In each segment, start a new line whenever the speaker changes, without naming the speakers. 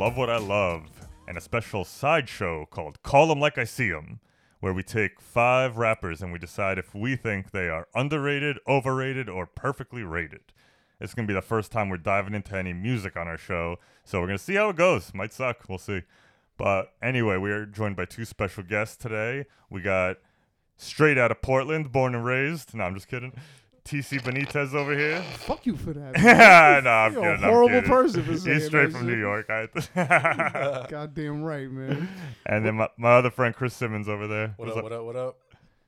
To Love What I Love and a special sideshow called Call 'em Like I See 'em, where we take five rappers and we decide if we think they are underrated, overrated, or perfectly rated. It's gonna be the first time we're diving into any music on our show, so we're gonna see how it goes. Might suck, we'll see. But anyway, we are joined by two special guests today. We got straight out of Portland, born and raised. No, I'm just kidding. TC Benitez over here.
Fuck you for that.
no, I'm
You're
kidding.
a
I'm
horrible
kidding.
person for saying
He's straight
that
from New. York. I
Goddamn right, man.
and then my, my other friend Chris Simmons over there.
What
What's
up, what up, what up?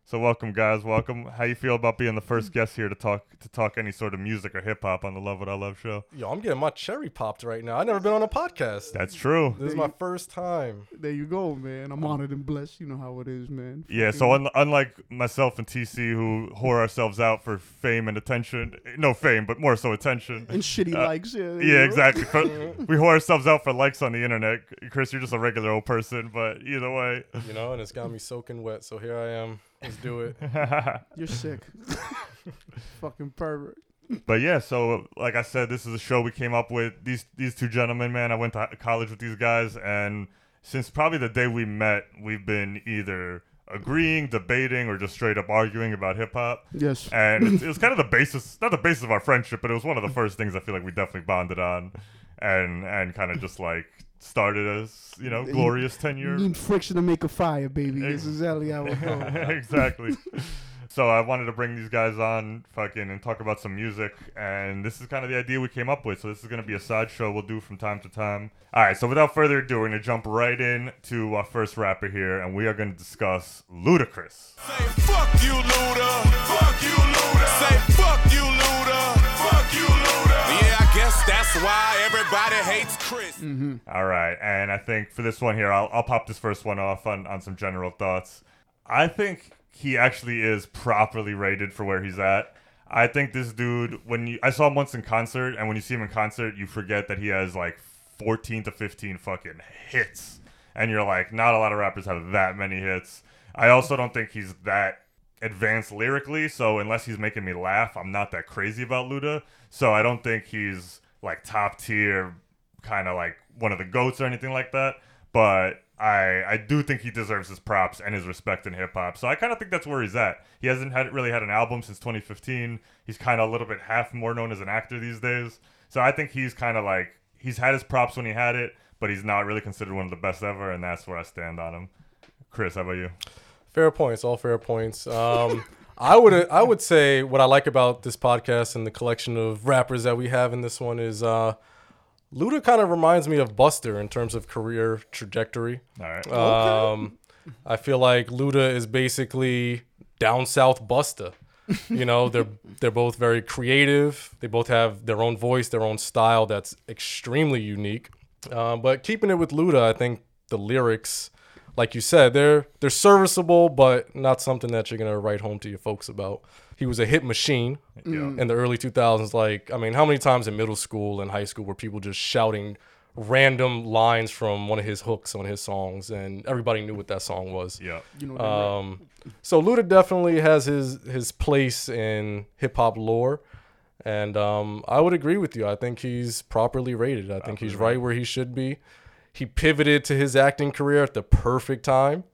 So welcome, guys. Welcome. How you feel about being the first guest here to talk to talk any sort of music or hip hop on the Love What I Love show?
Yo, I'm getting my cherry popped right now. I've never been on a podcast.
That's true.
this is my first time.
There you go, man. I'm honored and blessed. You know how it is, man.
Yeah. So un- unlike myself and TC, who whore ourselves out for fame and attention, no fame, but more so attention.
And shitty
Uh,
likes, yeah.
Yeah,
go.
exactly. For- we whore ourselves out for likes on the internet. Chris, you're just a regular old person, but either way.
You know, and it's got me soaking wet. So here I am. Let's do it.
You're sick. Fucking pervert.
But yeah, so like I said, this is a show we came up with. These these two gentlemen, man. I went to college with these guys, and since probably the day we met, we've been either agreeing, debating, or just straight up arguing about hip hop.
Yes.
And it, it was kind of the basis, not the basis of our friendship, but it was one of the first things I feel like we definitely bonded on, and and kind of just like started as you know glorious ten
You need friction to make a fire, baby. This is exactly how it goes.
exactly. So I wanted to bring these guys on, fucking, and talk about some music. And this is kind of the idea we came up with. So this is gonna be a sideshow we'll do from time to time. All right. So without further ado, we're gonna jump right in to our first rapper here, and we are gonna discuss Ludacris.
Say fuck you, Luda. Fuck you, Luda. Say fuck you, Luda. Guess that's why everybody hates Chris. Mm-hmm.
All right, and I think for this one here, I'll, I'll pop this first one off on, on some general thoughts. I think he actually is properly rated for where he's at. I think this dude, when you, I saw him once in concert, and when you see him in concert, you forget that he has like 14 to 15 fucking hits. And you're like, not a lot of rappers have that many hits. I also don't think he's that advanced lyrically, so unless he's making me laugh, I'm not that crazy about Luda. So I don't think he's like top tier, kind of like one of the goats or anything like that. But I I do think he deserves his props and his respect in hip hop. So I kind of think that's where he's at. He hasn't had really had an album since 2015. He's kind of a little bit half more known as an actor these days. So I think he's kind of like he's had his props when he had it, but he's not really considered one of the best ever, and that's where I stand on him. Chris, how about you?
Fair points, all fair points. Um, I would I would say what I like about this podcast and the collection of rappers that we have in this one is uh, Luda kind of reminds me of Busta in terms of career trajectory.
All right.
Um, I feel like Luda is basically down south Busta. You know, they're they're both very creative. They both have their own voice, their own style that's extremely unique. Uh, but keeping it with Luda, I think the lyrics, like you said, they're they're serviceable, but not something that you're gonna write home to your folks about. He was a hit machine in the early 2000s. Like, I mean, how many times in middle school and high school were people just shouting random lines from one of his hooks on his songs, and everybody knew what that song was.
yeah.
You know, that
Um, so Luda definitely has his his place in hip hop lore, and um, I would agree with you. I think he's properly rated. I think he's right where he should be. He pivoted to his acting career at the perfect time,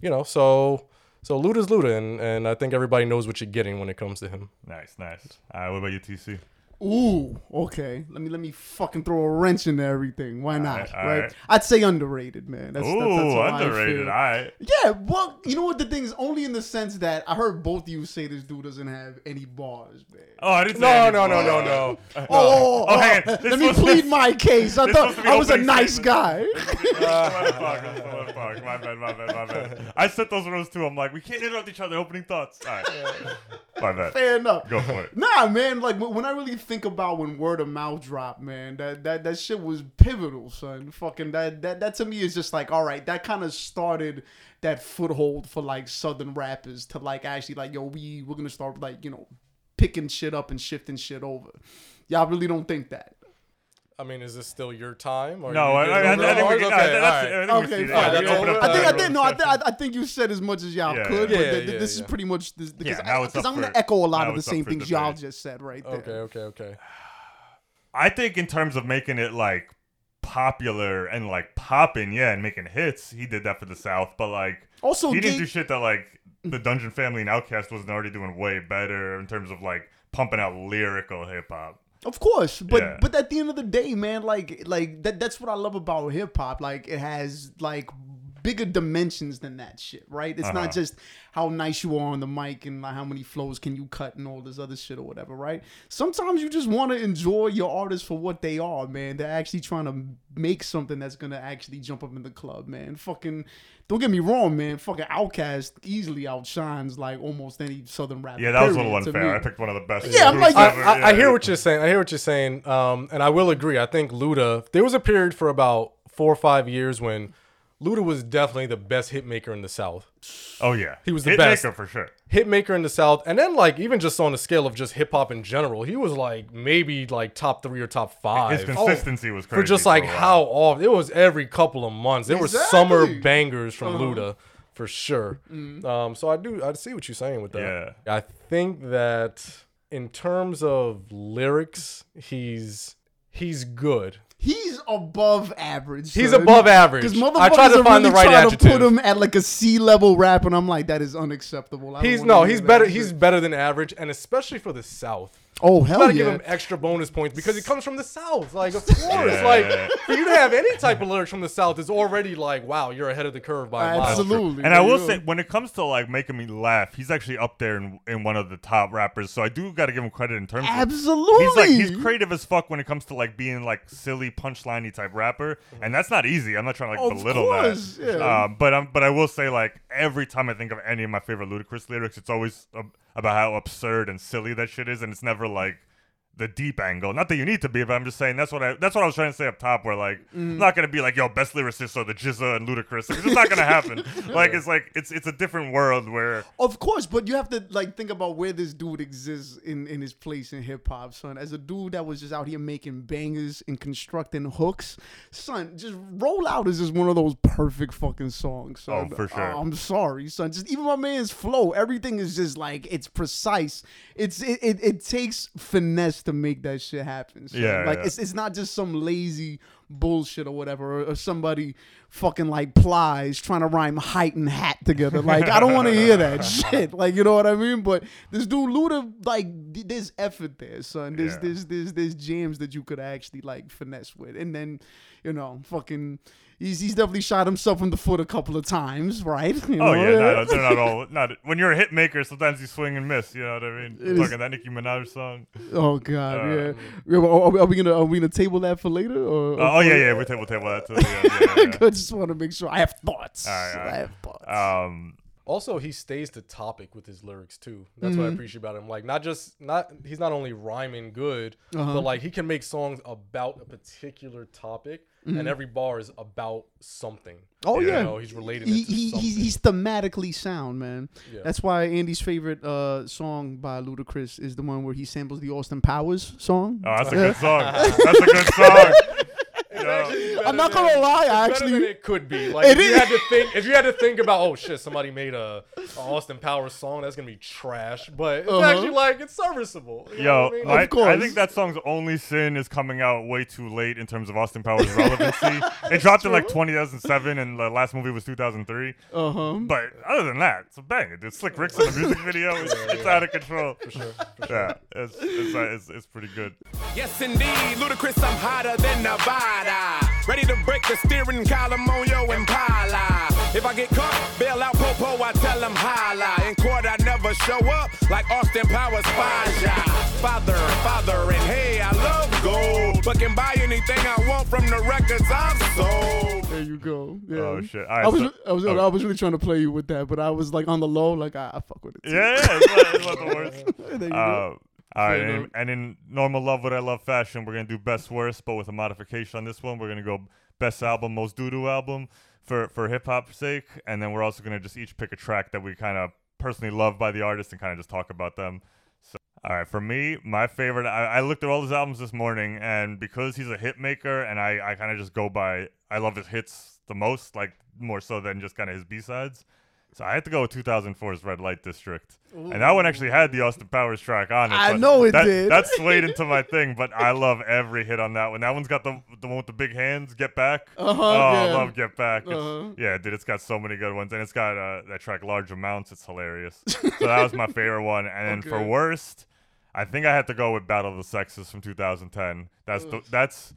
you know. So so Luda's Luda, and and I think everybody knows what you're getting when it comes to him.
Nice, nice. All right, what about you, TC?
Ooh, okay. Let me let me fucking throw a wrench into everything. Why not?
right, all
right?
right.
I'd say underrated, man. That's,
Ooh,
that's, that's I
underrated. All right.
Yeah, well, you know what the thing is? Only in the sense that I heard both of you say this dude doesn't have any bars, man.
Oh, I didn't say
No, no, no, no, no.
Oh, oh,
oh, oh, oh, Oh, hang on.
oh,
This
let me plead my case. I thought
to
I was a nice
statement.
guy.
Motherfucker. My bad, my bad, my bad. I set those rules too. I'm like, we can't interrupt each other opening thoughts. All right. My bad.
Fair enough.
Go for it.
Nah, man. Like when I really think about when word of mouth dropped, man, that that that shit was pivotal, son. Fucking that that that to me is just like, all right, that kind of started that foothold for like southern rappers to like actually like, yo, we we're gonna start like you know picking shit up and shifting shit over. Y'all really don't think that?
I mean, is this still your time? Or
No,
you
I, I, I,
giving
I
them
think we
ours? Okay,
I, that's,
all right.
I think we
Okay, fine.
that's
open up
I think I
road
no, I, th- I think you said as much as y'all
Yeah,
could,
yeah.
but
Yeah,
th-
yeah,
this is pretty much this because
now
because I'm gonna echo a lot of the same
for
things y'all just said right there.
Okay, okay, okay.
I think in terms of making it like popular and like popping, yeah, and making hits, he did that for the South. But like,
Also,
he didn't do shit that like the Dungeon Family and Outkast wasn't already doing way better in terms of like pumping out lyrical hip hop.
Of course, but
Yeah.
but at the end of the day, man, like like that that's what I love about hip hop. Like it has like bigger dimensions than that shit, right? It's
Uh-huh.
not just how nice you are on the mic and like how many flows can you cut and all this other shit or whatever, right? Sometimes you just want to enjoy your artists for what they are, man. They're actually trying to make something that's gonna actually jump up in the club, man. Fucking don't get me wrong, man. Fucking Outkast easily outshines like almost any southern rapper.
Yeah, that was a little unfair. I picked one of the best.
Yeah, I'm like-
I,
ever,
I, I
yeah.
hear what you're saying. I hear what you're saying. Um, and I will agree. I think Luda. There was a period for about four or five years when Luda was definitely the best hit maker in the South.
Oh yeah,
He was the
Hit
best.
maker for sure.
Hit maker in the South, and then like even just on the scale of just hip hop in general, he was like maybe like top three or top five.
His consistency was crazy
for just like
a while.
how off it was every couple of months. There were summer bangers from
Uh-huh.
Luda for sure.
Mm-hmm.
Um, so I do I see what you're saying with that.
Yeah.
I think that in terms of lyrics, he's he's good.
He's above average.
He's
son.
above average.
Because
I
motherfuckers
tried to find the
really
right
trying to put him at like a C level rap, and I'm like, that is unacceptable. I
He's no, he's better. He's better than average, and especially for the South.
Oh
You
hell
gotta
yeah.
give him extra bonus points because he comes from the South. Like, of course,
Yeah.
like for you to have any type of lyrics from the South is already like, wow, you're ahead of the curve by a mile.
Absolutely.
And I will say, when it comes to like making me laugh, he's actually up there in, in one of the top rappers. So I do got to give him credit in terms of
absolutely.
He's like he's creative as fuck when it comes to like being like silly punchliney type rapper, and that's not easy. I'm not trying to like
Of
belittle
course,
that.
yeah.
Um, but um, but I will say like every time I think of any of my favorite Ludacris lyrics, it's always uh, about how absurd and silly that shit is, and it's never like the deep angle. Not that you need to be, but I'm just saying that's what I that's what I was trying to say up top. Where like
Mm.
I'm not gonna be like yo best lyricist or the GZA and Ludacris. Like, it's just not gonna happen. like it's like it's it's a different world where
Of course, but you have to like think about where this dude exists in in his place in hip hop, son. As a dude that was just out here making bangers and constructing hooks, son. Just roll out is just one of those perfect fucking songs. Son.
Oh, for sure.
Uh, I'm sorry, son. Just even my man's flow, everything is just like it's precise. It's it it, it takes finesse to make that shit happen. Son.
Yeah,
like
yeah.
it's it's not just some lazy bullshit or whatever, or, or somebody fucking like plies trying to rhyme height and hat together. Like I don't want to hear that shit. Like you know what I mean? But this dude Luda, like th- there's effort there, son. There's
Yeah.
there's there's there's jams that you could actually like finesse with, and then you know fucking. He's, he's definitely shot himself in the foot a couple of times, right? You
Oh
know?
yeah, no, they're not all. Not when you're a hit maker. Sometimes you swing and miss. You know what I mean?
is-
Fucking that Nicki Minaj song.
Oh god,
Uh,
yeah. yeah. Are, are we gonna are we gonna table that for later? Or,
Uh, oh yeah, yeah. We'll table, table that too. Yeah, yeah, yeah.
I just want to make sure I have thoughts.
All right, all right.
I have thoughts.
Um,
Also, he stays the topic with his lyrics too. That's what I mm-hmm. appreciate about him. Like, not just not he's not only rhyming good, but uh-huh. like he can make songs about a particular topic, and mm-hmm. every bar is about something.
Oh
You
yeah,
know, he's related
He,
it to
he,
something.
he's, he's thematically sound, man.
Yeah.
That's why Andy's favorite uh, song by Ludacris is the one where he samples the Austin Powers song.
oh, that's a good song. That's a good song. Yo,
I'm not gonna lie, I
Better than
actually
it could be. Like
It
if you had to think, if you had to think about, oh shit, somebody made a, a Austin Powers song, that's gonna be trash. But it's
Uh-huh.
actually like it's serviceable. You know
Yo,
what I mean?
my- I
course.
think that song's only sin is coming out way too late in terms of Austin Powers' relevancy. it dropped in like 2007, and the last movie was 2003.
uh huh.
But other than that, it's a banger. Dude, Slick Rick's in the music video. It's, it's out of control. For sure. Yeah, it's it's, uh, it's it's pretty good.
Yes, indeed, Ludacris, I'm hotter than Nevada. Ready to break the steering column on your Impala. If I get caught, bail out Popo, I tell him holla. In court, I never show up like Austin Powers Faja. Father, father, and hey, I love gold. But can buy anything I want from the records I've sold.
There you go. Yeah.
Oh shit! All right,
I was,
so-
I was,
oh.
I was really trying to play you with that, but I was like on the low, like I, I fuck with it. too.
Yeah, yeah, it's not, it's not the worst.
there you go.
Um, All right, and, and in normal love what I love fashion, we're gonna do best worst, but with a modification on this one. We're gonna go best album, most doo doo album for for hip hop's sake, and then we're also gonna just each pick a track that we kind of personally love by the artist and kind of just talk about them. So, all right, for me, my favorite. I, I looked at all his albums this morning, and because he's a hit maker, and I I kind of just go by. I love his hits the most, like more so than just kind of his B sides. So I had to go with 2004's Red Light District, and that one actually had the Austin Powers track on it.
I know it
that,
did.
That swayed into my thing, but I love every hit on that one. That one's got the the one with the big hands. Get back.
Uh-huh,
oh, I
yeah.
love Get Back.
Uh-huh.
Yeah, dude, it's got so many good ones, and it's got uh, that track Large Amounts. It's hilarious. so that was my favorite one, and then for worst, I think I had to go with Battle of the Sexes from 2010. That's the, that's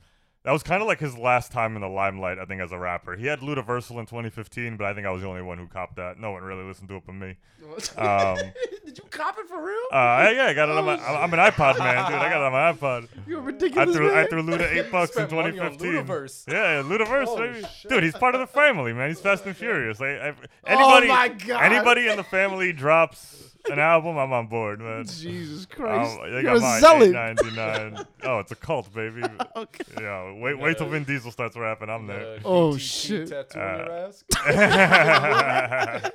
that was kind of like his last time in the limelight, I think, as a rapper. He had Ludaversal in 2015, but I think I was the only one who copped that. No one really listened to it but me. Um,
Did you cop it for real?
uh, yeah, I got it on my.
Oh,
I'm, an iPod man, dude. I got it on my iPod.
You're a
I
ridiculous
threw, I threw Luda eight bucks in
spent money on
2015.
Ludaverse.
Yeah, Ludaverse,
Oh,
baby.
shit.
Dude, he's part of the family, man. He's Fast and Furious. I, I, anybody,
Oh my God.
anybody in the family drops an album, I'm on board, man.
Jesus Christ.
Um, they
You're
got
a
mine,
zealot.
eight ninety nine. oh, it's a cult, baby.
Okay.
Yeah, wait, wait till Vin Diesel starts rapping. I'm there.
Uh,
Oh,
GTT
shit.
Tattoo your
Uh,
ass.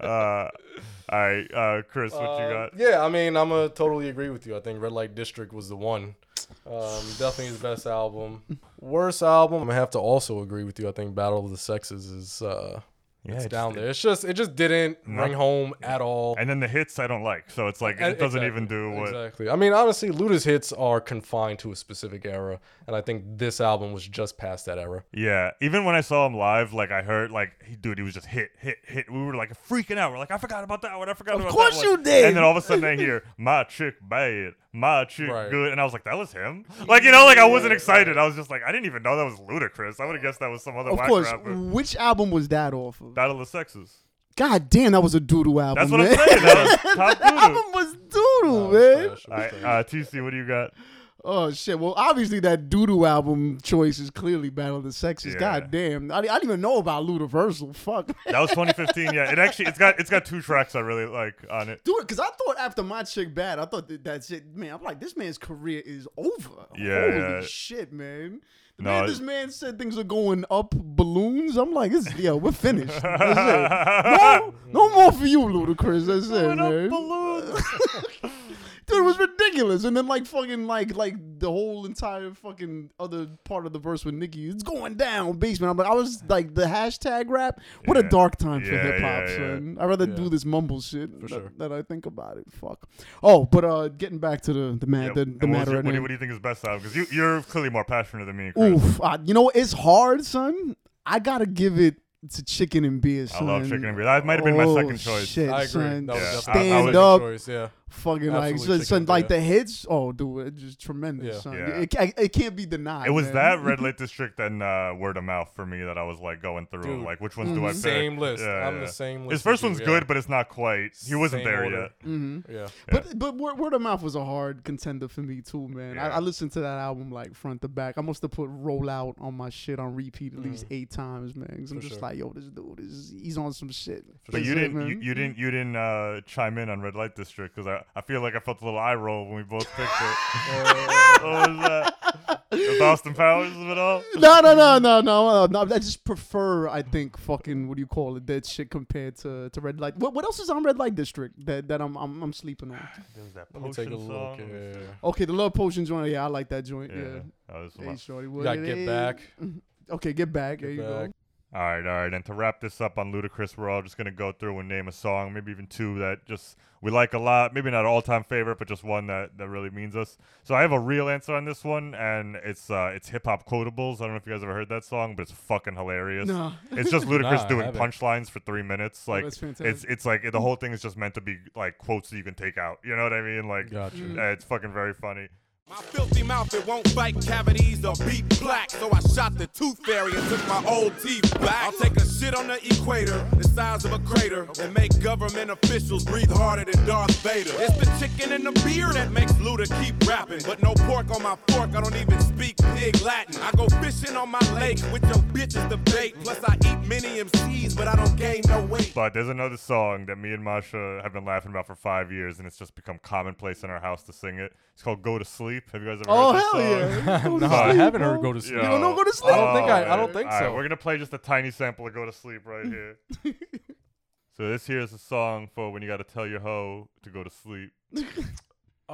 uh, all right, uh, Chris, what you
Um,
got?
Yeah, I mean, I'm gonna totally agree with you. I think Red Light District was the one. Um, definitely his best album. Worst album, I'm gonna have to also agree with you. I think Battle of the Sexes is uh,
Yeah,
it's down there. It's just it just didn't
No.
ring home at all.
And then the hits I don't like, so it's like it
uh,
doesn't
exactly,
even do what.
exactly. I mean, honestly, Luda's hits are confined to a specific era, and I think this album was just past that era.
Yeah, even when I saw him live, like I heard, like, he, dude, he was just hit, hit, hit. We were like freaking out. We're like, I forgot about that one. I forgot
Of
about
course
that one.
Of course you did.
And then all of a sudden I hear my chick bad, my chick
Right.
good, and I was like, that was him. Like you know, like I wasn't excited. I was just like, I didn't even know that was Ludacris. I would have guessed that was some other
Of
whack
course.
rapper.
Which album was that off of?
Battle of the Sexes.
God damn, that was a doodle album.
That's what
man.
I'm saying. That was top
that album was doodle,
Nah, it was
man.
trash, was
right, uh, TC, what do you got?
Oh shit! Well, obviously that doodoo album choice is clearly Battle of the Sexes.
Yeah.
God damn! I, I didn't even know about Ludaversal. Fuck,
That was 2015. Yeah, it actually it's got it's got two tracks I really like on it.
do it because I thought after my chick bad, I thought that that's it, man. I'm like, this man's career is over.
Yeah,
Holy
yeah.
shit, man. The
No,
man, this man said things are going up balloons. I'm like, it's, yo, we're finished. That's it. No, no more for you, Ludacris. That's it, man. Dude, it was ridiculous. And then like fucking like like the whole entire fucking other part of the verse with Nicki, it's going down basement. I'm like, I was like the hashtag rap. What a dark time for
Yeah,
hip hop,
yeah, yeah.
son. I'd rather
Yeah.
do this mumble shit
For
that,
sure.
that I think about it. Fuck. Oh, but uh, getting back to the the man
Yeah,
the,
and
the
what,
matter
your- what, do you, what do you think is best album? Because you you're clearly more passionate than me. Chris.
Oof, uh, you know? It's hard, son. I gotta give it to chicken and beer, Son.
I love chicken and beer. That might have been my
Oh,
second choice.
Shit,
I agree.
son.
That was
Yeah.
definitely
I- I
Stand
was-
up,
choice. Yeah.
Fucking like,
Absolutely
son,
chicken
son, like the hits. Oh, dude, it's just tremendous,
Yeah.
son.
Yeah.
It, it, it can't be denied.
It was
man.
that Red Light District and uh, Word of Mouth for me that I was like going through.
Dude.
like, which ones do I pick?
Same list.
Yeah,
I'm
yeah.
the same list.
His first
as you,
one's
yeah.
good, but it's not quite. He wasn't
Same
there
order.
yet.
Mm-hmm.
Yeah.
But but word, word of mouth was a hard contender for me too, man. I,
Yeah.
I listened to that album like front to back. I must have put "Roll Out" on my shit on repeat at least eight times, man. 'cause I'm
Mm.
Just
sure.
like, yo, this dude is he's on some shit.
But you didn't.
man.
You, you didn't. You didn't uh, chime in on Red Light District because I, I feel like I felt a little eye roll when we both picked it. what was that? With Austin Powers of it all.
no, no, no, no, no, no. I just prefer, I think, fucking what do you call it, that shit compared to, to Red Light. What, what else is on Red Light District that, that I'm, I'm I'm sleeping on?
There was that
Let me take a
potion
look.
song.
Yeah.
Okay, the Love Potion joint. Yeah, I like that joint.
Yeah.
Yeah.
Oh, this is
Hey,
my-
shorty,
You got
it
Get. Back.
Okay, get back. there you
Back.
go.
All right, all right. And to wrap this up on Ludacris, we're all just gonna go through and name a song, maybe even two that just we like a lot. Maybe not all-time favorite, but just one that, that really means us. So I have a real answer on this one, and it's uh it's hip hop quotables. I don't know if you guys ever heard that song, but it's fucking hilarious.
No.
It's just Ludacris doing punchlines for three minutes. Like
that's
it's it's like the whole thing is just meant to be like quotes that you can take out. You know what I mean? Like
Gotcha.
uh, it's fucking very funny.
My filthy mouth, it won't fight cavities or beat black. So I shot the tooth fairy and took my old teeth back. I'll take a shit on the equator, the size of a crater, and make government officials breathe harder than Darth Vader. It's the chicken and the beer that makes Luda keep rapping. But no pork on my fork, I don't even speak pig Latin. I go fishing on my lake with your bitches to bait. Plus, I eat many MCs, but I don't gain no weight.
But there's another song that me and Masha have been laughing about for five years, and it's just become commonplace in our house to sing it. It's called "Go to Sleep." Have you guys ever
Oh
heard this
hell
song?
yeah! Go to
No, I haven't
bro.
heard Go to Sleep.
You don't know Go to Sleep?
I don't think I- I don't think
all right,
so.
we're gonna play just a tiny sample of "Go to Sleep" right here. so this here is a song for when you got to tell your hoe to go to sleep.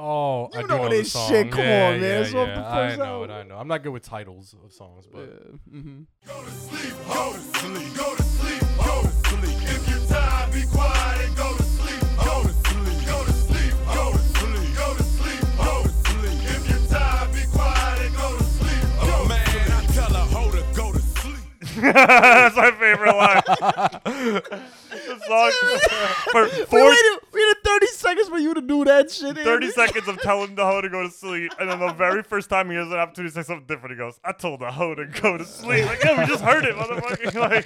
Oh,
You
I do
know
know
this
song.
shit. Come
yeah,
on, man.
Yeah,
It's off
yeah.
the
I
first
know it.
album.
I know. I'm not good with titles of songs, but
Yeah, mhm.
Go to sleep, go to sleep, go to sleep, go to sleep. If you're
That's my favorite line. the song for
We
four,
waited, we waited 30 seconds for you to do that shit.
30
Andy.
seconds of telling the hoe to go to sleep, and then the very first time he has an opportunity to say something different, he goes, "I told the hoe to go to sleep." Like, yeah, we just heard it, motherfucker. Like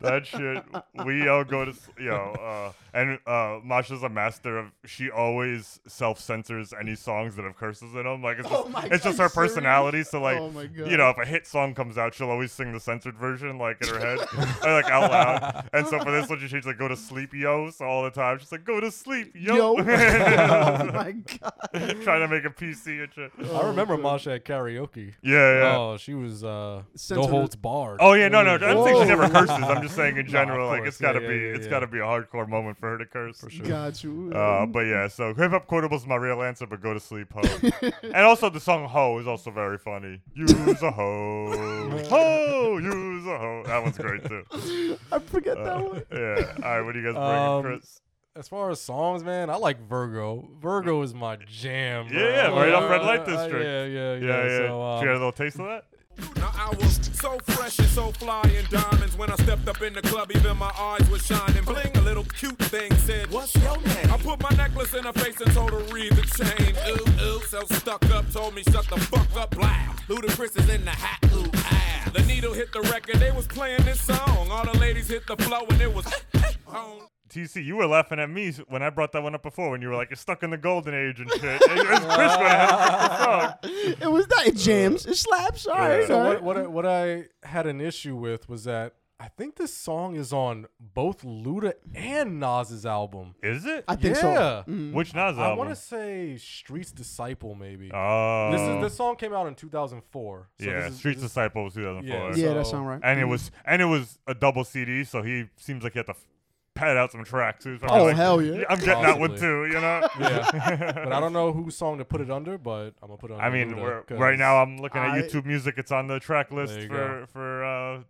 that shit. We all go to s- yo, uh, and uh, Masha's a master of. She always self censors any songs that have curses in them. Like it's just,
Oh
it's just
God,
her
serious?
personality. So like,
Oh
you know, if a hit song comes out, she'll always sing the censored version, like in her head, or like out loud. And so for this one, she changed like "Go to sleep, yo." So all the time, she's like, "Go to sleep, yo."
Yo. oh my god.
Trying to make a PC and shit.
I remember Masha at karaoke.
Yeah, yeah.
Oh, she was uh, no
Censored-
holds barred.
Oh yeah, no, no. I'm saying she never curses. I'm just saying in
of
general, like it's gotta
Yeah,
be,
yeah, yeah,
it's
yeah.
gotta be a hardcore moment for her to curse. For sure.
Got you.
Uh, but yeah, so hip hop quotable's is my real answer, but go to sleep, ho. and also the song "Ho" is also very funny. Use a hoe, ho, use a hoe. That one's great too.
I forget that
Uh,
one.
yeah. All right, what do you guys bring,
Um,
Chris?
As far as songs, man, I like Virgo. Virgo is my jam.
Yeah,
bro.
yeah, right off Red
Uh,
Light
uh,
District.
yeah, yeah, yeah.
Yeah, yeah.
So, um,
Did you get a little taste of that?
Now I was so fresh and so fly in diamonds when I stepped up in the club. Even my eyes were shining. Bling, a little cute thing said, "What's your name?" I put my necklace in her face and told her read the chain. Ooh ooh, so stuck up, told me shut the fuck up, blah. Ludacris is in the hat, ooh ah. The needle hit the record, they was playing this song. All the ladies hit the flow and it was on.
TC, you were laughing at me when I brought that one up before when you were like, "You're stuck in the golden age and shit." It was Chris going ahead and pick the.
It was that. It jams. It slaps. All right.
So what, what I, what I had an issue with was that I think this song is on both Luda and Nas's album.
Is it?
I think
yeah.
so. Mm.
Which Nas
I
album?
want to say Street's Disciple maybe.
Oh,
This is this song came out in 2004. So
yeah,
this is,
Streets
this
Disciple was 2004.
Yeah,
Yeah, that
So-
sound right.
and it
Mm.
was and it was a double CD, so he seems like he had to pad out some tracks. He was
Oh,
like,
hell yeah.
I'm getting that one
Possibly.
too, you know.
Yeah. but I don't know whose song to put it under, but I'm gonna put it under.
I mean,
Luda,
we're,
'cause-
right now I'm looking at
I-
YouTube Music. It's on the track list for
go.
for uh,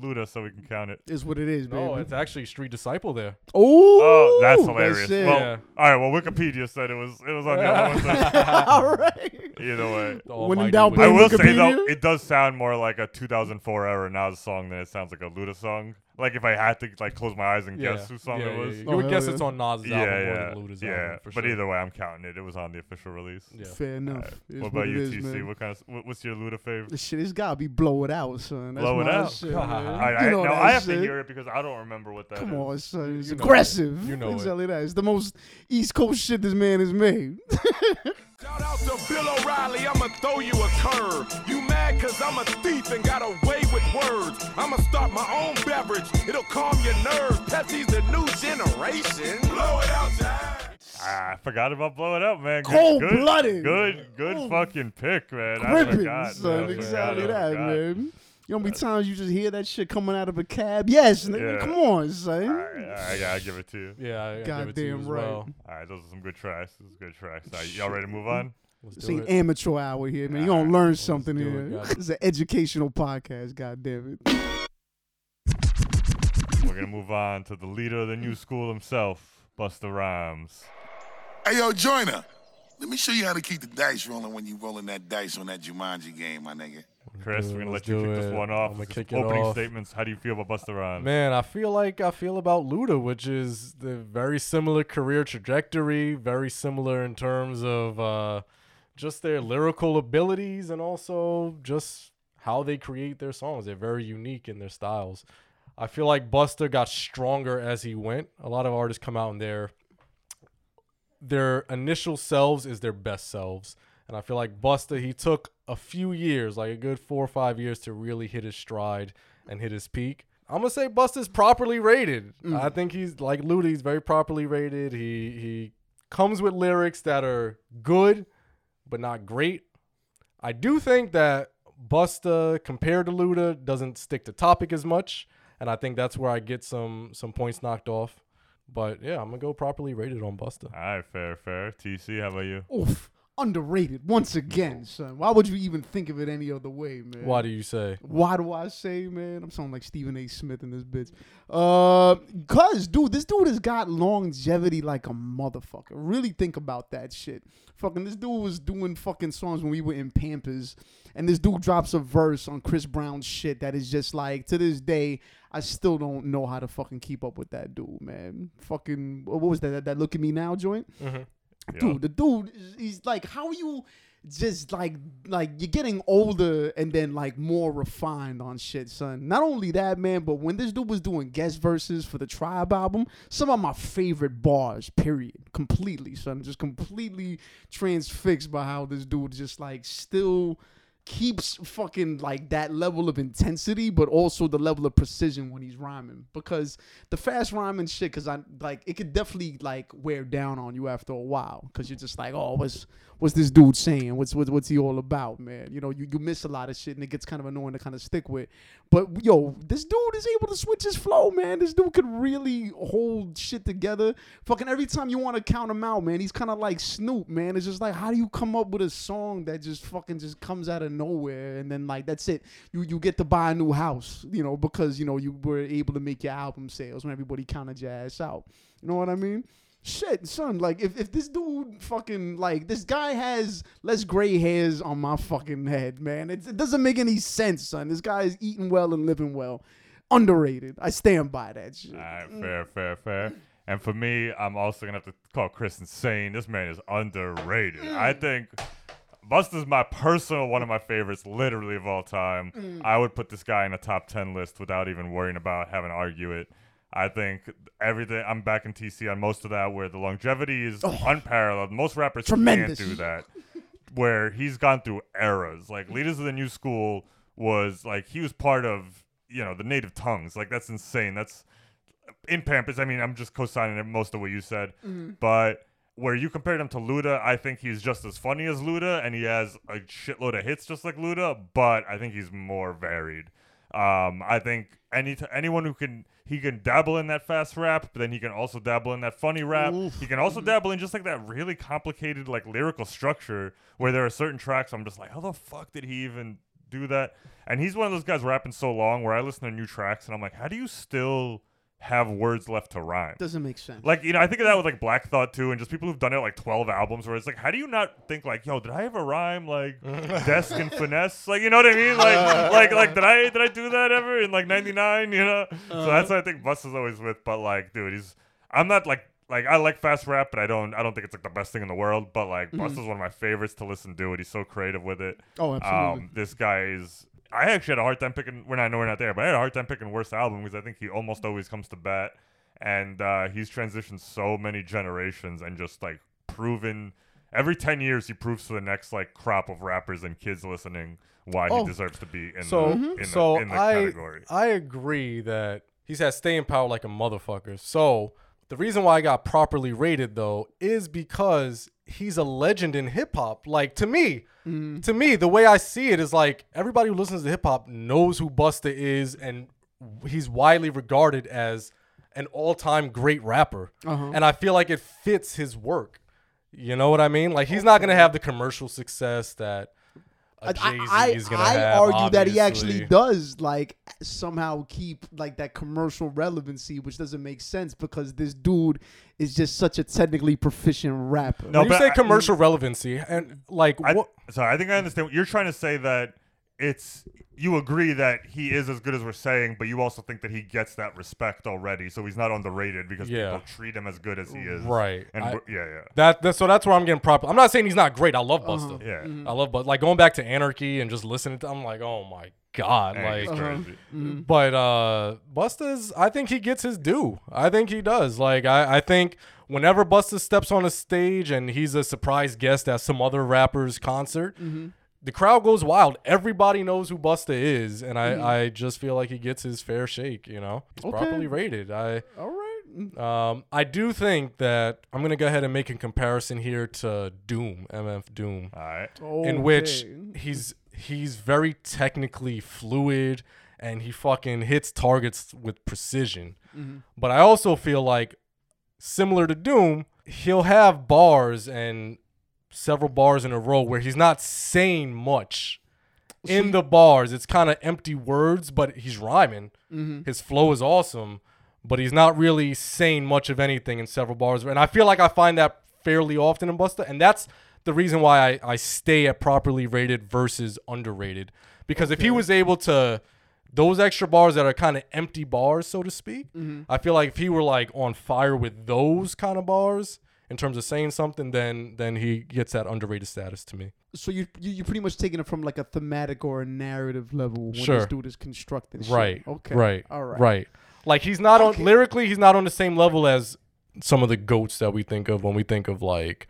Luda, so we can count it.
Is what it is, baby.
No, it's actually Street Disciple there.
oh,
Oh, that's hilarious.
it.
well,
Yeah.
all right. Well, Wikipedia said it was it was on the other one. so
all right.
Either way.
The
When in
almighty
doubt,
Luda.
I
blame
will say though,
Wikipedia?
it does sound more like a 2004 era Nas song than it sounds like a Luda song. Like if I had to like close my eyes and
yeah.
guess whose song
yeah,
it was.
yeah.
Oh,
You would oh,
hell
guess
yeah.
it's on Nas's
Yeah,
album
yeah,
more than Luda's
yeah.
album, for
but
sure.
either way, I'm counting it. It was on the official release.
Yeah.
Fair enough.
Alright.
Is
What about
it
you,
is,
TC?
man.
What kind of what, what's your Luda favorite?
This shit, it's gotta be blow it out, son. That's
Blow It
my
Out.
Shit, man.
I, I,
you know
no,
that
I have
shit.
to hear it because I don't remember what that is.
Come on, son. It's
You know it.
aggressive.
You know
Let
it.
tell you that. It's the most East Coast shit this man has made.
Shout out to Bill O'Reilly, I'ma throw you a curve. You mad cause I'm a thief and got away with words. I'ma start my own beverage, it'll calm your nerves. Pepsi's the new generation. Blow it out, time.
Ah, I forgot about Blow It Up, man. Good-
Cold-blooded.
Good, good,
Ooh.
fucking pick, man. I
Gripping,
forgot.
son.
man.
Exactly.
I
that,
forgot.
man. You know how many times you just hear that shit coming out of a cab? Yes, nigga.
Yeah.
Come on, son.
All right, all right, I gotta give it to you.
Yeah, I, I give it to you
Goddamn
as
right.
well.
All right, those are some good tracks. Those are good tracks. All right, y'all ready to move on?
Let's
This ain't
it.
amateur hour here, man. You gonna learn something
do it,
here.
guys.
This is an educational podcast. God damn it.
We're gonna move on to the leader of the new school himself, Busta Rhymes.
Hey, yo, Joyner. Let me show you how to keep the dice rolling when you're rolling that dice on that Jumanji game, my nigga.
Chris,
do
we're gonna
let's
you
do
kick this one off.
I'ma
Just
kick it
opening
off.
statements. How do you feel about Busta Rhymes?
Man, I feel like I feel about Luda, which is the very similar career trajectory, very similar in terms of uh, just their lyrical abilities and also just how they create their songs. They're very unique in their styles. I feel like Busta got stronger as he went. A lot of artists come out and their their initial selves is their best selves. And I feel like Busta, he took a few years, like a good four or five years, to really hit his stride and hit his peak. I'm gonna say Busta's properly rated. Mm. I think he's like Luda, he's very properly rated. He he comes with lyrics that are good, but not great. I do think that Busta, compared to Luda, doesn't stick to topic as much, and I think that's where I get some some points knocked off. But yeah, I'm gonna go properly rated on Busta.
All right, fair, fair. TC, how about you?
Oof. Underrated once again, son. Why would you even think of it any other way, man?
Why do you say?
Why do I say, man? I'm sounding like Stephen A. Smith in this bitch. Uh, cause dude, this dude has got longevity like a motherfucker. Really think about that shit. Fucking, this dude was doing fucking songs when we were in Pampers, and this dude drops a verse on Chris Brown's shit that is just like to this day. I still don't know how to fucking keep up with that dude, man. Fucking, what was that? That, that look at me now joint? Dude the dude he's like how you just like like you're getting older and then like more refined on shit son. Not only that man but when this dude was doing guest verses for the tribe album some of my favorite bars period. Completely son. Just completely transfixed by how this dude just like still keeps fucking like that level of intensity, but also the level of precision when he's rhyming. Because the fast rhyming shit, because I like it could definitely like wear down on you after a while. Because you're just like, oh, what's what's this dude saying? What's what's what's he all about, man? You know, you, you miss a lot of shit and it gets kind of annoying to kind of stick with. But yo, this dude is able to switch his flow, man. This dude could really hold shit together. Fucking every time you want to count him out, man, he's kind of like Snoop, man. It's just like, how do you come up with a song that just fucking just comes out of nowhere and then like that's it. You you get to buy a new house, you know, because you know you were able to make your album sales when everybody counted your ass out. You know what I mean? Shit, son, like if, if this dude fucking like this guy has less gray hairs on my fucking head, man. It, it doesn't make any sense, son. This guy is eating well and living well. Underrated. I stand by that shit.
All right, mm. fair, fair, fair. And for me, I'm also gonna have to call Chris insane. This man is underrated. I mm. think Busta's my personal one of my favorites, literally of all time. Mm. I would put this guy in a top ten list without even worrying about having to argue it. I think everything. I'm back in TC on most of that, where the longevity is unparalleled. Most rappers
Tremendous.
can't do that. Where he's gone through eras. Like Leaders of the New School was like he was part of you know the native tongues. Like that's insane. That's in Pampers. I mean, I'm just co-signing most of what you said, but where you compared him to Luda, I think he's just as funny as Luda, and he has a shitload of hits just like Luda. But I think he's more varied. Um, I think any t- anyone who can he can dabble in that fast rap, but then he can also dabble in that funny rap. He can also mm-hmm. dabble in just like that really complicated like lyrical structure where there are certain tracks I'm just like, how the fuck did he even do that? And he's one of those guys rapping so long where I listen to new tracks and I'm like, how do you still have words left to rhyme?
Doesn't make sense.
Like, you know, I think of that with like Black Thought too, and just people who've done it like 12 albums where it's like, how do you not think like, yo, did I ever rhyme like desk and finesse? Like, you know what I mean? Like, like, like, did I, did I do that ever in like 99, you know? So that's what I think Bust is always with, but like, dude, he's, I'm not like, like I like fast rap, but I don't, I don't think it's like the best thing in the world, but like Bust is one of my favorites to listen to, and he's so creative with it.
Oh, absolutely.
Um, this guy is. I actually had a hard time picking. We're not, no, we're not there, but I had a hard time picking worst album because I think he almost always comes to bat, and uh, he's transitioned so many generations and just like proven. Every ten years, he proves to the next like crop of rappers and kids listening why
Oh.
he deserves to be in
So,
the in
so
the, in the
I
category.
I agree that he's had staying power like a motherfucker. So the reason why I got properly rated though is because he's a legend in hip hop. Like to me, mm-hmm. to me, the way I see it is like everybody who listens to hip hop knows who Busta is, and he's widely regarded as an all-time great rapper. Uh-huh. And I feel like it fits his work. You know what I mean? Like he's not gonna have the commercial success that. A Jay-Z
I,
is gonna
I
have,
argue that he actually does like somehow keep like that commercial relevancy, which doesn't make sense because this dude is just such a technically proficient rapper.
No,
when you
but
say
I-
commercial mm. relevancy and like
I,
what
sorry, I think I understand. what You're trying to say that it's you agree that he is as good as we're saying, but you also think that he gets that respect already, so he's not underrated because
Yeah.
people treat him as good as he is.
Right.
And
I-
yeah, yeah.
that, that so that's where I'm getting proper. I'm not saying he's not great. I love Busta. Uh-huh.
Yeah.
I love but like going back to Anarchy and just listening to I'm like, oh my god.
And
like
he's crazy. Uh-huh. Mm-hmm.
But uh Busta's I think he gets his due. I think he does. Like I, I think whenever Busta steps on a stage and he's a surprise guest at some other rapper's concert, mm-hmm. The crowd goes wild. Everybody knows who Busta is, and I, I just feel like he gets his fair shake, you know? He's
Okay.
properly rated. I
All right.
um I do think that I'm gonna go ahead and make a comparison here to Doom, MF Doom
All right. Okay.
in which he's he's very technically fluid and he fucking hits targets with precision. But I also feel like similar to Doom, he'll have bars and several bars in a row where he's not saying much in the bars. It's kind of empty words, but he's rhyming.
Mm-hmm.
His flow is awesome, but he's not really saying much of anything in several bars. And I feel like I find that fairly often in Busta, and that's the reason why I, I stay at properly rated versus underrated. Because if he was able to those extra bars that are kind of empty bars, so to speak,
Mm-hmm.
I feel like if he were like on fire with those kind of bars in terms of saying something, then then he gets that underrated status to me.
So you you you pretty much taking it from like a thematic or a narrative level when
Sure.
this dude is constructing. shit.
Right.
Okay.
Right.
All right.
Right. Like he's not
Okay.
on lyrically, he's not on the same level as some of the goats that we think of when we think of like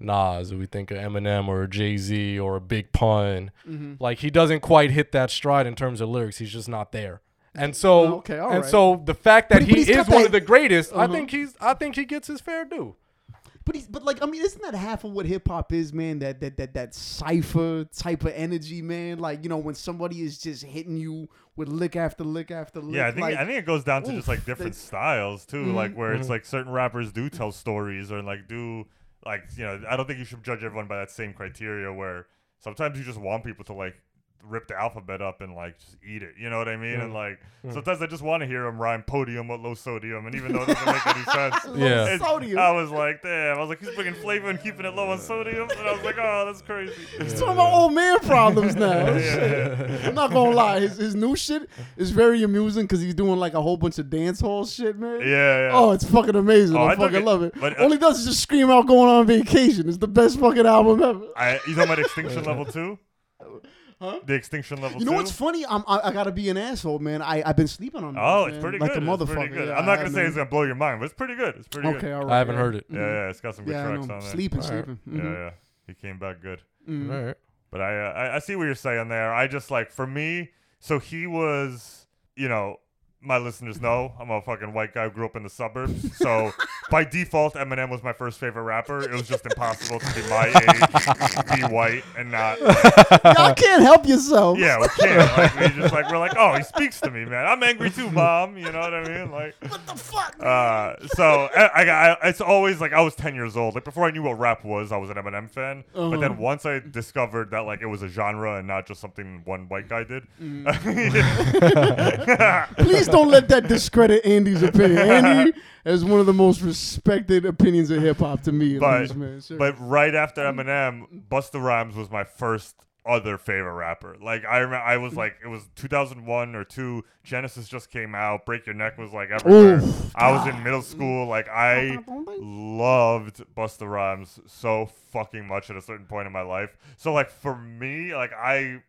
Nas, or we think of Eminem or Jay Z or a Big Pun.
Mm-hmm.
Like he doesn't quite hit that stride in terms of lyrics. He's just not there. And so,
Oh, okay,
and
right.
so the fact that
But- but
he
he's
is one of the greatest, I
Uh-huh.
think he's, I think he gets his fair due.
But he's but like I mean, isn't that half of what hip hop is, man? That that that that cipher type of energy, man. Like you know when somebody is just hitting you with lick after lick after lick.
Yeah, I think
like,
I think it goes down to just like different
that's-
styles too,
Mhm.
like where it's
Mhm.
like certain rappers do tell stories or like do like you know I don't think you should judge everyone by that same criteria where sometimes you just want people to like rip the alphabet up and like just eat it, you know what I mean? And like sometimes I just want to hear him rhyme podium with low sodium, and even though it doesn't make any sense,
Yeah.
Low
it's-
sodium.
I was like, damn, I was like he's bringing flavor and keeping it low on sodium, and I was like, oh, that's crazy.
He's talking about old man problems now.
Yeah.
I'm not gonna lie, his, his new shit is very amusing because he's doing like a whole bunch of dance hall shit, man.
Yeah, yeah.
Oh, it's fucking amazing.
Oh,
I,
I
fucking
it-
love it.
but, uh,
All he does is just scream out going on vacation. It's the best fucking album ever.
I, you talking about Extinction Level Two?
Huh?
The Extinction Level
You
Two.
know what's funny? I'm, I, I gotta be an asshole, man. I I've been sleeping on.
Oh,
this,
it's
man.
pretty
like
good.
a motherfucker.
good.
Yeah,
I'm not
I
gonna say
know.
it's gonna blow your mind, but it's pretty good. It's pretty
Okay,
good.
all right.
I haven't
yeah.
heard it.
Yeah, yeah, it's got some good
Yeah,
tracks on there.
Sleeping,
All right.
sleeping.
Yeah,
Mhm.
yeah, he came back good.
Mhm.
All right.
But I, uh, I, I see what you're saying there. I just like for me. So he was, you know, my listeners know I'm a fucking white guy who grew up in the suburbs. So by default, Eminem was my first favorite rapper. It was just impossible to be my age, be white, and not.
Y'all can't help yourself.
Yeah, we can't. Like we just like we're like, oh, he speaks to me, man. I'm angry too, mom. You know what I mean? Like,
What the fuck?
uh, so I, I, I, it's always like I was 10 years old. Like before I knew what rap was, I was an Eminem fan. But
Uh-huh.
then once I discovered that like it was a genre and not just something one white guy did.
Please don't let that discredit Andy's opinion. Andy is one of the most respected opinions of hip hop to me,
but
least, man.
But right after Eminem, Busta Rhymes was my first other favorite rapper. Like I remember, I was like, it was 2001 or two. Genesis just came out. Break Your Neck was like everywhere.
Oof,
I was in middle school. Like I loved Busta Rhymes so fucking much at a certain point in my life. So like for me, like I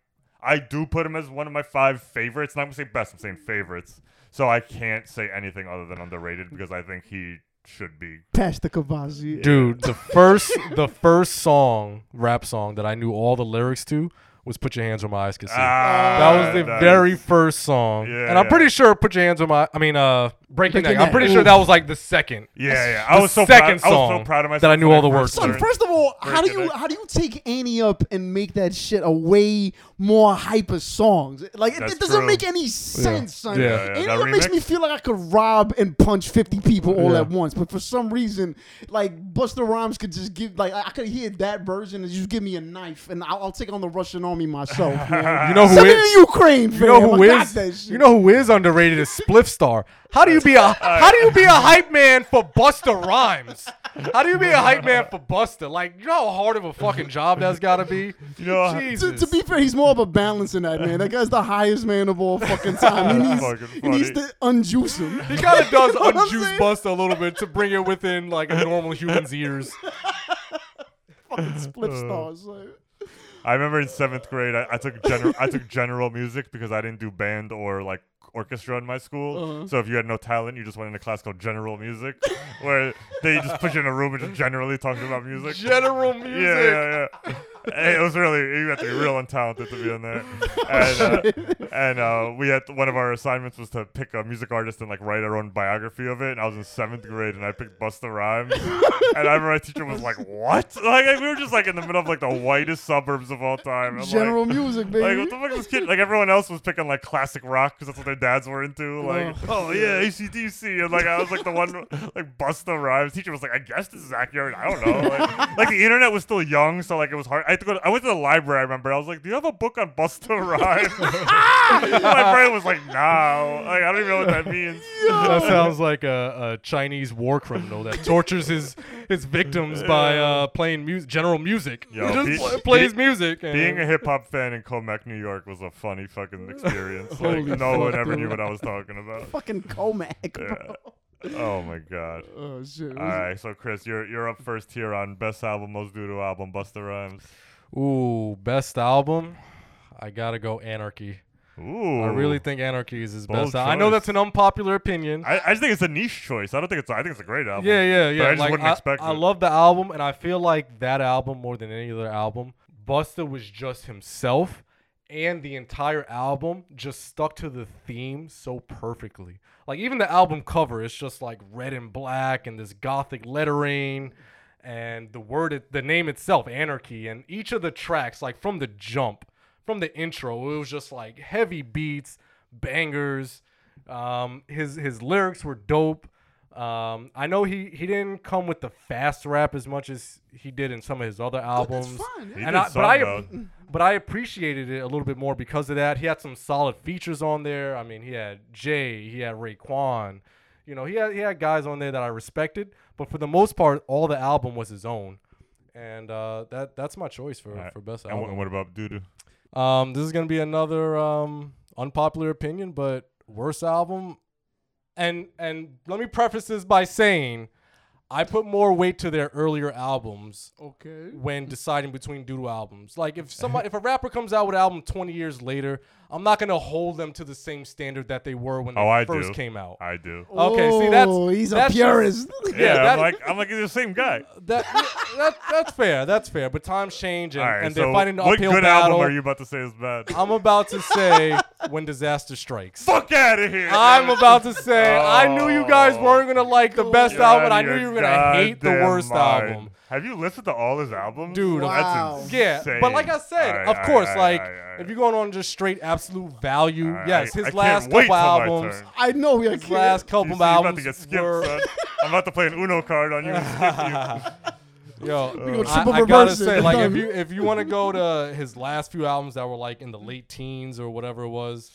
I do put him as one of my five favorites. Not gonna say best, I'm saying favorites. So I can't say anything other than underrated because I think he should be.
Pass the Courvoisier.
Dude, the first the first song, rap song that I knew all the lyrics to was "Put Your Hands Where My Eyes Can See."
Ah,
that was the
nice.
very first song,
Yeah,
and I'm
yeah.
pretty sure "Put Your Hands Where My," I mean, uh, "Break Your
Break
Neck." I'm
Neck.
pretty sure that was like the second.
Yeah, yeah.
The
I was so
second
proud. I was so proud of myself
that I knew all the words.
Son, first of all, how do you
Neck.
how do you take Annie up and make that shit a way more hyper songs? Like it, it doesn't
true.
make any sense, son.
Yeah,
yeah,
Annie
that
that makes me feel like I could rob and punch fifty people all
Yeah.
at once, but for some reason, like Busta Rhymes could just give like I, I could hear that version and just give me a knife and I'll, I'll take on the Russian army myself. man.
You know who
Send
is?
to Ukraine, fam.
You know who
I got
is? You know who is underrated is Spliff Star. How do you be a How do you be a hype man for Busta Rhymes? How do you be a hype man for Busta? Like, you know how hard of a fucking job that's got to be.
You know,
to,
Jesus.
to be fair, he's more of a balance in that man. That guy's the highest man of all fucking time. He needs,
Fucking
he needs to unjuice him.
He kind of does
You know
unjuice
saying?
Busta a little bit to bring it within like a normal human's ears.
fucking split
Uh.
stars. like.
I remember in seventh grade, I, I took general I took general music because I didn't do band or like orchestra in my school.
Uh-huh.
So if you had no talent, you just went in a class called general music, where they just put you in a room and just generally talking about music.
General music.
Yeah, yeah, yeah. It was really you had to be real untalented to be in there. And, uh, and uh, we had one of our assignments was to pick a music artist and like write our own biography of it. And I was in seventh grade and I picked Busta Rhymes. and I remember my teacher was like, "What?" Like we were just like in the middle of like the whitest suburbs of all time. I'm
General
like,
music,
like
baby.
what the fuck is this kid? Like everyone else was picking like classic rock because that's what their dads were into. Like, oh yeah, ACDC, and like I was like the one like Busta Rhymes. Teacher was like, I guess this is accurate. I don't know. Like, like the internet was still young, so like it was hard. I had to go. To, I went to the library. I remember. I was like, Do you have a book on Busta Rhymes? My brain was like, No. Like I don't even know what that means.
That sounds like a, a Chinese war criminal that tortures his his victims by uh, playing mu- general music.
Yo,
Just
be-
pl- plays
be-
music. And
Being a hip hop fan in Commack, New York, was a funny fucking experience. Like
Holy
no one
fuck,
ever knew what I was talking about.
Fucking Commack, bro.
Yeah. Oh my god.
Oh shit.
All right, so Chris, you're you're up first here on best album, most doodle album, Busta Rhymes.
Ooh, best album. I gotta go Anarchy.
Ooh,
I really think Anarchy is his
Bold
best. al- I know
choice.
that's an unpopular opinion.
I, I just think it's a niche choice. I don't think it's. I think it's a great album.
yeah, yeah,
But
yeah.
I just
like,
wouldn't
I,
expect
I
it.
love the album, and I feel like that album more than any other album. Busta was just himself, and the entire album just stuck to the theme so perfectly. Like even the album cover, it's just like red and black and this gothic lettering, and the word, it, the name itself, Anarchy, and each of the tracks, like from the jump, from the intro, it was just like heavy beats, bangers. Um, his his lyrics were dope. Um, I know he he didn't come with the fast rap as much as he did in some of his other albums.
fine, yeah.
And
did
I, but
some,
I
though.
but I appreciated it a little bit more because of that. He had some solid features on there. I mean, he had Jay, he had Raekwon. You know, he had he had guys on there that I respected. But for the most part, all the album was his own, and uh, that that's my choice for,
right.
for best album.
And what about Doodoo?
Um, this is gonna be another um unpopular opinion, but worst album. And and let me preface this by saying, I put more weight to their earlier albums
Okay.
when deciding between doodle albums. Like if somebody if a rapper comes out with an album 20 years later, I'm not gonna hold them to the same standard that they were when oh, they
Oh, I
first
do.
came out.
I do.
Okay, see, that's-
Oh, he's
that's
a
just-
purist.
Yeah,
that-
I'm like I'm like you're the same guy.
That, that that's fair. That's fair. But times change and,
All right,
and they're fighting an
what
uphill
good album are you about to say is bad?
I'm about to say when disaster strikes.
Fuck out of here.
I'm about to say I knew you guys oh. weren't gonna like the best
You're
album. I knew
your
you were gonna hate the
goddamn
worst
mind.
album.
Have you listened to all his albums,
Dude,
Wow.
That's
Yeah, but like I said,
All right,
of
all
course,
right,
like
all right, all right.
if you're going on just straight absolute value,
All right,
yes,
I-
his
I can't
last
wait
couple
till my
albums,
turn.
I know he
his last couple
You see, you're
albums
about to get skipped,
were,
son. I'm about to play an Uno card on you and skip you.
yo,
gonna uh,
I,
triple
I gotta
reverse it.
say, like if you if you want to go to his last few albums that were like in the late teens or whatever it was,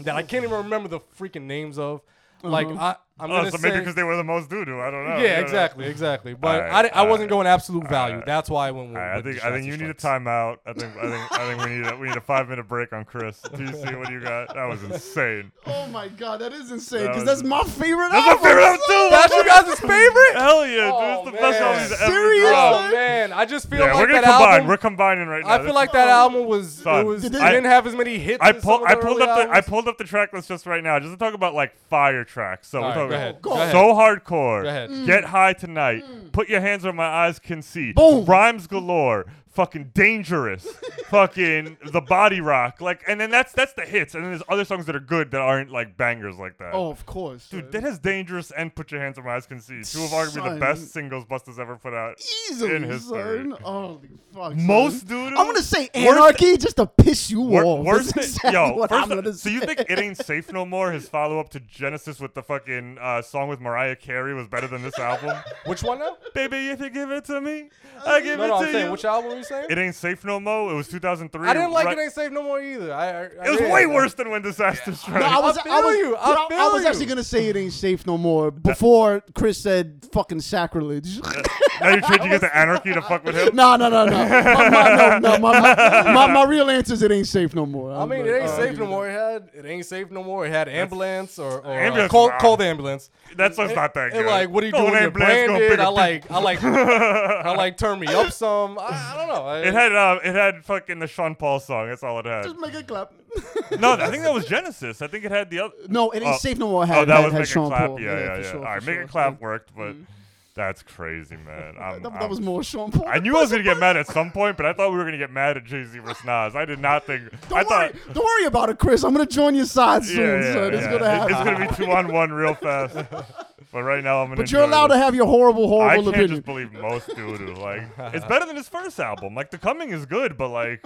that I can't even remember the freaking names of. Like uh-huh. I, I'm
Oh, so
say,
maybe because they were the most doo doo. I don't know.
yeah,
You know?
exactly, exactly. But
Alright,
I, di- I wasn't
alright,
going absolute value.
alright.
That's why I went with.
All right, I think I think
Disaster
you need a
Strikes.
timeout. I think I think I think we need a, we need a five minute break on Chris. TC, what do you got? That was insane.
Oh my god, that is insane. Because
was-
that's my favorite
That's my favorite album too.
That's your guys' favorite.
Hell yeah, dude!
Oh,
It's the best
man.
album he's ever
Serious?
Oh man, I just feel
Yeah,
like
we're gonna
that
combine.
album.
We're combining right now.
I feel like that album was
Son,
it was
Did
it
it-
didn't have as many hits.
I pulled I pulled up the I pulled up the track list just right now, just to talk about like fire tracks. So we're talking
go ahead.
Go
Go ahead.
so hardcore.
Go ahead.
Get high tonight. Mm. Put your hands where my eyes can see.
Boom.
Rhymes galore. Fucking dangerous. fucking the body rock. Like, and then that's that's the hits. And then there's other songs that are good that aren't like bangers like that.
Oh, of course.
Dude,
son.
that has dangerous and put your hands where my eyes can see. Two of arguably the best singles Busta's ever put out.
easily,
in history.
son. Holy fuck. son.
Most dude.
I'm gonna say anarchy just to piss you
Wor-
off.
worst
That's
thing,
exactly
yo, first
I'm
so you think it ain't safe no more? His follow up to Genesis with the fucking uh, song with Mariah Carey was better than this album.
Which one now?
Baby, if you give it to me, I give
No,
it
no,
to
I'm saying
you.
which album are you saying?
it ain't safe no more. It was 2003.
I didn't like
right-
it. Ain't safe no more either. I, I, I
It was
did.
way worse than when Disaster Strikes.
No, I was,
I feel
I was,
you. I
but I, was
you.
actually gonna say it ain't safe no more before Chris said fucking sacrilege.
now you're changing it to anarchy to fuck with him.
no, no, no, no. My, my, no, no. My, my, my, my real answer is it ain't safe no more.
I mean, it ain't safe no more. It had it ain't safe no more. It had ambulance or, or
Ambulance
uh, call, call the ambulance.
That song's not that good.
Like, what are you doing?
on, ambulance,
branded. I like, I like, I like. Turn me up some. I, I don't know. I-
It had uh, it had fucking the Sean Paul song. That's all it had.
Just make it clap.
No, I think that was Genesis. I think it had the other.
No, it ain't
Oh.
safe no more. Had,
Oh, that
had,
was
had
Make It
Sean
Clap.
Paul.
Yeah, yeah,
for
yeah.
sure,
All right,
for
Make
sure.
It Clap worked, but That's crazy, man. I'm,
That, that
I'm-
was more Sean Paul.
I knew I was gonna get mad at some point, but I thought we were gonna get mad at Jay Z versus Nas. I did not think.
Don't
I
worry,
thought.
don't worry about it, Chris. I'm gonna join your side soon,
Yeah, yeah,
son. It's
yeah.
gonna happen.
It's gonna be two on one real fast. But right now, I'm gonna.
but you're allowed
this.
to have your horrible, horrible
I
horrible
can't
opinion.
just believe most doo Like, it's better than his first album. Like, The Coming is good, but like,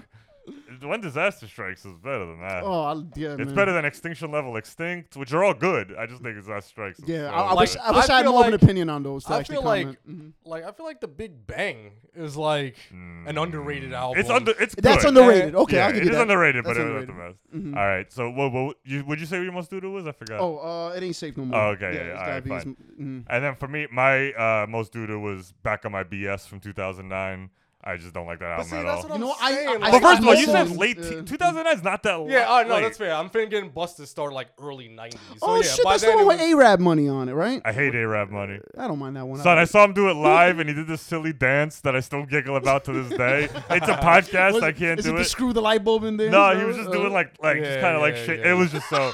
When Disaster Strikes is better than that.
Oh, I, yeah,
it's
man.
better than Extinction Level Extinct, which are all good. I just think Disaster Strikes. Is
Yeah, I, I wish I wish I,
I
had
feel
more of an opinion on those. To
I
actually
feel like,
comment. Mhm.
like I feel like the Big Bang is like an underrated album.
Mm. It's under. It's good.
That's underrated. Okay,
yeah,
I'll give
it
you
is
that.
underrated,
That's
but
underrated.
it's not the best. All right, so what, what you, would you say your most doo was? I forgot.
Oh, uh, it ain't safe no more.
Oh, okay, yeah,
it's
yeah,
gotta
alright,
be his-
fine.
mhm.
And then for me, my uh, most doo was back on my BS from 2009. I just don't like that album
see,
at
that's
all.
what
You
I'm
know, I- I-
like,
But first of all,
I'm
you said late.
uh,
T- 2009 is not that.
yeah, oh no,
late.
that's fair. I'm finna getting busted start like early '90s. So
Oh
yeah,
shit,
by
that's the one with
was-
Arab money on it, right?
I hate Arab money.
I don't mind that one.
Son, I saw him do it live, and he did this silly dance that I still giggle about to this day. It's a podcast.
Was
I can't
is
do
it.
it.
to screw the light bulb in there?
No,
Is
he was just
uh,
doing like, like just kind of like shit.
yeah.
It was just so.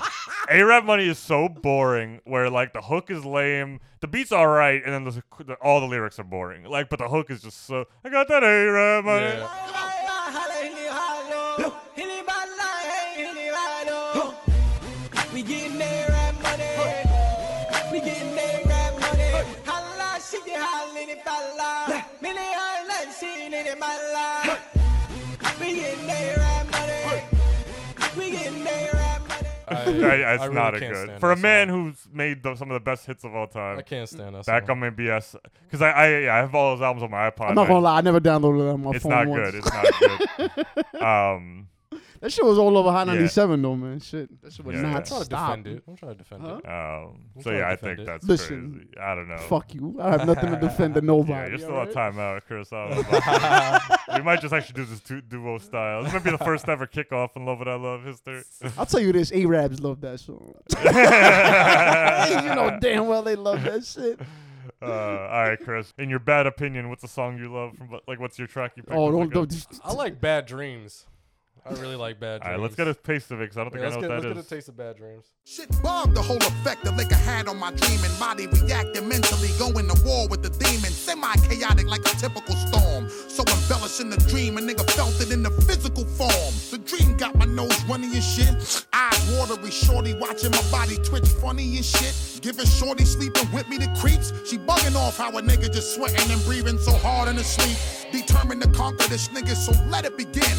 Arab money is so boring. Where like the hook is lame, the beat's all right, and then the, the, all the lyrics are boring. Like, but the hook is just so. I got that Arab money.
Yeah.
We getting there
I,
I,
I
it's
really
not a
can't
good
stand
for a
that
man
song.
who's made the, some of the best hits of all time.
I can't stand that.
Back
song.
on my BS because I, I yeah, I have all those albums on my iPod.
I'm not
and
gonna lie, I never downloaded that on my
It's
phone
not
once.
good. It's not good. um,
That shit was all over Hot
Yeah.
97 though, man. Shit, that shit was
Yeah,
not
yeah.
I'm trying to
stop.
defend it. I'm trying to defend
Huh?
it.
um,
I'm
so
trying
yeah, I
defend
think
it.
that's
Listen,
crazy. I don't know.
Fuck you. I have nothing to defend to nobody.
Yeah, you're still
alright?
on timeout, Chris. I don't know about that. we might just actually do this du- duo style. This might be the first ever kickoff in Love What I Love history.
I'll tell you this: Arabs love that song. you know damn well they love that shit.
Uh, all right, Chris. In your bad opinion, what's the song you love from? Like, what's your track you picked?
Oh,
What's
don't,
it
don't just,
I like Bad Dreams. I really like Bad
All
Dreams.
right, let's get a taste of it because I don't think
Yeah,
I
let's
know
get,
what
let's
that
get a
is.
taste of Bad Dreams.
Shit bombed the whole effect the liquor had on my dreaming body reacting mentally, going to war with the demon. Semi-chaotic like a typical storm. So embellishing the dream, a nigga felt it in the physical form. The dream got my nose running and shit. Eyes watery, shorty watching my body twitch funny and shit. Giving shorty sleeping with me the creeps. She bugging off how a nigga just sweating and breathing so hard in his sleep. Determined to conquer this nigga, so let it begin.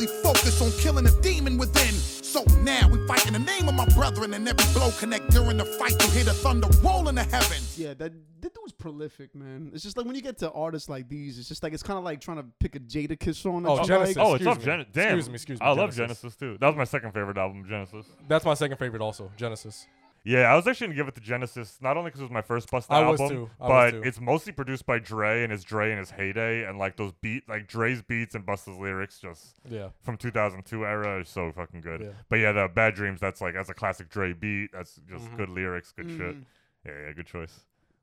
Absolutely focused on killing the demon within. So now we fight in the name of my brethren, and every blow connect during the fight. You hear the thunder roll in the heavens.
yeah, that that dude's prolific, man. It's just like when you get to artists like these, it's just like it's kind of like trying to pick a Jadakiss song.
Oh, Genesis.
like.
Oh, it's
Excuse
off. Genesis. Damn.
Excuse me, excuse me,
I love
Genesis.
Genesis too. That was my second favorite album, Genesis.
That's my second favorite also, Genesis.
Yeah, I was actually gonna give it to Genesis, not only because it was my first Busta
I was
album,
too. I was
but
too.
it's mostly produced by Dre and it's Dre and his heyday, and like those beat, like Dre's beats and Busta's lyrics, just
Yeah.
from 2002 era, is so fucking good.
Yeah.
But yeah, the Bad Dreams, that's like that's a classic Dre beat. That's just
Mm-hmm.
good lyrics, good shit.
Mm.
Yeah, yeah, good choice.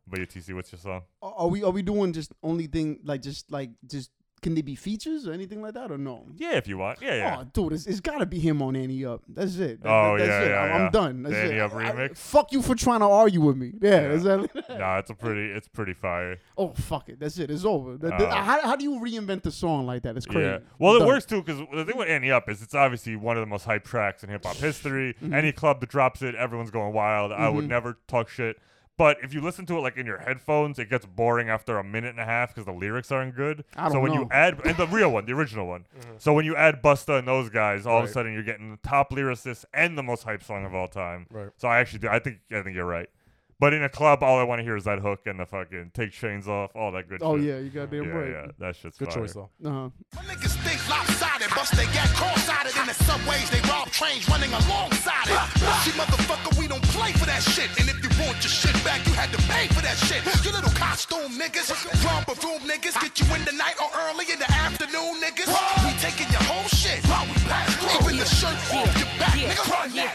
But yeah, TC, what's your song?
Are are we are we doing just only thing like just like just can they be features or anything like that or no?
Yeah, if you want. Yeah, yeah.
Oh, dude, it's, it's got to be him on Ante Up. That's it. That-
Oh,
that's
yeah,
it.
yeah,
I'm,
yeah.
Done. That's
The
it.
Ante Up
I- I-
remix?
fuck you for trying to argue with me. Yeah.
Yeah.
is that-
nah, it's a pretty, it's pretty fire.
oh, fuck it. That's it. It's over. That-
Uh,
how, how do you reinvent the song like that? It's crazy.
Yeah. Well, it
Done.
works too because the thing with Ante Up is it's obviously one of the most hyped tracks in hip hop history.
Mm-hmm.
Any club that drops it, everyone's going wild. I would never talk shit. But if you listen to it like in your headphones, it gets boring after a minute and a half because the lyrics aren't good.
I
so
don't
when you add and the real one, the original one. Mm-hmm. So when you add Busta and those guys, all of a
Right.
sudden you're getting the top lyricist and the most hyped song of all time.
Right.
So I actually do. I think I think you're right. But in a club, all I want to hear is that hook and the fucking take chains off, all that good
Oh,
shit.
yeah. You got damn
yeah,
right.
yeah. That shit's
Good
fire.
choice though.
Uh-huh.
My niggas think lopsided, bust they got cross-sided in the subways. They rob trains running alongside it. See, motherfucker, we don't play for that shit. And if you want your shit back, you had to pay for that shit. You little costume niggas, romper room niggas, get you in the night or early in the afternoon niggas. We taking your whole shit. while we pay. Even the shirt off your back, nigga. Run that.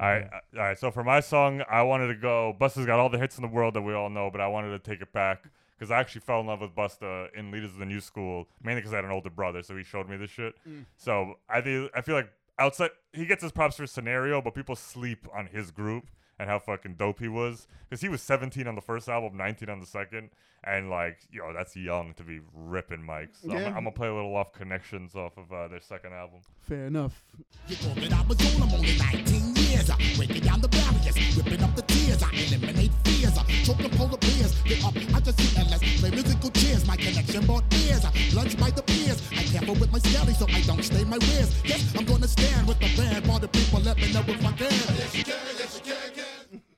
All right, uh, all right. So for my song, I wanted to go. Busta's got all the hits in the world that we all know, but I wanted to take it back because I actually fell in love with Busta in Leaders of the New School, mainly because I had an older brother, so he showed me this shit. So I think I feel like outside he gets his props for scenario, but people sleep on his group. And and how fucking dope he was. Because he was 17 on the first album, 19 on the second, and like, yo, that's young to be ripping mics. So I'm,
Yeah.
I'm gonna play a little off connections off of uh, their second album.
Fair enough.
You thought that I was on, I'm only 19 years. Uh, breaking down the barriers, ripping up the tears. I eliminate fears. Uh, choke the polar bears. Get up, I just sit and let's play musical chairs. My connection brought ears. Uh, lunch by the peers. I careful with my skelly so I don't stay my wares. Yes, I'm gonna stand with the band. While the people let me know if I can. Yes, you can, yes, you can, can.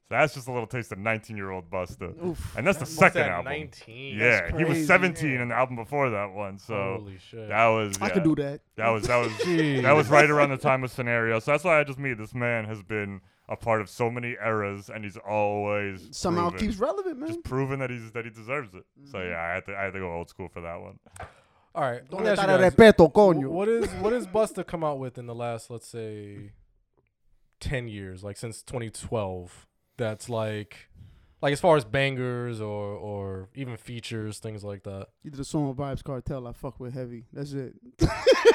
So that's just a little taste of 19 year old Busta. And that's the second
at
album.
19?
Yeah, he was
crazy.
17 in the album before that one. So
Holy shit.
that was.
I
yeah.
could do that.
That was that was
Jeez.
that was right around the time of scenario. So that's why I just mean this man has been a part of so many eras, and he's always
Somehow
proven,
keeps relevant, man.
just proven that he's that he deserves it. So mm-hmm. yeah, I had to I had to go old school for that one.
All right. let
Don't
me
let
ask you
that
guys,
respeto,
wh-
coño.
What is what is Busta come out with in the last let's say ten years, like since 2012? That's like like as far as bangers or or even features, things like that.
You did a song with Vybz Kartel. I fuck with heavy. That's it.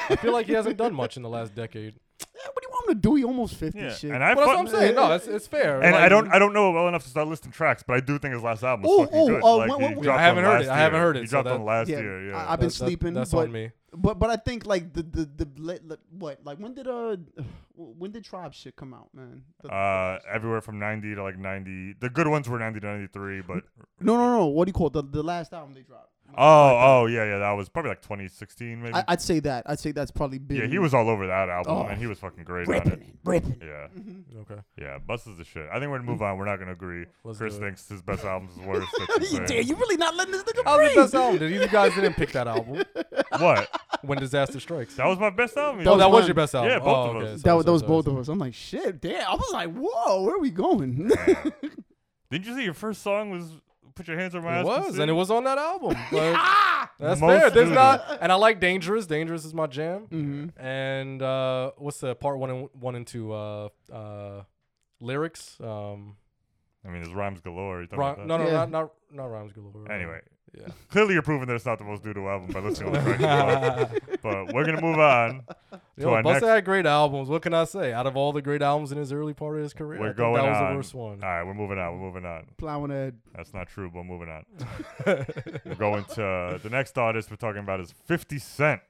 I feel like he hasn't done much in the last decade.
Yeah, what do you want him to do? He almost fifty.
Yeah,
shit.
and I
well, that's what I'm saying. No, it's, it's fair.
and
Like,
I don't I don't know well enough to start listing tracks, but I do think his last album is
Ooh,
fucking
ooh,
good.
uh,
like,
when-
he
when-
I haven't heard
last
it. I haven't heard it,
He
so
dropped
that-
one last
Yeah,
year. Yeah.
I, I've been
That- that-
sleeping.
that's
but,
on me.
But but I think like the the the what like when did uh when did Tribe shit come out, man? The-
uh, everywhere from 90 to like 90. The good ones were 90 to 93, but
no no no. What do you call it? the the last album they dropped?
Oh oh yeah yeah that was probably like 2016 maybe.
I, I'd say that. I'd say that's probably big.
yeah, he was all over that album
Oh.
and he was fucking great
ripping
on it.
it, ripping. it.
Yeah. Mm-hmm.
Okay.
Yeah, Busta's the shit. I think we're gonna move on. We're not gonna agree.
Let's
Chris
do it.
thinks his best album is worse. That's
you,
insane.
damn, you really not letting this nigga
That was
breathe.
the best album. Did you guys didn't pick that album
what?
when Disaster Strikes?
That was my best album.
oh,
was
that was
mine.
your best album.
Yeah, both
oh,
of
okay.
us.
Sorry,
That, was- that was both of us. I'm like, shit, damn. I was like, whoa, where are we going?
Didn't you say your first song was "Put Your Hands on My Ass"?
It was, and it was on that album. Like, that's
Most
fair. There's not, and I like Dangerous. Dangerous is my jam.
Mm-hmm.
And uh, what's the part one and one and two? Uh, uh, lyrics. Um,
I mean, there's rhymes galore. You talking
rhy-
about
no, no,
Yeah.
not not not rhymes galore.
Anyway,
yeah.
clearly you're proving that it's not the most doo-doo album by listening to the tracks. but we're gonna move on to
Yo,
our
Busta
next.
had great albums. What can I say? Out of all the great albums in his early part of his career,
We're
I think
going
that was
on.
the worst one.
All right, we're moving on. We're moving on.
Plowing ahead.
That's not true, but moving on. we're going to uh, the next artist we're talking about is 50 Cent.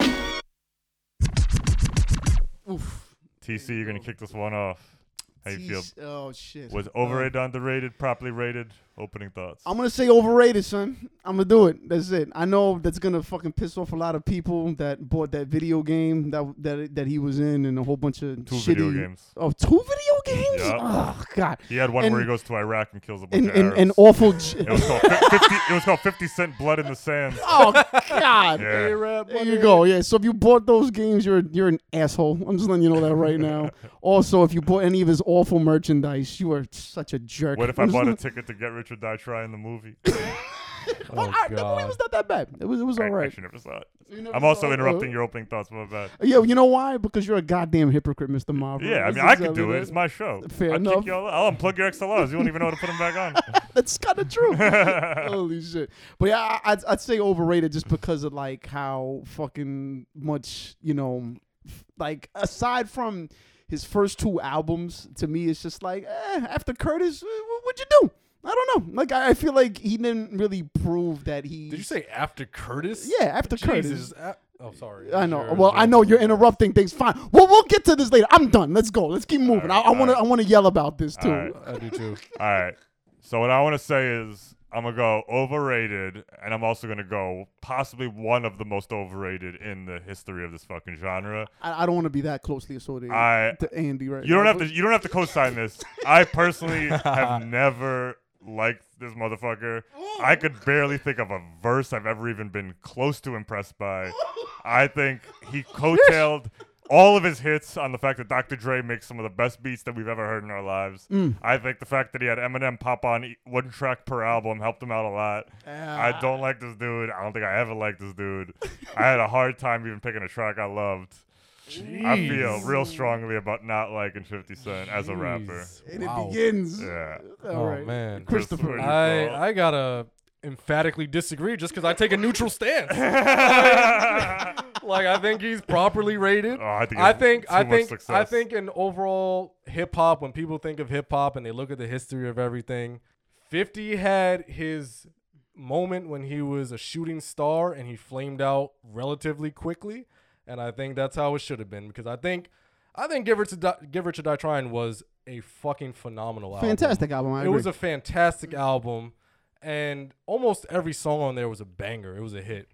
Oof.
TC, you're gonna kick this one off. How you feel?
Oh shit.
Was
Uh,
overrated, underrated, properly rated? Opening thoughts.
I'm gonna say overrated, son. I'm gonna do it. That's it. I know that's gonna fucking piss off a lot of people that bought that video game that that that he was in and a whole bunch of
Two
shitty.
video games.
Oh, two video games?
Yeah.
Oh god.
He had one
And-
where he goes to Iraq and kills a bunch
And
of
and,
Arabs.
and awful. J-
it was called fi- 50. It was called 50 Cent Blood in the Sand.
oh god.
Yeah.
A-Rap
There you go. Yeah. So if you bought those games, you're you're an asshole. I'm just letting you know that right now. also, if you bought any of his awful merchandise, you are such a jerk.
What if I bought a ticket to Get Rich or Die Trying the movie?
Well,
Oh,
I- the movie was not that bad. It was it was
I
all right.
actually never saw it. I'm also interrupting your opening thoughts. My bad.
Yeah, you know why? Because you're a goddamn hypocrite, Mr. Marvel.
Yeah, I mean, I could do it. It's my show.
Fair
I'll
enough.
I'll unplug your XLRs. You won't even know how to put them back on.
That's kind of true. Holy shit! But yeah, I- I'd, I'd say overrated just because of like how fucking much you know, like aside from his first two albums, to me it's just like eh, after Curtis, what'd you do? I don't know. Like I I feel like he didn't really prove that he.
Did you say after Curtis?
Yeah, after Curtis.
Jesus. a- oh, sorry.
I know.
Sure,
well,
sure.
I know you're interrupting things. Fine. Well, we'll get to this later. I'm done. Let's go. Let's keep moving.
All right,
I want to. I want to yell about this too.
All right.
I do too.
All right. So what I want to say is I'm gonna go overrated, and I'm also gonna go possibly one of the most overrated in the history of this fucking genre.
I, I don't want to be that closely associated
I-
to Andy right
You don't
now,
have to. You don't have to co-sign this. I personally have never liked this motherfucker. I could barely think of a verse I've ever even been close to impressed by. I think he coattailed all of his hits on the fact that Dr. Dre makes some of the best beats that we've ever heard in our lives.
Mm.
I think the fact that he had Eminem pop on e- one track per album helped him out a lot. I don't like this dude. I don't think I ever liked this dude. I had a hard time even picking a track I loved. I feel real strongly about not liking 50 Cent as a rapper.
And
Wow.
it begins.
Yeah.
All
Oh,
right.
man.
Christopher.
I. I gotta emphatically disagree just because I take a neutral stance. like I think he's properly rated.
Oh, I think
I think I think I think in overall hip hop, when people think of hip hop and they look at the history of everything, Fifty had his moment when he was a shooting star and he flamed out relatively quickly, and I think that's how it should have been because I think I think Give Rich to Die, Give Rich to Die Trying was a fucking phenomenal album.
Fantastic album. I
It was a fantastic album, and almost every song on there was a banger. It was a hit.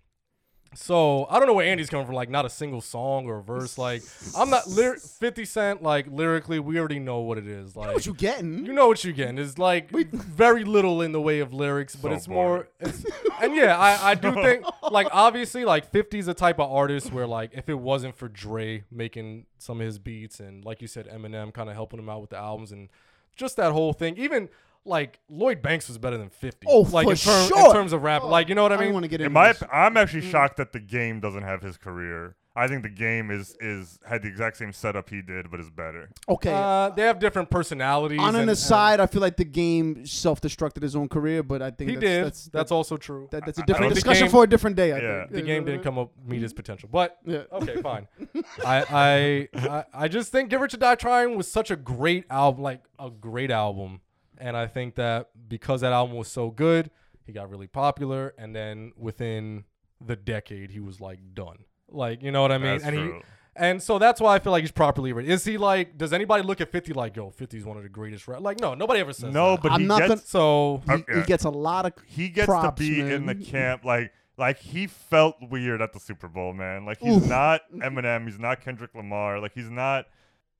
So I don't know where Andy's coming from. Like not a single song or a verse. Like I'm not lyr- 50 Cent. Like lyrically, we already know what it is. Like
what you getting?
you know what you're getting. It's like very little in the way of lyrics, but
So
it's more. It's, and yeah, I, I do think like obviously like 50's a type of artist where like if it wasn't for Dre making some of his beats and like you said Eminem kind of helping him out with the albums and just that whole thing, even like Lloyd Banks was better than 50.
Oh,
like
for
in, term-
sure.
in terms of rap,
Oh,
like you know what I
I
mean?
want to get
In
into
my,
this.
op- I'm actually shocked that the game doesn't have his career. I think the game is is had the exact same setup he did, but is better.
Okay.
Uh, they have different personalities.
on
and-
an
and
aside, I feel like the game self-destructed his own career, but I think
he
that's,
did.
That's,
That's, also true.
that, that's a different discussion
game-
for a different day. I
Yeah.
think
the game didn't come up meet his potential, but
Yeah.
okay, fine. I, I I I just think "Give Rich or Die Trying" was such a great album, like a great album, and I think that because that album was so good, he got really popular, and then within the decade, he was like done. Like you know what I mean?
That's
and
true.
he and so that's why I feel like he's properly rated. Is he like? Does anybody look at Fifty like, yo, 50 is one of the greatest rap? Like, no, nobody ever says
No,
that.
but
I'm
he
not
gets
gonna-
so
he,
Uh,
he gets a lot of
he gets
props,
to be in the camp like like he felt weird at the Super Bowl, man. Like he's
Oof.
not Eminem, he's not Kendrick Lamar, like he's not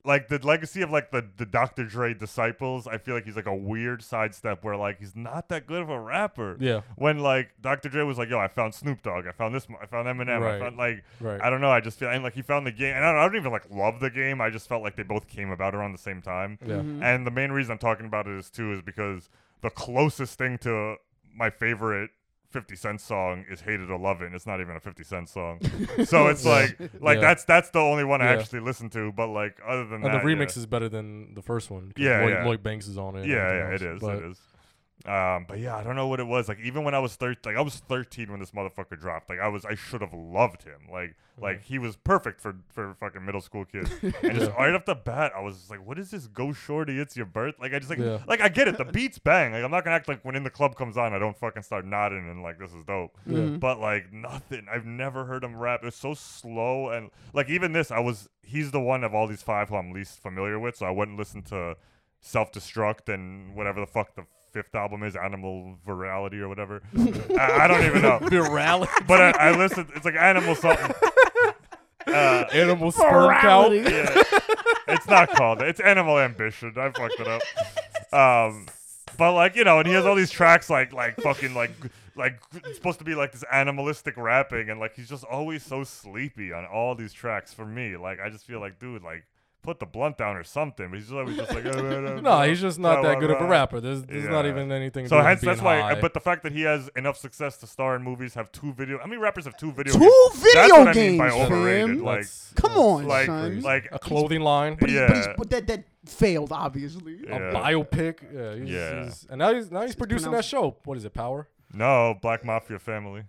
like the legacy of like the the Dr. Dre disciples. I feel like he's like a weird sidestep where like he's not that good of a rapper.
Yeah.
When like Dr. Dre was like, "Yo, I found Snoop Dogg, I found this, I found Eminem,
Right.
I found like
Right.
I don't know. I just feel and like he found the game, and I don't, I don't even like love the game. I just felt like they both came about around the same time.
Yeah.
Mm-hmm.
And the main reason I'm talking about it is too is because the closest thing to my favorite 50 Cent song is "Hated or Love It." and It's not even a 50 Cent song, so it's like like
Yeah.
that's that's the only one I
Yeah.
actually listen to. But like other than
and
that,
the remix
yeah.
is better than the first one. 'cause
Yeah,
Lloyd,
yeah.
Lloyd Banks is on it. and
Yeah,
everything
yeah,
else,
it is.
but-
It is. Um, but yeah, I don't know what it was. Like even when I was thirteen, like I was thirteen when this motherfucker dropped. Like I was, I should have loved him. Like,
Mm-hmm.
like he was perfect for for fucking middle school kids. And just right off the bat, I was just like, "What is this? Go shorty, it's your birth." Like I just like,
Yeah.
like I get it. The beats bang. Like I'm not gonna act like when in the club comes on, I don't fucking start nodding and like this is dope. But like nothing. I've never heard him rap. It's so slow and like even this, I was. He's the one of all these five who I'm least familiar with, so I wouldn't listen to self destruct and whatever the fuck the fifth album is, Animal Virality or whatever. I, I don't even know.
Virality.
But I, I listened. It's like Animal something. Uh,
Animal sperm count.
yeah. it's not called. It's Animal Ambition. I fucked it up. Um, but like you know, and he has all these tracks like like fucking like like it's supposed to be like this animalistic rapping, and like he's just always so sleepy on all these tracks. For me, like I just feel like, dude, like put the blunt down or something. But he's always just like,
No, he's just not that good of a rapper. There's, there's not even anything.
So hence that's why.
high.
But the fact that he has enough success to star in movies, have two video. How many rappers have two video?
Two
games? That's
video
what I mean by
games,
overrated.
fam.
Like,
That's-
Come on,
like,
son.
like
a clothing line,
but, he's, but, he's,
yeah.
but that that failed, obviously.
Yeah.
a biopic. Yeah, he's,
Yeah.
he's- and now he's now he's producing that show. What is it? Power.
no Black Mafia Family.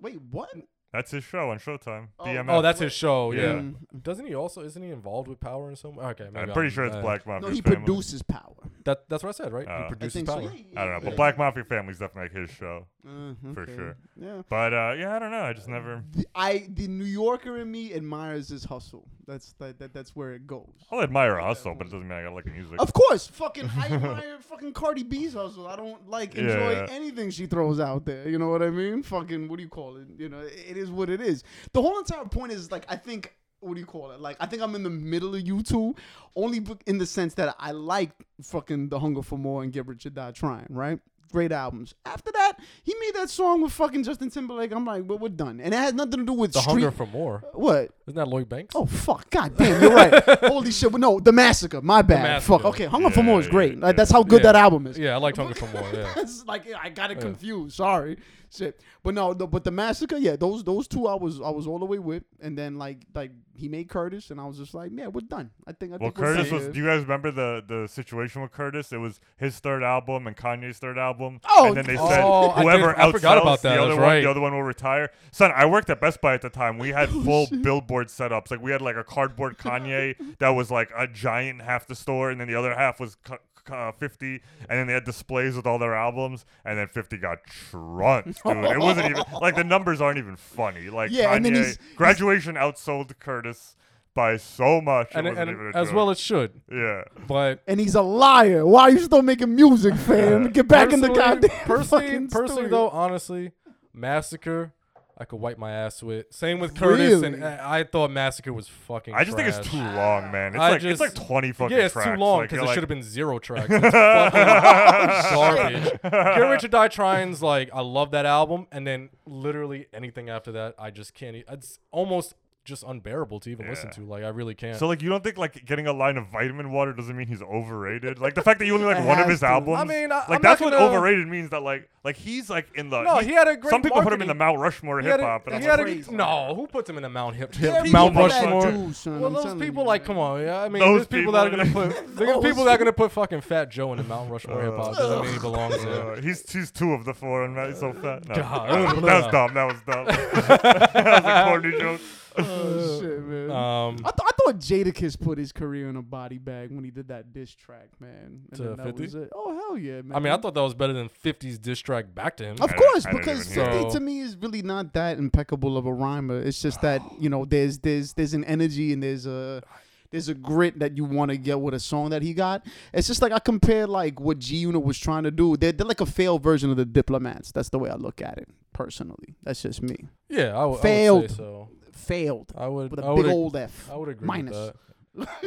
Wait, what?
That's his show on Showtime.
Oh.
BMF.
Oh, that's his show. Yeah.
Yeah.
Doesn't he also? Isn't he involved with Power in some? Okay, maybe
I'm pretty sure it's
uh,
Black Mafia.
No, he
Family.
produces Power.
That that's what I said, right?
Uh,
he
I
I
produces Power.
so.
I don't know, but Black Mafia Family's definitely like his show.
Uh,
for sure.
Yeah.
But uh, yeah, I don't know. I just never.
The, I the New Yorker in me admires his hustle. That's that, that that's where it goes.
I'll admire a hustle, but it doesn't mean I gotta like the music.
Of course, fucking I admire fucking Cardi B's hustle. I don't like
Yeah,
enjoy
yeah.
anything she throws out there. You know what I mean? Fucking what do you call it? You know, it is what it is. The whole entire point is like I think what do you call it? Like I think I'm in the middle of you two, only in the sense that I like fucking The Hunger for More and Get Rich or Die Trying, right? Great albums. After that, he made that song with fucking Justin Timberlake. I'm like, well, we're done, and it has nothing to do with
The
street.
Hunger for More.
Uh, what?
Isn't that Lloyd Banks?
Oh fuck! God damn, you're right. Holy shit! Well, no, the massacre. My bad.
Massacre.
Fuck. Okay, Hunger for More is
yeah,
great. Like, that's how good
Yeah.
that album is.
Yeah, I liked Hunger for More. Yeah.
It's like I got it confused. Sorry. Shit. But no, no, but the massacre, yeah, those those two I was I was all the way with, and then like like he made Curtis, and I was just like, yeah, we're done. I think I
Well,
think
Curtis was. Do you guys remember the the situation with Curtis? It was his third album and Kanye's third album.
Oh,
and then they oh, said
Oh, I
whoever
did- I forgot
outsells
about that,
the other
that's
one,
right.
the other one will retire. Son, I worked at Best Buy at the time. We had
Oh,
full billboard setups. Like we had like a cardboard Kanye that was like a giant half the store, and then the other half was. cu- uh, 50 and then they had displays with all their albums and then 50 got trunked dude it wasn't even like the numbers aren't even funny like
Yeah,
Kanye
and then he's-
graduation outsold Curtis by so much it
and,
wasn't
and
even a
as
joke.
well it should.
yeah
But
and he's a liar. Why are you still making music, fam? Get back in the goddamn
personally,
fucking
personally though, honestly, Massacre, I could wipe my ass with. Same with Curtis,
Really?
and I, I thought Massacre was fucking.
I just think it's
trash.
too long, man. It's
I
like
just-
it's like twenty fucking
Yeah, it's
tracks.
too long because
you're
it should have been zero tracks. It's fucking garbage. Get Rich or Die Trying's like I love that album, and then literally anything after that, I just can't. e- It's almost just unbearable to even listen to. Like I really can't.
So like you don't think like getting a line of vitamin water doesn't mean he's overrated? Like the fact that you only like one of his
to.
albums.
I mean, I-
like
I'm
that's what
gonna-
overrated means. That like like he's like in the
No, he had a great
Some people put him in the Mount Rushmore hip hop. and I'm
he had
like,
a- no, who puts him in the Mount Hip
There are
Mount Rushmore?
do, son,
well, those people
you,
like, come on, yeah. I mean,
Those
there's people, that are gonna
people.
put, there's
Those
people that are gonna put fucking Fat Joe in the Mount Rushmore hip hop. Doesn't mean he belongs there.
he's he's two of the four, and he's so fat.
God.
that was dumb. That was dumb. that was a corny joke.
Oh, shit, man.
Um,
I, th- I thought Jadakiss put his career in a body bag when he did that diss track, man. And
To
then that
50?
was it. Oh hell yeah, man.
I mean, I thought that was better than 50's diss track back to him.
Of
I
course,
I didn't
because
even
hear it.
50 to me is really not that impeccable of a rhymer. It's just that you know there's there's there's an energy and there's a there's a grit that you want to get with a song that he got. It's just like I compare like what G Unit was trying to do. They're, they're like a failed version of the Diplomats. That's the way I look at it personally. That's just me.
Yeah, I, w- I would
Failed.
say so.
Failed
I would.
with a
I
big
would, ag-
old F.
I would agree
minus.
with that.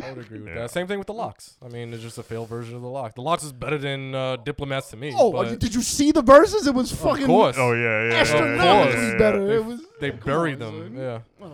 I would agree with
Yeah.
that. Same thing with the LOX. I mean, it's just a failed version of the LOX. The LOX is better than uh, diplomats to me.
Oh,
but
did you see the verses? It was fucking
of course.
Oh yeah, yeah.
astronomically
yeah, yeah, yeah.
better.
They,
it was.
they
Come
buried
on,
them.
son.
Yeah.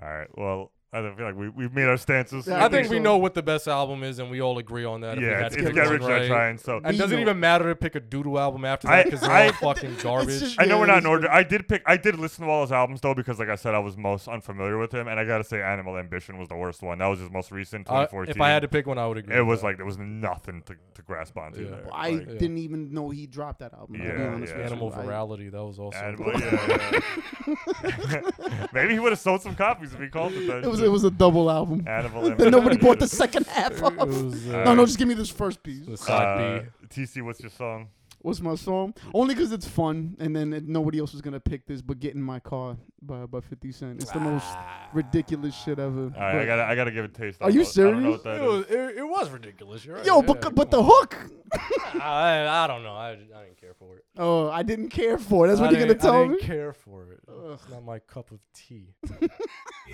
All right. Well, I don't feel like we we've made our stances.
Yeah,
I think
so.
we know what the best album is, and we all agree on that. if we
Yeah, it's,
to
it's
pick
Get Rich or
right?
Trying. So
And does it
know.
even matter to pick a doodle album after that because they're
I-
all fucking garbage?
just-
I know
Yeah,
we're not in order.
good.
I did pick. I did listen to all his albums though because, like I said, I was most unfamiliar with him, and I gotta say, Animal Ambition was the worst one. That was his most recent,
Uh,
2014.
if I had to pick one, I would agree.
it
with
was
that.
like there was nothing to, to grasp onto
Yeah.
there.
I
Like,
Yeah.
didn't even know he dropped that album. to be
Yeah,
honest
yeah.
with
Animal
you. I-
Virality. That was also.
Animal, yeah, yeah. Maybe he would have sold some copies if he called it that.
It was it was a double album.
Animal
Then nobody bought the second half of.
was, uh,
No, no, just give me this first piece.
the side
Uh, TC, what's your song?
What's my song? Only because it's fun, and then it, nobody else was gonna pick this. But "Get in My Car" by by Fifty Cent. It's the most ah. ridiculous shit ever.
All right, I gotta I gotta give it a taste.
Are you
I don't know
serious?
what that
B. It
is.
was, it, it was ridiculous. You're right.
Yo,
yeah,
but
come
but the
on.
hook.
I, I don't know. I, I didn't care for it.
Oh, I didn't care for it. That's what
I
you're gonna
tell me. I
tell
didn't
me.
care for it. It's not my cup of tea.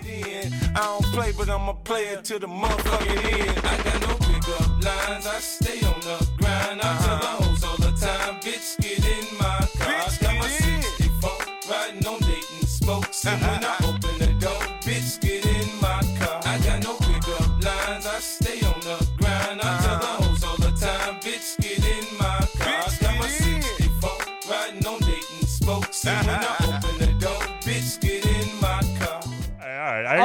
I don't play, but I'm a player to the motherfucking end. I got no pickup lines. I stay on the grind. I tell the hoes all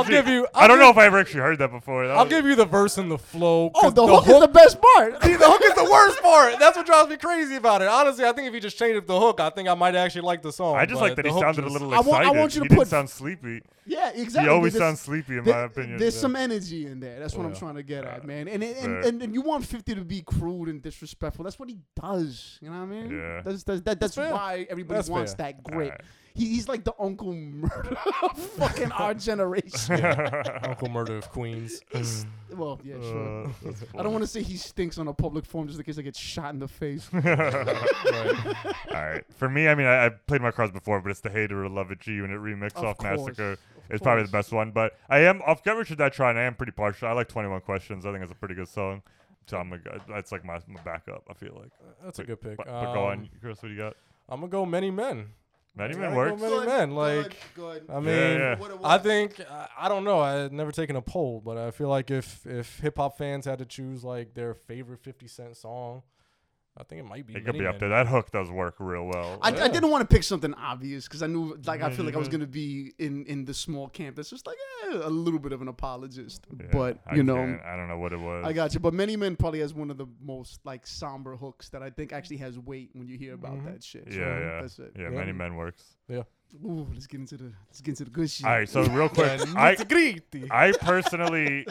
I'll give you-
I
I'll
don't know if I ever actually heard that before. That
I'll
was-
give you the verse and the flow.
Oh, the, hook, is the best part.
See, the hook is the worst part. That's what drives me crazy about it. Honestly, I think if he just changed up the hook, I think I might actually like the song.
I just like that
the
he
hook
sounded a
just-
little
I want- I want you to
he didn't
put-
sound sleepy.
yeah, exactly.
He always
There's-
sounds sleepy, in
there-
my opinion.
There's
yeah.
some energy in there. That's what I'm trying to get at, uh, man. And and, and, and and you want 50 to be crude and disrespectful. That's what he does. You know what I mean?
Yeah.
That's that's that, that's why everybody
That's
wants
fair.
that grit.
Alright.
He, he's like the Uncle Murda of fucking our generation.
Uncle Murda of Queens.
well, yeah, sure.
Uh,
I don't want to say he stinks on a public forum just in case I get shot in the face.
right.
All right. For me, I mean, I, I played my cards before, but it's the Hater or Love It G Unit remix
Of
off
course,
Massacre. It's probably the best one. But I am off Get Rich or Die Trying. I am pretty partial. I like 21 Questions. I think it's a pretty good song. So I'm gonna, that's like my, my backup. I feel like.
That's a good pick.
But, but go on,
Um,
Chris. What do you got?
I'm gonna go Many Men.
Many
Yeah,
Men
I
works.
go Many Men. Like,
good.
I mean,
yeah.
I think I- I don't know. I had never taken a poll, but I feel like if if hip hop fans had to choose like their favorite 50 Cent song, I think it might be.
It could be up there. That hook does work real well.
I, I didn't want to pick something obvious because I knew, like, I feel like I was
Mhm.
gonna be in in the small camp that's just like eh, a little bit of an apologist,
Yeah,
but
I
you know,
can't- I don't know what it was.
I got you. But Many Men probably has one of the most like somber hooks that I think actually has weight when you hear about that shit. So,
Yeah, yeah,
That's it.
yeah.
Yeah.
Many men works.
Ooh, let's get into the let's get into the good shit.
All right, so real quick, I
Nitty-gritty.
I personally,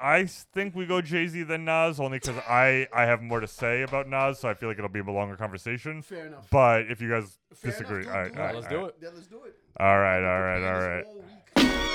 I think we go Jay Z than Nas only because I I have more to say about Nas, so I feel like it'll be a longer conversation.
Fair enough.
But if you guys
Fair
disagree,
enough.
all right,
Go-
all
Let's
all
do
right.
it.
Yeah, let's do it.
All right, all right,
Prepared
all
this
right.
all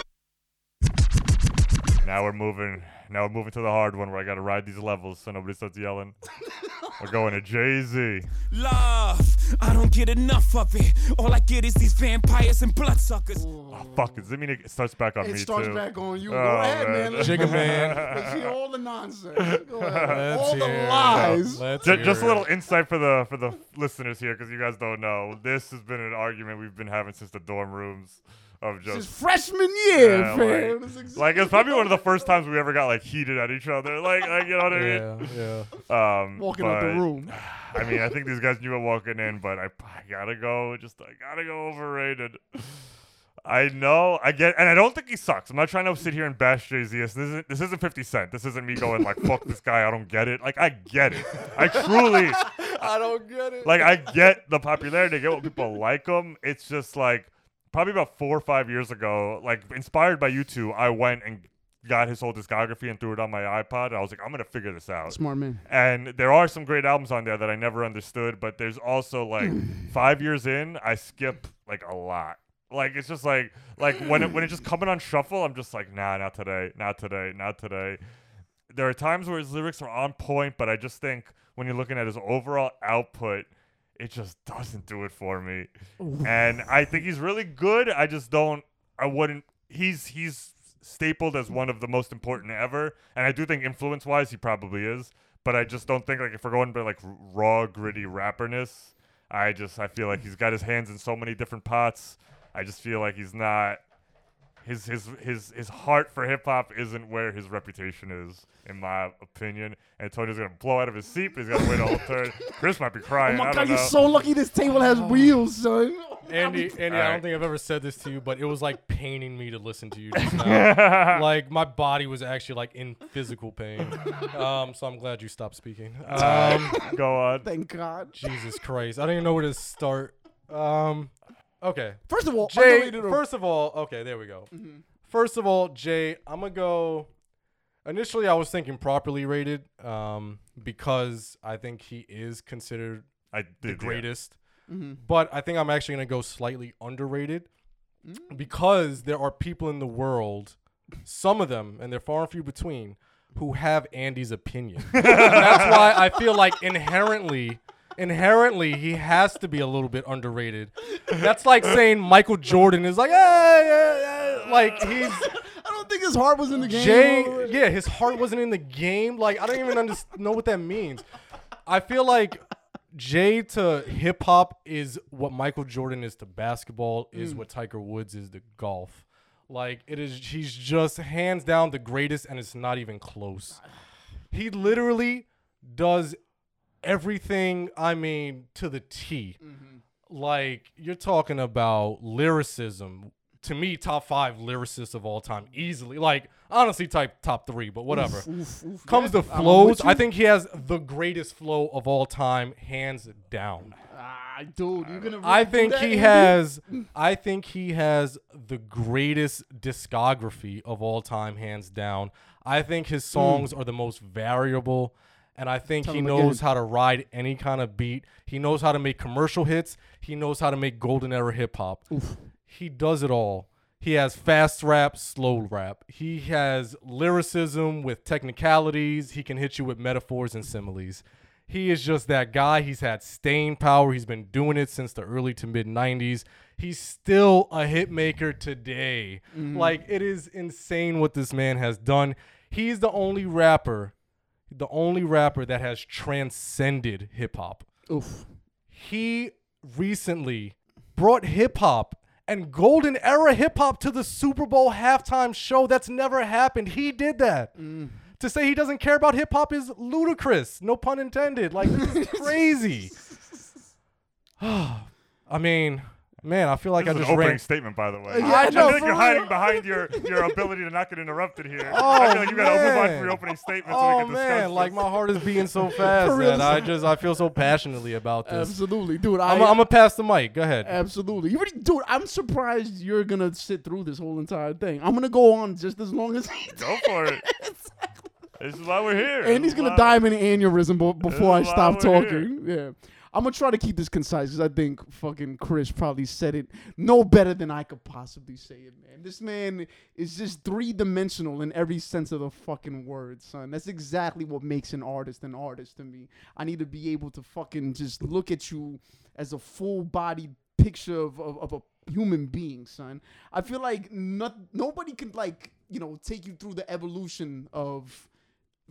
week.
Now we're moving. Now we're moving to the hard one where I got to ride these levels so nobody starts yelling. we're going to Jay Z.
Love, I don't get enough of it. All I get is these vampires and bloodsuckers.
Oh, fuck, does it mean it starts back on me?
It
me
starts
too?
back on you. Go
Oh,
ahead,
man.
man. Let's,
Jigga man.
let's hear all the nonsense. Go ahead.
Let's
all the
hear it.
lies.
Let's
Ju-
hear
just a little insight for the for the listeners here, because you guys don't know. This has been an argument we've been having since the dorm rooms of
This is freshman year,
Yeah,
fam.
like-
This
like it's probably one of the first times we ever got like heated at each other. Like, like you know what I mean?
Yeah, yeah.
Um,
walking out the room.
I mean, I think these guys knew it walking in, but I, I gotta go. Just I gotta go overrated. I know, I get, and I don't think he sucks. I'm not trying to sit here and bash Jay Z. This isn't this isn't 50 Cent. This isn't me going like fuck this guy. I don't get it. Like I get it. I truly
I don't get it.
like I get the popularity. I get what people like him. It's just like probably about four or five years ago, like inspired by you two, I went and got his whole discography and threw it on my iPod. I was like, I'm gonna figure this out.
Smart man.
And there are some great albums on there that I never understood, but there's also like five years in, I skip like a lot. Like it's just like like when it when it's just coming on shuffle, I'm just like, nah, not today, not today, not today. There are times where his lyrics are on point, but I just think when you're looking at his overall output, it just doesn't do it for me. And I think he's really good. I just don't I wouldn't he's he's stapled as one of the most important ever. And I do think influence wise he probably is. But I just don't think like if we're going by like raw, gritty rapperness, I just I feel like he's got his hands in so many different pots. I just feel like he's not his his his his heart for hip hop isn't where his reputation is, in my opinion. Antonio's gonna blow out of his seat, but he's gotta wait a whole turn. Chris might be crying.
Oh my
I
god,
don't
you're
know.
so lucky this table has wheels, son.
Andy, Andy, I don't think I've ever said this to you, but it was like paining me to listen to you just now. like my body was actually like in physical pain. Um, so I'm glad you stopped speaking. Um,
Go on.
Thank God.
Jesus Christ, I don't even know where to start. Um, okay,
First of all,
Jay.
underrated or-
First of all, okay, there we go. First of all, Jay, I'm gonna go. Initially, I was thinking properly rated, um, because I think he is considered
I did
the
yeah.
greatest.
Mm-hmm.
But I think I'm actually gonna go slightly underrated
Mm.
because there are people in the world, some of them, and they're far and few between, who have Andy's opinion. and that's why I feel like inherently, inherently, he has to be a little bit underrated. That's like saying Michael Jordan is like, yeah, yeah, yeah. like he's
I don't think his heart was in the game.
Jay, yeah, his heart wasn't in the game. Like I don't even under- know what that means. I feel like Jay to hip hop is what Michael Jordan is to basketball, is mm. what Tiger Woods is to golf. Like it is, he's just hands down the greatest, and it's not even close. He literally does everything. I mean, to the T. Like you're talking about lyricism. To me, top five lyricists of all time, easily. Like honestly, type top three, but whatever. Comes to
I'm with
flows. I think he has the greatest flow of all time, hands down.
Ah, dude, you're gonna.
I think he has. I think he has the greatest discography of all time, hands down. I think his songs are the most variable, and I think
Tell
he knows
again.
how to ride any kind of beat. He knows how to make commercial hits. He knows how to make golden era hip hop. He does it all. He has fast rap, slow rap. He has lyricism with technicalities. He can hit you with metaphors and similes. He is just that guy. He's had staying power. He's been doing it since the early to mid 90s. He's still a hit maker today. Like, it is insane what this man has done. He's the only rapper, the only rapper that has transcended hip hop
Oof.
he recently brought hip hop and golden era hip hop to the Super Bowl halftime show. That's never happened. He did that. Mm. to say he doesn't care about hip hop is ludicrous. No pun intended. Like this is crazy. I mean, man, I feel like
This
I
is
just
an opening
ran.
statement, by the way.
Uh, yeah,
I,
I know,
feel like you're hiding behind your, your ability to not get interrupted here.
Oh,
I feel like you gotta move on
man.
for your opening statement so we
Oh
can discuss
man, like my heart is beating so fast
For real,
that I just I feel so passionately about this.
Absolutely, dude. I,
I'm I'm gonna pass the mic. Go ahead.
Absolutely. You already, dude, I'm surprised you're gonna sit through this whole entire thing. I'm gonna go on just as long as he
Go for it. Exactly. This is why we're here.
and he's gonna
why-
die of an aneurysm before I stop
we're
talking. Yeah. I'm gonna try to keep this concise because I think fucking Chris probably said it no better than I could possibly say it, man. This man is just three dimensional in every sense of the fucking word, son. That's exactly what makes an artist an artist to me. I need to be able to fucking just look at you as a full bodied picture of, of, of a human being, son. I feel like not nobody can like, you know, take you through the evolution of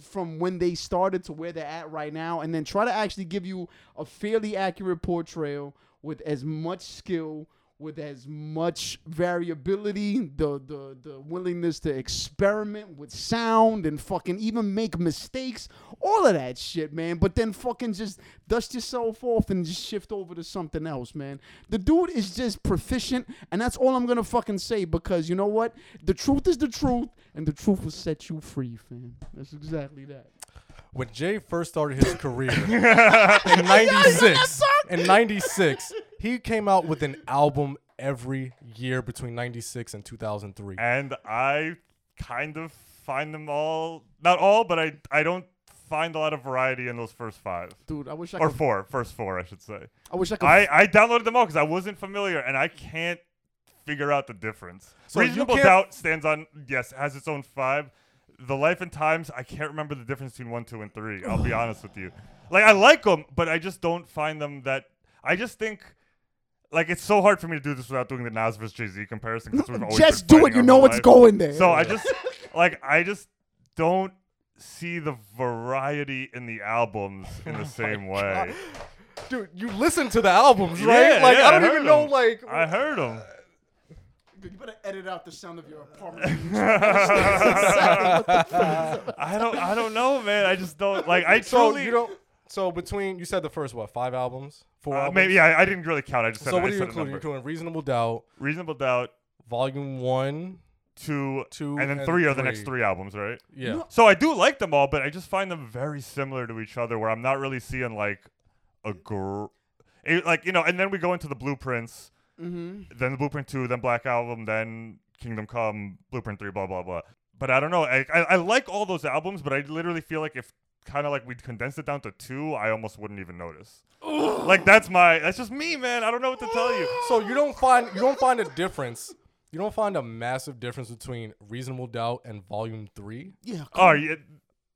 from when they started to where they're at right now and then try to actually give you a fairly accurate portrayal with as much skill with as much variability the the the willingness to experiment with sound and fucking even make mistakes all of that shit man. But then fucking just dust yourself off and just shift over to something else man. The dude is just proficient and that's all i'm gonna fucking say because you know what? The truth is the truth and the truth will set you free fam. That's exactly that
when Jay first started his career in '96, in '96, he came out with an album every year between '96 and 2003.
and I kind of find them all not all, but I I don't find a lot of variety in those first five
dude i wish i
or
could
four, first four, I should say.
i wish i could
I I downloaded them all because I wasn't familiar and I can't figure out the difference.
So
Reasonable Doubt stands on yes, has its own five. The Life and Times, I can't remember the difference between one, two, and three. I'll be honest with you. Like I like them, but I just don't find them that. I just think. Like it's so hard for me to do this without doing the Nas versus Jay Z comparison because we've always
just do it you know what's going there
So I just like I just don't see the variety in the albums in
Oh
the same way.
Dude, you listen to the albums, right?
Yeah,
like
yeah,
I don't
heard
even know, like
I heard them.
You better edit out the sound of your apartment
I don't I don't know, man. I just don't like I
so
truly
you don't. So between you said the first what five albums, four
uh,
albums.
maybe yeah, I, I didn't really count. I just said
So
I
what are you including? You're
number.
doing Reasonable Doubt,
Reasonable Doubt,
Volume One,
two,
Two
and then
and
three are the next
three.
three albums, right?
yeah.
So I do like them all, but I just find them very similar to each other. Where I'm not really seeing like a gr- it- like you know. And then we go into the blueprints.
Mm-hmm.
Then the blueprint two, then Black Album, then Kingdom Come, Blueprint three, blah blah blah. But I don't know. I I, I like all those albums, but I literally feel like if kind of like we'd condense it down to two, I almost wouldn't even notice. like that's my that's just me, man. I don't know what to tell you.
So you don't find you don't find a difference. You don't find a massive difference between Reasonable Doubt and Volume Three.
yeah
Oh yeah.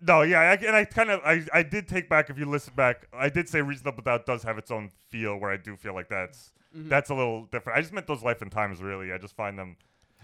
No, yeah, I, and I kind of, I, I did take back. If you listen back, I did say Reasonable Doubt does have its own feel, where I do feel like that's Mm-hmm. that's a little different. I just meant those Life and Times, really. I just find them,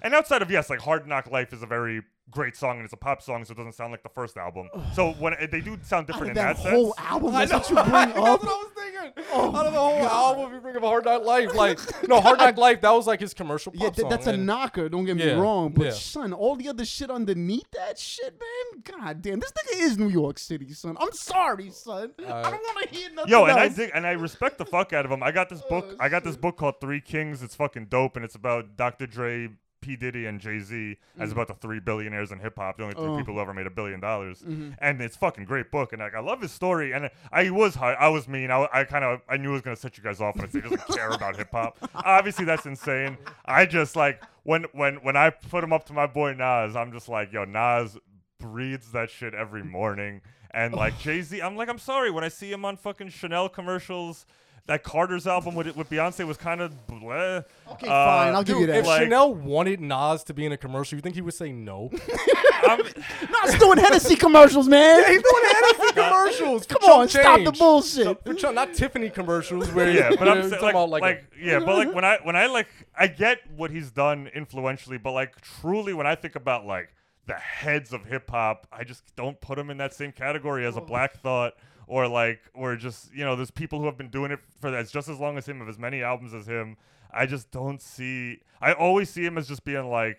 and outside of yes, like Hard Knock Life is a very great song, and it's a pop song, so it doesn't sound like the first album. so when they do sound different in
that
that,
whole
sense,
album that's what you bring
That's what I was thinking. Oh out of the whole album, you bring up Hard Knock Life. Like, no, Hard Knock Life, that was like his commercial pop
yeah, th-
song.
that's a
and-
knocker. Don't get me
Yeah,
wrong, but
yeah.
son, all the other shit underneath that shit, man. God damn, this nigga is New York City, son. I'm sorry, son. Uh, I don't want to hear nothing
Yo, and I dig, and I respect the fuck out of him. I got this book. Oh, I got this book called Three Kings. It's fucking dope, and it's about Dr. Dre, P Diddy, and Jay Z as mm. about the three billionaires in hip hop, the only three
Oh.
people who ever made a billion dollars. Mm-hmm. And it's fucking great book, and like I love his story. And I was hard, I was mean. I, I kind of I knew I was gonna set you guys off when I say he doesn't care about hip hop. Obviously, that's insane. I just like when when when I put him up to my boy Nas, I'm just like, yo, Nas breathes that shit every morning. And like Jay Z, I'm like, I'm sorry when I see him on fucking Chanel commercials. That Carter's album with with Beyonce was kind of bleh.
Okay,
Uh,
fine. I'll give you
Dude,
that.
if
Like-
Chanel wanted Nas to be in a commercial, you think he would say no?
I'm,
Nas doing Hennessy commercials, man.
He's doing Hennessy commercials. for
Come on,
chump
stop the
change.
bullshit.
For chump- not Tiffany commercials where
yeah, but I'm
you're
saying,
talking
like,
about
like,
like, a-
yeah, but like when I when I like I get what he's done influentially, but like truly when I think about like the heads of hip hop, I just don't put him in that same category as a Black Thought or like or just you know there's people who have been doing it for that's just as long as him, have as many albums as him. I just don't see. I always see him as just being like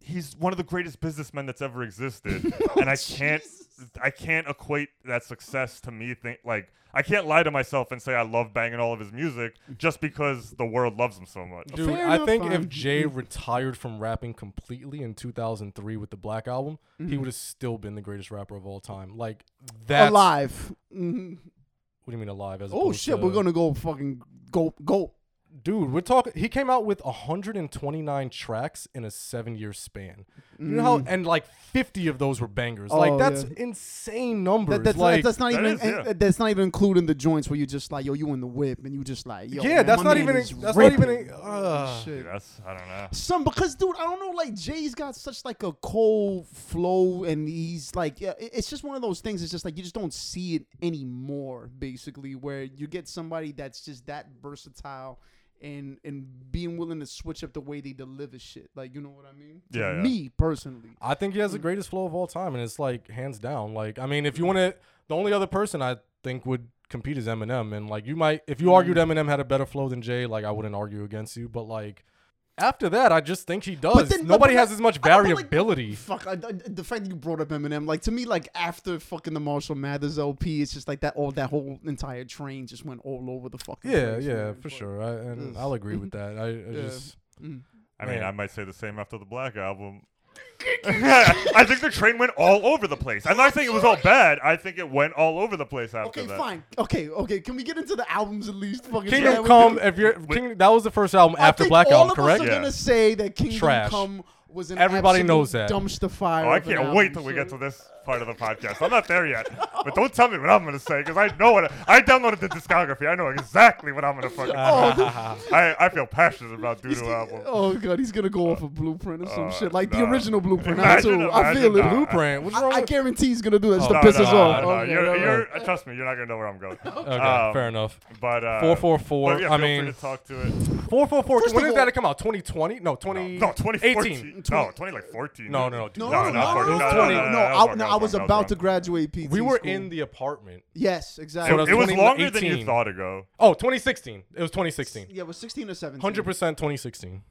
he's one of the greatest businessmen that's ever existed, oh, and I can't I can't equate that success to me. Think like I can't lie to myself and say I love banging all of his music just because the world loves him so much.
Dude,
Fair
I think
fine.
if Jay retired from rapping completely in 2003 with the Black Album,
Mm-hmm.
he would have still been the greatest rapper of all time. Like that.
alive. Mhm.
What do you mean alive? As
Oh shit,
to-
we're gonna go fucking go go.
Dude, we're talking. He came out with 129 tracks in a seven-year span. You know how, and like 50 of those were bangers.
Mm. Oh,
like that's
yeah.
insane numbers.
That, that's,
like,
that's not
That
even
is, yeah.
and that's not even including the joints where you just like yo you in the whip and you just like yo
yeah,
man,
that's
my
not
man
even.
is
That's
ripping.
not even. Uh,
Shit.
That's I don't know.
Some because dude, I don't know. Like Jay's got such like a cold flow, and he's like, yeah, it's just one of those things. It's just like you just don't see it anymore. Basically, where you get somebody that's just that versatile. And, and being willing to switch up the way they deliver shit, like you know what I mean. To
Yeah, yeah.
Me personally,
I think he has the greatest flow of all time, and it's like hands down. Like, I mean, if you want to, the only other person I think would compete is Eminem, and like you might, if you argued
Mm.
Eminem had a better flow than Jay, like I wouldn't argue against you. But like after that, I just think he does.
then-
Nobody
but
has
like-
as much
I like,
variability.
Fuck, I, I- the fact that you brought up Eminem, like to me, like after fucking the Marshall Mathers LP, it's just like that all that whole entire train just went all over the fucking.
yeah,
place,
yeah,
man.
for
But-
sure. I, and
Ugh.
I'll agree with that. I, I
Yeah.
just mm.
I mean,
Man.
I might say the same after the Black album. I think the train went all over the place. I'm not saying it was all bad. I think it went all over the place after
Okay,
that.
fine. Okay, okay. Can we get into the albums at least? Fucking
Kingdom
yeah,
Come. If you're King, that was the first album
I
after
think
Black
all
Album,
of
correct?
us are
Yeah.
gonna say that Kingdom
Trash.
Come was an
Everybody knows that.
dumpster fire.
Oh, I can't wait
album,
till we get to this part of the podcast. I'm not there yet, but don't tell me what I'm gonna say because I know what I downloaded the discography. I know exactly what I'm gonna fucking.
Oh, dude,
I, I feel passionate about Doodoo album.
oh god, he's gonna go off a blueprint or some
Uh,
shit like the original blueprint.
Imagine,
too. I feel it.
that.
Blueprint. What's
I,
wrong?
I
with-
guarantee he's gonna do that just
Oh,
to
No,
piss
no,
us
no,
off.
no,
Okay,
you're,
no, no.
you're, uh, trust me, you're not gonna know where I'm going.
okay,
Um,
fair enough.
But uh,
Four four four.
But yeah,
I
feel free
mean,
to talk to it.
four four four.
First
When
of
did that come out? 2020? No, 20.
No, 2014.
18.
No, 20 like 14.
No, no, no.
No,
No,
no,
not
no,
14.
no,
No,
no,
no,
no,
no,
no,
no,
I,
that was
no,
wrong,
I was about
wrong.
to graduate PT.
We were
school.
in the apartment.
Yes,
It,
exactly.
was
it was
20
longer than you thought ago.
Oh, 2016. It was 2016.
yeah, it was 16 or 17.
100% 2016.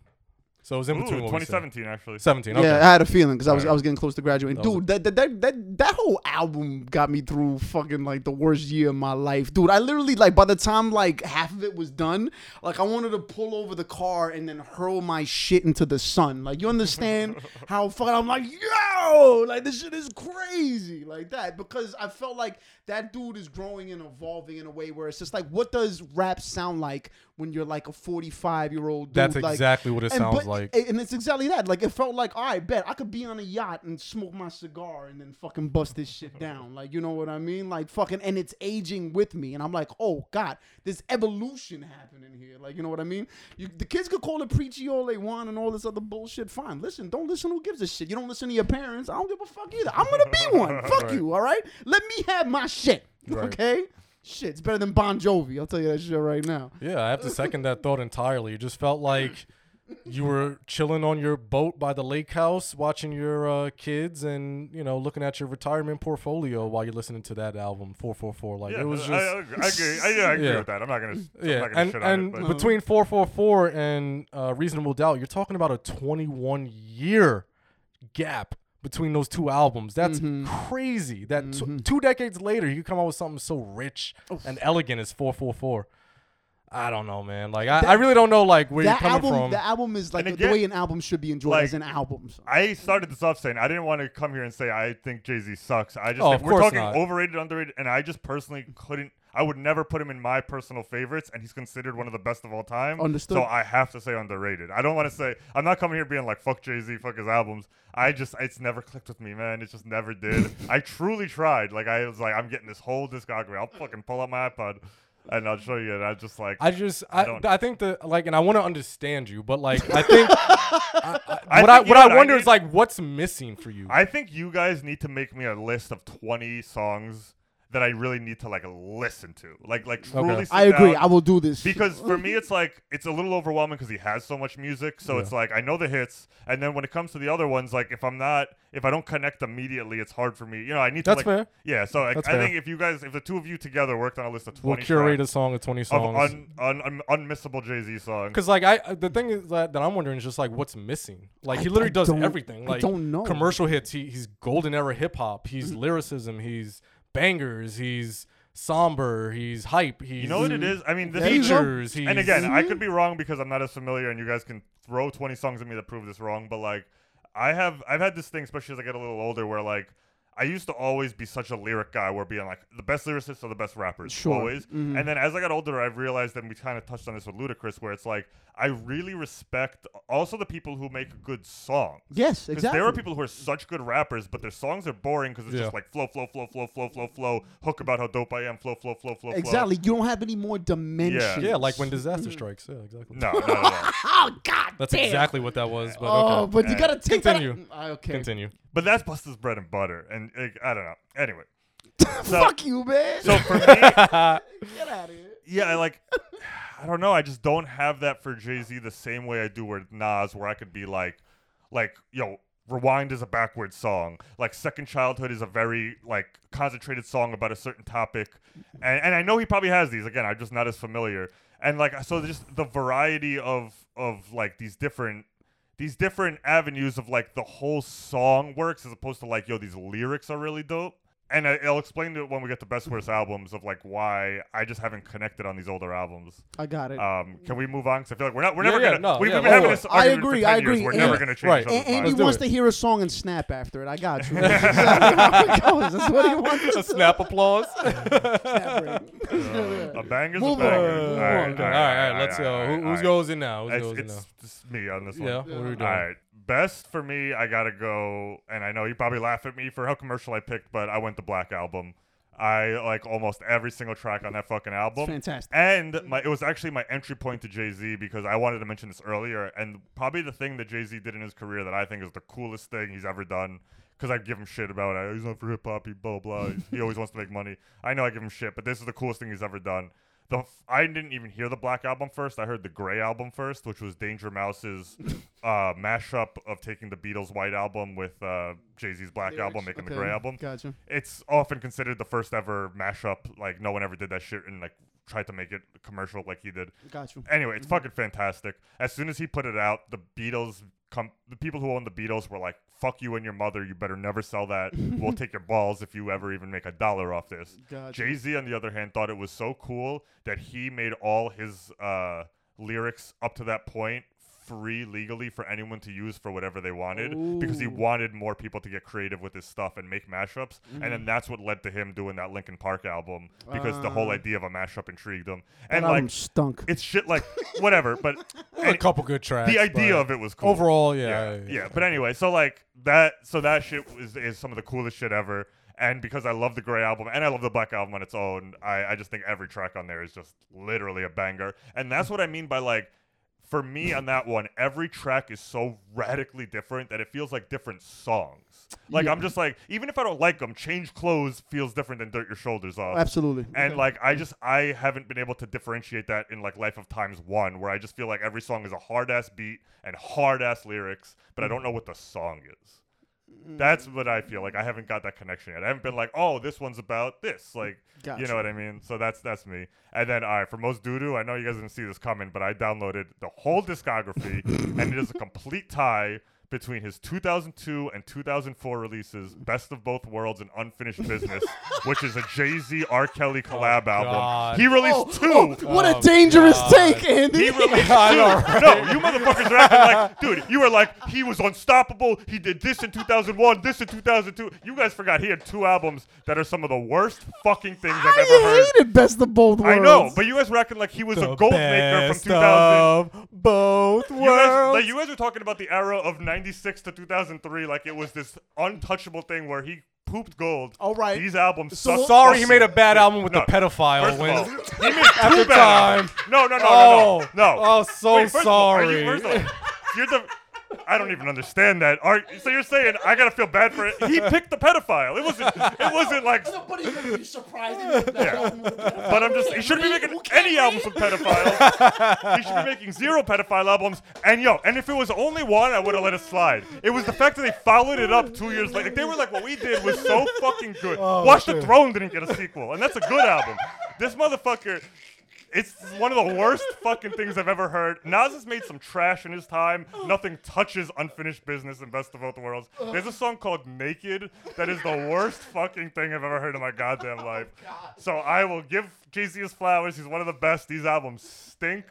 So it was in
Ooh,
between what we said.
2017 actually.
17. Okay.
Yeah, I had a feeling because I was I was getting close to graduating.
That was
Dude, that, that that that that whole album got me through fucking like the worst year of my life. Dude, I literally like by the time like half of it was done, like I wanted to pull over the car and then hurl my shit into the sun. Like you understand how fucking I'm like, yo, like this shit is crazy like that because I felt like that dude is growing and evolving in a way where it's just like, what does rap sound like when you're like a 45 year old dude?
That's
like,
exactly what it
and-
sounds
but-
like.
and it's exactly that. Like it felt like, all right, bet I could be on a yacht and smoke my cigar and then fucking bust this shit down. Like you know what I mean? Like fucking, and it's aging with me, and I'm like, oh god, there's evolution happening here. Like you know what I mean? You, the kids could call it preachy all they want and all this other bullshit. Fine, listen, don't listen. Who gives a shit? You don't listen to your parents. I don't give a fuck either. I'm gonna be one. fuck
Right.
you. All right, let me have my shit.
Right.
Okay. Shit, it's better than Bon Jovi. I'll tell you that shit right now.
Yeah, I have to second that thought entirely. It just felt like you were chilling on your boat by the lake house, watching your uh, kids, and you know, looking at your retirement portfolio while you're listening to that album, Four Four Four. Like
Yeah,
it was just
I, I, agree. I, yeah, I agree
Yeah.
with that. I'm not gonna. I'm
yeah,
not gonna
and
shit
and
on it. But.
between four four four and uh, reasonable doubt, you're talking about a 21 year gap between those two albums. That's
Mm-hmm.
crazy. That t- two decades later, you come out with something so rich and elegant as four four four. I don't know, man. Like I, I really don't know, like where you're coming
album,
from.
the album is like
And
the
again,
way an album should be enjoyed
like,
as an album. So.
I started this off saying I didn't want to come here and say I think Jay Z sucks. I just
Oh,
think
of
we're talking
not.
overrated, underrated, and I just personally couldn't. I would never put him in my personal favorites, and he's considered one of the best of all time.
Understood.
So I have to say underrated. I don't want to say I'm not coming here being like fuck Jay Z, fuck his albums. I just it's never clicked with me, man. It just never did. I truly tried. Like I was like I'm getting this whole discography. I'll fucking pull out my iPod. And I'll show you. And I just like
I just
I
I,
don't-
I think the like and I want to understand you, but like I think I, I, what I
think you
what
know
I
what I
wonder
need?
is like what's missing for you.
I think you guys need to make me a list of 20 songs that I really need to like listen to. Like like truly.
Okay.
sit
I agree.
down.
I will do this
because for me it's like it's a little overwhelming because he has so much music so it's like i know the hits and then when it comes to the other ones like if i'm not if i don't connect immediately it's hard for me you know i need to
That's
like
fair.
yeah so like,
That's
i
fair.
think if you guys if the two of you together worked on a list of 20
We'll curate a song of 20
of
songs.
un, un, un, unmissable jay-z songs
Cause like I, the thing is that, that I'm wondering is just like what's missing. Like he literally
I
does
don't-
everything.
I
Like
don't know.
commercial hits. He, he's golden era hip hop. He's
Mm-hmm.
lyricism. He's bangers. He's somber. He's hype. He's
you know what it is i mean this is
features. He's,
and again i could be mhm. wrong because i'm not as familiar and you guys can throw 20 songs at me that prove this wrong but like i have i've had this thing especially as i get a little older where like I used to always be such a lyric guy, where being like the best lyricists are the best rappers,
Sure.
always. Mm-hmm. And then as I got older, I've realized, and we kind of touched on this with Ludacris, where it's like I really respect also the people who make good songs.
Yes, exactly.
there are people who are such good rappers, but their songs are boring because it's
Yeah.
just like flow, flow, flow, flow, flow, flow, flow, hook about how dope I am, flow, flow, flow, flow, flow.
Exactly. You don't have any more dimensions.
yeah, yeah like when disaster mm-hmm. strikes. Yeah, exactly.
No, no, no, no.
Oh God.
That's
damn.
exactly what that was. But
Oh,
okay.
but you gotta take
Continue.
that. Okay.
Continue.
But that's Busta's bread and butter, and like, I don't know. Anyway, so
Fuck you, man.
so for me,
Get out of here.
yeah, I like. I don't know. I just don't have that for Jay Z the same way I do with Nas, where I could be like, like, yo, Rewind is a backwards song. Like Second Childhood is a very like concentrated song about a certain topic, and and I know he probably has these. Again, I'm just not as familiar. And like, so just the variety of of like these different these different avenues of like the whole song works as opposed to like yo these lyrics are really dope and I, i'll explain it when we get to best worst albums of like why i just haven't connected on these older albums
I got it.
um can we move on because i feel like we're not we're
Yeah,
never
yeah,
gonna
no,
we've
yeah,
been having this.
I agree,
for 10
I
years.
agree.
we're
And-
never gonna change
Right.
each
and, and he wants
it.
to hear a song and snap after it. I got you. That's exactly goes. That's what he wants.
a snap applause.
snap break.
a banger's
Move
a banger.
on, move on.
All right, all right, let's go. Who, who's goes in now? Who's
it's,
goes in now?
just me on this one
Yeah, what are we doing?
All right. Best for me, I gotta go, and I know you probably laugh at me for how commercial I picked, but I went the Black Album. I like almost every single track on that fucking album.
fantastic.
And my it was actually my entry point to Jay Z because I wanted to mention this earlier, and probably the thing that Jay Z did in his career that I think is the coolest thing he's ever done. Because I give him shit about it. He's not for hip hop. He blah blah. he always wants to make money. I know I give him shit, but this is the coolest thing he's ever done. The f- I didn't even hear the Black album first. I heard the Gray album first, which was Danger Mouse's uh, mashup of taking the Beatles' White album with uh, Jay Z's Black album, making the Gray album
Gotcha.
it's often considered the first ever mashup. Like no one ever did that shit and like tried to make it commercial like he did.
Gotcha.
Anyway, it's fucking fantastic. As soon as he put it out, the Beatles come the people who own the Beatles were like, "Fuck you and your mother. You better never sell that. we'll take your balls if you ever even make a dollar off this."
Gotcha.
Jay Z, on the other hand, thought it was so cool that he made all his uh, lyrics up to that point free legally for anyone to use for whatever they wanted because he wanted more people to get creative with his stuff and make mashups. And
Mm-hmm.
then that's what led to him doing that Linkin Park album because the whole
Ah.
idea of a mashup intrigued him.
That
And
album
like
stunk.
it's shit like whatever, but
a couple good tracks.
the idea of it was cool.
Overall, yeah.
yeah, yeah. But anyway, so like that, so that shit is, is some of the coolest shit ever. And because I love the Gray album and I love the Black album on its own, I, I just think every track on there is just literally a banger. And that's what I mean by like, for me on that one, every track is so radically different that it feels like different songs. Like I'm just like, even if I don't like them, Change Clothes feels different than Dirt Your Shoulders Off.
Absolutely.
And like I just I haven't been able to differentiate that in like Life of Times one, where I just feel like every song is a hard ass beat and hard ass lyrics, but I mm. don't know what the song is. That's what I feel like. I haven't got that connection yet. I haven't been like, oh, this one's about this. Like, you know what I mean? So that's that's me. And then, all right, for most doo doo, I know you guys didn't see this coming, but I downloaded the whole discography, and it is a complete tie between his 2002 and 2004 releases, Best of Both Worlds and Unfinished Business, which is a Jay Z R. Kelly oh, collab album.
God.
He oh, released
Oh,
two.
oh, what a
Oh,
dangerous
God.
take, Andy.
He released two.
know, right?
No, you motherfuckers are acting like, dude, you were like, he was unstoppable. He did this in 2001, this in 2002. You guys forgot he had two albums that are some of the worst fucking things I've ever
I
heard.
hated best of both worlds.
I know, but you guys were acting like he was
The
a gold maker from
best
2000.
of both
You guys,
worlds.
like, you guys were talking about the era of 96 to 2003 like it was this untouchable thing where he pooped gold.
All right.
These albums
So-
suck
Sorry, he made a bad
shit.
album with
No,
the pedophile.
First of
when
all, he made two bad
time.
albums. No, no, no,
Oh.
no, no, no.
Oh, so
Wait, first of all, are you-
sorry.
first of all, you're the I don't even understand that. Are, so you're saying I gotta feel bad for it? He picked the pedophile. It wasn't. It wasn't like.
Nobody's gonna be surprised. if that album with a pedophile.
But I'm just. He shouldn't be making any albums with pedophiles. he should be making zero pedophile albums. And yo, and if it was only one, I would have let it slide. It was the fact that they followed it up two years later. Like, they were like, what we did was so fucking good. Oh, Watch the Throne didn't get a sequel, and that's a good album. This motherfucker. It's one of the worst fucking things I've ever heard. Nas has made some trash in his time. Nothing touches unfinished business and best of both worlds. There's a song called Naked that is the worst fucking thing I've ever heard in my goddamn life. Oh so I will give Jay Z his flowers. He's one of the best. These albums stink.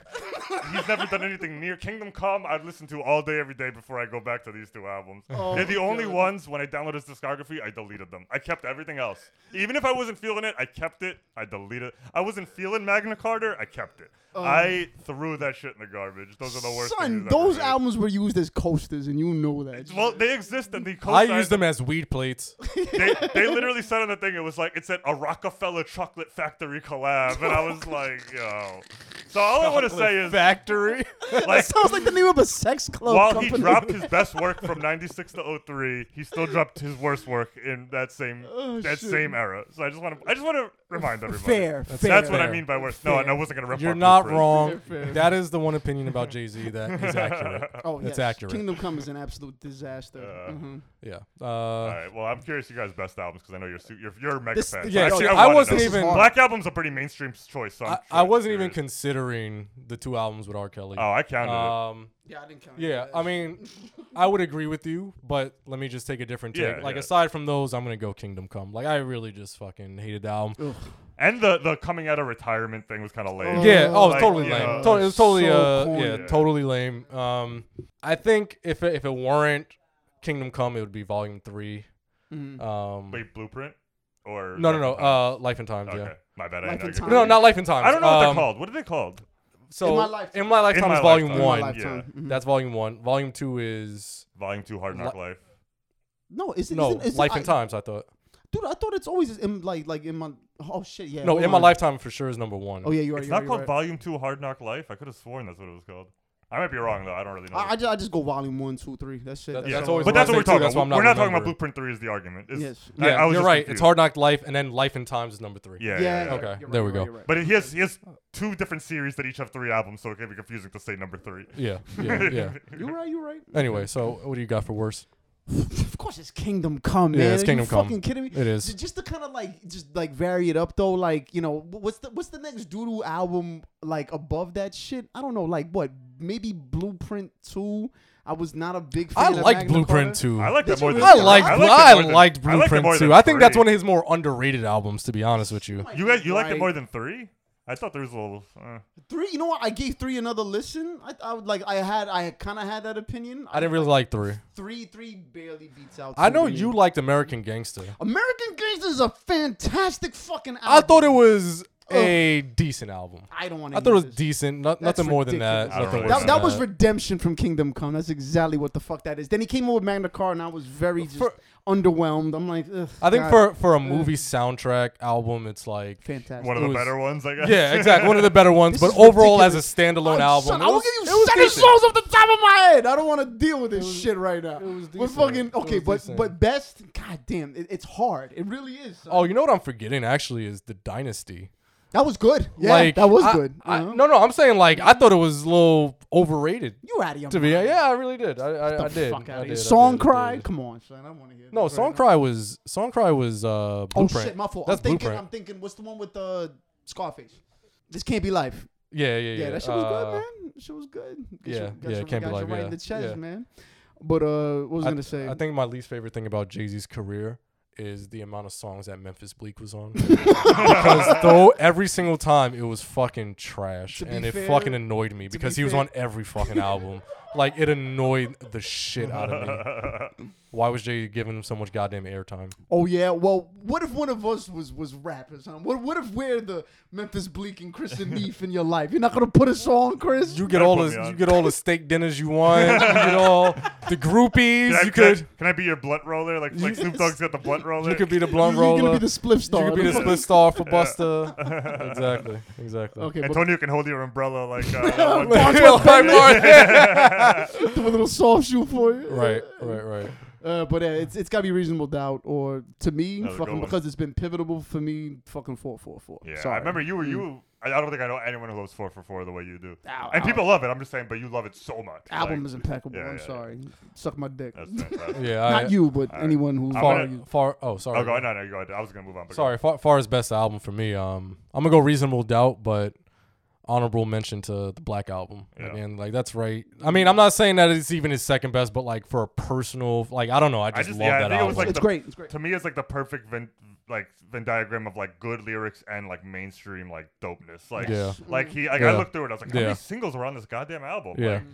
He's never done anything near Kingdom Come. I'd listen to all day, every day before I go back to these two albums. Oh, They're the only ones when I downloaded his discography, I deleted them. I kept everything else. Even if I wasn't feeling it, I kept it. I deleted it. I wasn't feeling Magna Carta, I kept it. Um, I threw that shit in the garbage. Those are the worst
Son, those
ever
albums were used as coasters, and you know that.
Well, they exist and the
I
co-signed
use them as weed plates.
they, they literally said on the thing it was like it said a Roc-A-Fella Chocolate Factory collab, and I was like, yo. So all I want to say is
Factory.
like
Sounds like the name of a sex club
while
company.
he dropped his best work from 96 to 03 he still dropped his worst work in that same oh, that same era so i just want to i just want to remind everybody
fair,
that's,
fair.
what i mean by worst no and i wasn't gonna rip
You're not wrong.
Fair, fair.
That is the one opinion about Jay Z that is accurate.
Oh,
It's
yes.
accurate.
Kingdom Come is an absolute disaster. Mhm.
Yeah.
all
Uh,
right well i'm curious you guys best albums because i know you're su- you're, you're a mega
This-
fan So
yeah,
actually,
see,
I,
I wasn't even-
black album's a pretty mainstream choice so I'm
I, I wasn't even considering the two albums with R. Kelly.
oh i counted it
Um,
Yeah, I didn't count.
yeah. I mean, I would agree with you, but let me just take a different take.
Yeah,
like
yeah.
aside from those, I'm gonna go Kingdom Come. Like I really just fucking hated the album.
and the the coming out of retirement thing was kind of lame
Yeah, oh, it's
Like,
totally
you
lame.
know,
To- it was totally,
so
uh,
corny.
yeah,
Yeah.
totally lame. Um, I think if it, if it weren't Kingdom Come, it would be Volume Three.
Mhm.
Um,
wait blueprint or
no, no, no.
Life and Times?
Uh, Life and Times.
okay
Yeah.
my bad I
Life
didn't know
No, not Life and Times.
i don't know what they're
Um,
called what are they called
So
In My Lifetime.
in my lifetime
In My
is Volume
Lifetime.
In My
One.
Lifetime.
Yeah.
Mhm.
That's Volume One. Volume Two is
volume two hard knock
Li-
life
No, is it?
no
isn't, is
Life
it,
and
I,
Times. I thought.
Dude, I thought it's always in like like in my. Oh shit, yeah.
No,
hold
in my
on.
lifetime for sure is number one.
Oh yeah, you're right.
It's
you're
not
right,
called
you're right.
Volume Two Hard Knock Life. I could have sworn that's what it was called. I might be wrong though. I don't really know.
I, I, just, I just go volume one, two, three. That's it.
That-
That's,
that's
all.
always
but
what
that's what we're
too,
talking
that's why
about.
I'm not
We're not talking about
remembering.
Blueprint Three is the argument. It's,
Yes.
I-
Yeah,
I was
you're right.
confused.
It's Hard Knock Life, and then Life and Times is number three.
Yeah,
Yeah.
yeah. yeah.
Okay,
you're
there we go.
right,
But he has he has two different series that each have three albums, so it can be confusing to say number three.
Yeah, yeah, yeah.
You're right. You're right.
Anyway, so what do you got for worse?
Of course, it's Kingdom Come, man.
Yeah,
man.
it's
Are
Kingdom
you
Come.
fucking kidding me?
It is.
Just to kind of like, just like vary it up though. Like, you know, what's the what's the next Doodoo album like above that shit? I don't know. Like what? Maybe Blueprint Two. I was not a big
I
fan. of
liked
Magna
Blueprint
Carta.
too.
I like that more than
I
really?
like
I
I,
like it more than-
liked
I like it
Blueprint
more than.
I think that's one of his more underrated albums, to be honest with you.
You guys, you liked it more than three? I thought there was a little. Uh,
Three. You know what? I gave three another listen. I, I would like. I had. I kind of had that opinion.
I didn't really like three.
three. Three barely beats out.
I know
to
you liked American Gangster.
American Gangster is a fantastic fucking album.
I thought it was a decent album.
I don't want to.
I thought it was decent. No, nothing more than that.
ridiculous.
Nothing
really
more
That,
than
that was redemption from Kingdom Come. That's exactly what the fuck that is. Then he came up with Magna Carta, and I was very just
For-
underwhelmed. I'm like, Ugh,
I think
God,
for for a movie soundtrack album, it's like
fantastic.
one of
It
the
was-
better ones, I guess.
yeah, exactly one of the better ones. But
is
overall, as a standalone
Oh,
album,
son,
it
I will
was-
give
it
you
was
seven
decent.
songs off the top of my head. I don't want to deal with this shit right now.
It was
but
decent.
fucking
It
okay,
was
but
decent.
but best, god damn, it, it's hard. It really is. son.
Oh, you know what I'm forgetting actually is the Dynasty.
That was good. Yeah,
like
that was
I-
good.
I-
Uh-huh.
no, no, I'm saying like I thought it was a little overrated.
you out of your
To be, yeah, I really did. I, I, I did.
Fuck
I
out of
did,
Song
did,
cry. Come on, son. I want to hear.
No, Song. Cry was Song Cry was uh
Oh shit, my fault.
That's
I'm thinking.
Blueprint.
I'm thinking. What's the one with the Scarface? This can't be life.
yeah, yeah, yeah.
Yeah, that shit was
uh,
good, man. That shit was good. Got
yeah,
you-
yeah, Can't Be Live,
right
yeah,
in the chest,
yeah.
man. But uh, what was I
I,
gonna say?
I think my least favorite thing about Jay Z's career is the amount of songs that Memphis Bleek was on. because though every single time it was fucking trash,
To be
and it
fair-
fucking annoyed me because
be
he was
fair-
on every fucking album. Like it annoyed the shit out of me. Why was Jay giving him so much goddamn airtime?
oh yeah. Well, what if one of us was was rappers? Huh? What what if we're the Memphis Bleek and Chris and Neef in your life? You're not gonna put us on, Chris?
You get all the you get all the steak dinners you want. you get all the groupies.
Can I,
you
can, I,
could.
can I be your blunt roller? Like, like Snoop Dogg's got the blunt roller.
You could be the blunt roller.
gonna be the Spliff Star.
You could be the Spliff Star for Busta. exactly. Exactly.
Okay, but
Antonio can hold your umbrella like uh, that
Like, like,
do a little soft shoe for you.
right. Right. Right.
Uh, but uh, it's it's got to be reasonable doubt, or to me,
Another
fucking because it's been pivotal for me. Fucking four four four.
Yeah,
Sorry.
I remember you were
Mm.
you. I I don't think I know anyone who loves four for four the way you do.
Ow,
and
ow.
people love it. I'm just saying, but you love it so much.
Album
Like,
is impeccable.
yeah,
I'm
yeah,
sorry. Suck my dick.
That's fantastic.
Yeah.
Not
I,
you, but
Alright.
anyone who's
I'm
Far,
gonna-
far. Oh, sorry.
Oh, go no, no, go ahead. I was gonna move on. But go
Sorry, far, far as best album for me, um, I'm gonna go reasonable doubt, but honorable mention to the Black Album.
Yeah.
Again, like that's right. I mean, I'm not saying that it's even his second best, but like for a personal, like I don't know, I just,
just-
love
yeah,
that
think it
album.
was like
it's
the-
great. It's great.
to me, it's like the perfect Venn, like Venn diagram of like good lyrics and like mainstream like dopeness. Like,
Yeah.
like he, like I looked through it. I was like, how
Yeah.
many singles were on this goddamn album?
Yeah.
Like, so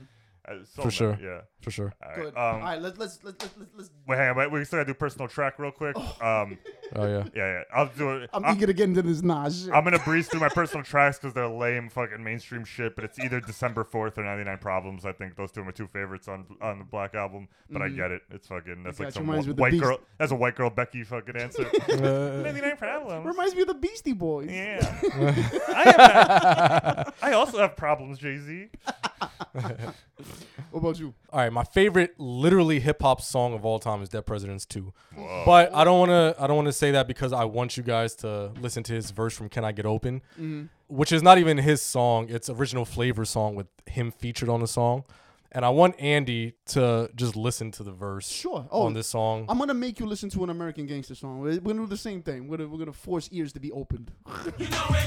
For sure.
Yeah.
for sure.
All right.
Good.
Um,
All right, let's let's let's let's, let's, let's
Wait, hang on. Wait, we still gotta do personal track real quick. Um,
Oh yeah.
yeah, yeah. I'll do it.
I'm
I-
eager to get into this Nas shit.
I'm gonna breeze through my personal tracks because they're lame fucking mainstream shit. But it's either December Fourth or 99 Problems. I think those two are my two favorites on on the Black album. But I get it. It's fucking. That's like some
Reminds
wh-
me of the
white
Beast-
girl. That's a white girl Becky fucking answer.
Uh,
99 Problems.
Reminds me of the Beastie Boys.
Yeah. I, have, I also have problems, Jay Z.
What about you?
all right, my favorite literally hip hop song of all time is Dead Presidents 2. But I don't want to I don't want to say that because I want you guys to listen to his verse from Can I Get Open,
Mm-hmm.
which is not even his song, it's original flavor song with him featured on the song. And I want Andy to just listen to the verse
Sure. Oh,
on this song.
I'm gonna make you listen to an American gangster song. We're we're gonna do the same thing. We're gonna, we're gonna force ears to be opened.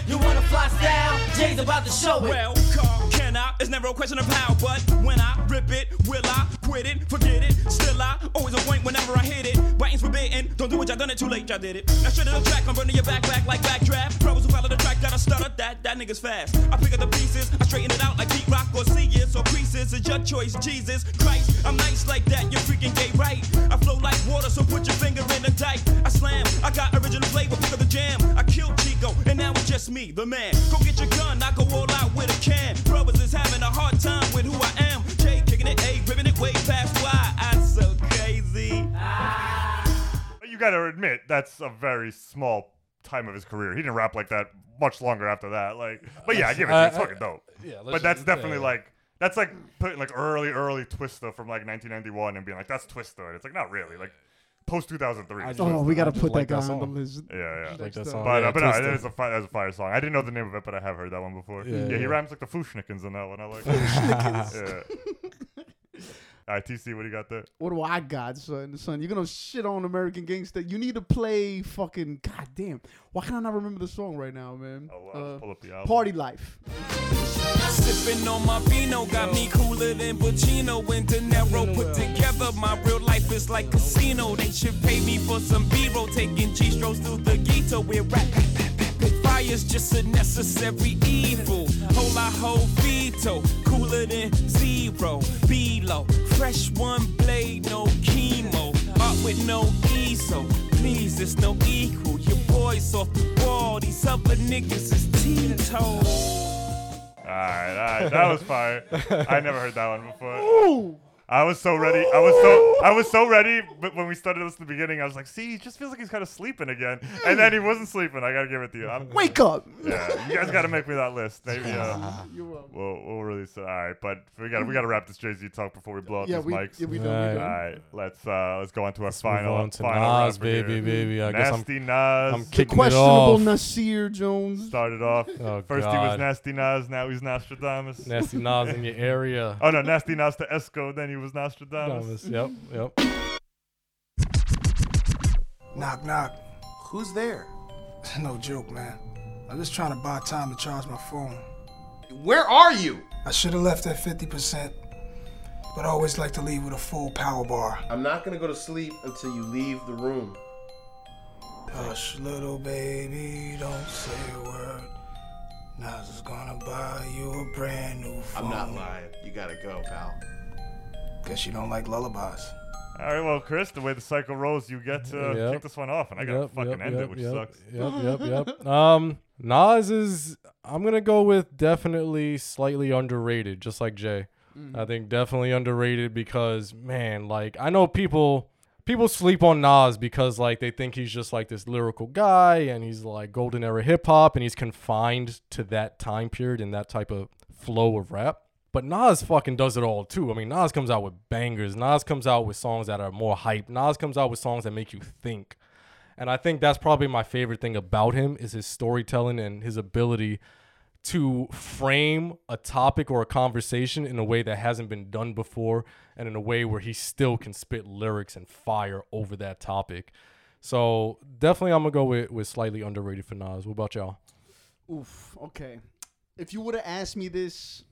You wanna fly style? Jay's about to show it.
Well, Carl, can I? It's never a question of how, but when I rip it, will I quit it? Forget it. Still, I always a point whenever I hit it. Biting's forbidden. Don't do it, y'all done it too late, y'all did it. Now straight to the track, I'm burning your back back like backdraft. Pros who follow the track, gotta stutter. That that nigga's fast. I pick up the pieces, I straighten it out like Pete Rock or Sirius or creases. It's your choice, Jesus Christ. I'm nice like that, you're freaking gay, right? I flow like water, so put your finger in the dike. I slam, I got original flavor, pick up the jam. I killed Chico, and now it's just me, the man. Go get your gun, I go all out with a can. Brothers is having a hard time with who I am. Jay kicking it, A, ripping it way past why I'm so crazy.
But you gotta admit that's a very small time of his career. He didn't rap like that much longer after that. Like, but yeah, I give it to you. It's
Uh,
fucking dope.
yeah,
but that's
just-
definitely
yeah.
like that's like putting like early, early Twista from like 1991 and being like that's Twista. And it's like not really like post 2003.
I
It's
just-
Oh, we gotta put
like
that guy on the list.
Yeah, yeah.
like
Next
that song.
But,
yeah,
uh, but no, it is a fire, that's a fire song. I didn't know the name of it, but I have heard that one before.
Yeah,
Yeah, he
yeah.
rhymes like the Fu-Schnickens in that one. I like it. yeah. All right, TC, what do you got there?
What do I got, son? Son, you're gonna shit on American Gangster. You need to play fucking goddamn. Why can I not remember the song right now, man?
Oh, I'll
Uh,
pull up the album.
Party Life.
Sipping on my vino got me cooler than Pacino and De Niro put together. My real life is like casino. They should pay me for some B-roll, taking G-strokes through the ghetto with rap. Fire's just a necessary evil. Hola ho veto, cooler than zero. Below, fresh one blade, no chemo. Art with no ESO. Please, there's no equal. Your boys off the wall. These other niggas is Tito.
All right, all right, that was fire. I never heard that one before.
Ooh.
I was so ready. I was so I was so ready. But when we started this at the beginning, I was like, "See, he just feels like he's kind of sleeping again." And then he wasn't sleeping. I gotta give it to you. I'm,
Wake up.
Yeah, you guys gotta make me that list. Maybe uh,
You're welcome.
we'll we'll release it. All right, but we got to we got to wrap this Jay Z talk before we blow up
Yeah,
these
we,
mics.
yeah, we done.
Alright.
We
All let's uh let's go on to our
Move
final
on to
final
Nas,
rapper here.
baby, baby. I guess I'm,
Nas
I'm
The
kicking it
questionable
off.
Nasir Jones.
started off.
Oh,
First he was Nasty Nas, now he's Nostradamus.
Nasty Nas in your area.
Oh no, Nasty Nas to Esco, then he was Nostradamus.
Yep, yep.
Knock, knock.
Who's there?
No joke, man. I'm just trying to buy time to charge my phone.
Where are you?
I should have left at 50%, but I always like to leave with a full power bar.
I'm not gonna go to sleep until you leave the room.
Hush, little baby, don't say a word. Nas is gonna buy you a brand new phone.
I'm not lying. You gotta go, pal.
Guess you don't like lullabies.
All right, well, Chris, the way the cycle rolls, you get to
Yep.
kick this one off, and I gotta
Yep,
fucking
yep,
end
yep,
it, which
yep,
sucks.
Yep, yep, yep. Um, Nas is. I'm gonna go with definitely slightly underrated, just like Jay. I think definitely underrated because man, like I know people people sleep on Nas because like they think he's just like this lyrical guy and he's like golden era hip hop and he's confined to that time period and that type of flow of rap. But Nas fucking does it all too. I mean, Nas comes out with bangers. Nas comes out with songs that are more hype. Nas comes out with songs that make you think. And I think that's probably my favorite thing about him is his storytelling and his ability to frame a topic or a conversation in a way that hasn't been done before and in a way where he still can spit lyrics and fire over that topic. So definitely I'm gonna go with, with slightly underrated for Nas. What about y'all?
Oof. Okay. If you would have asked me this,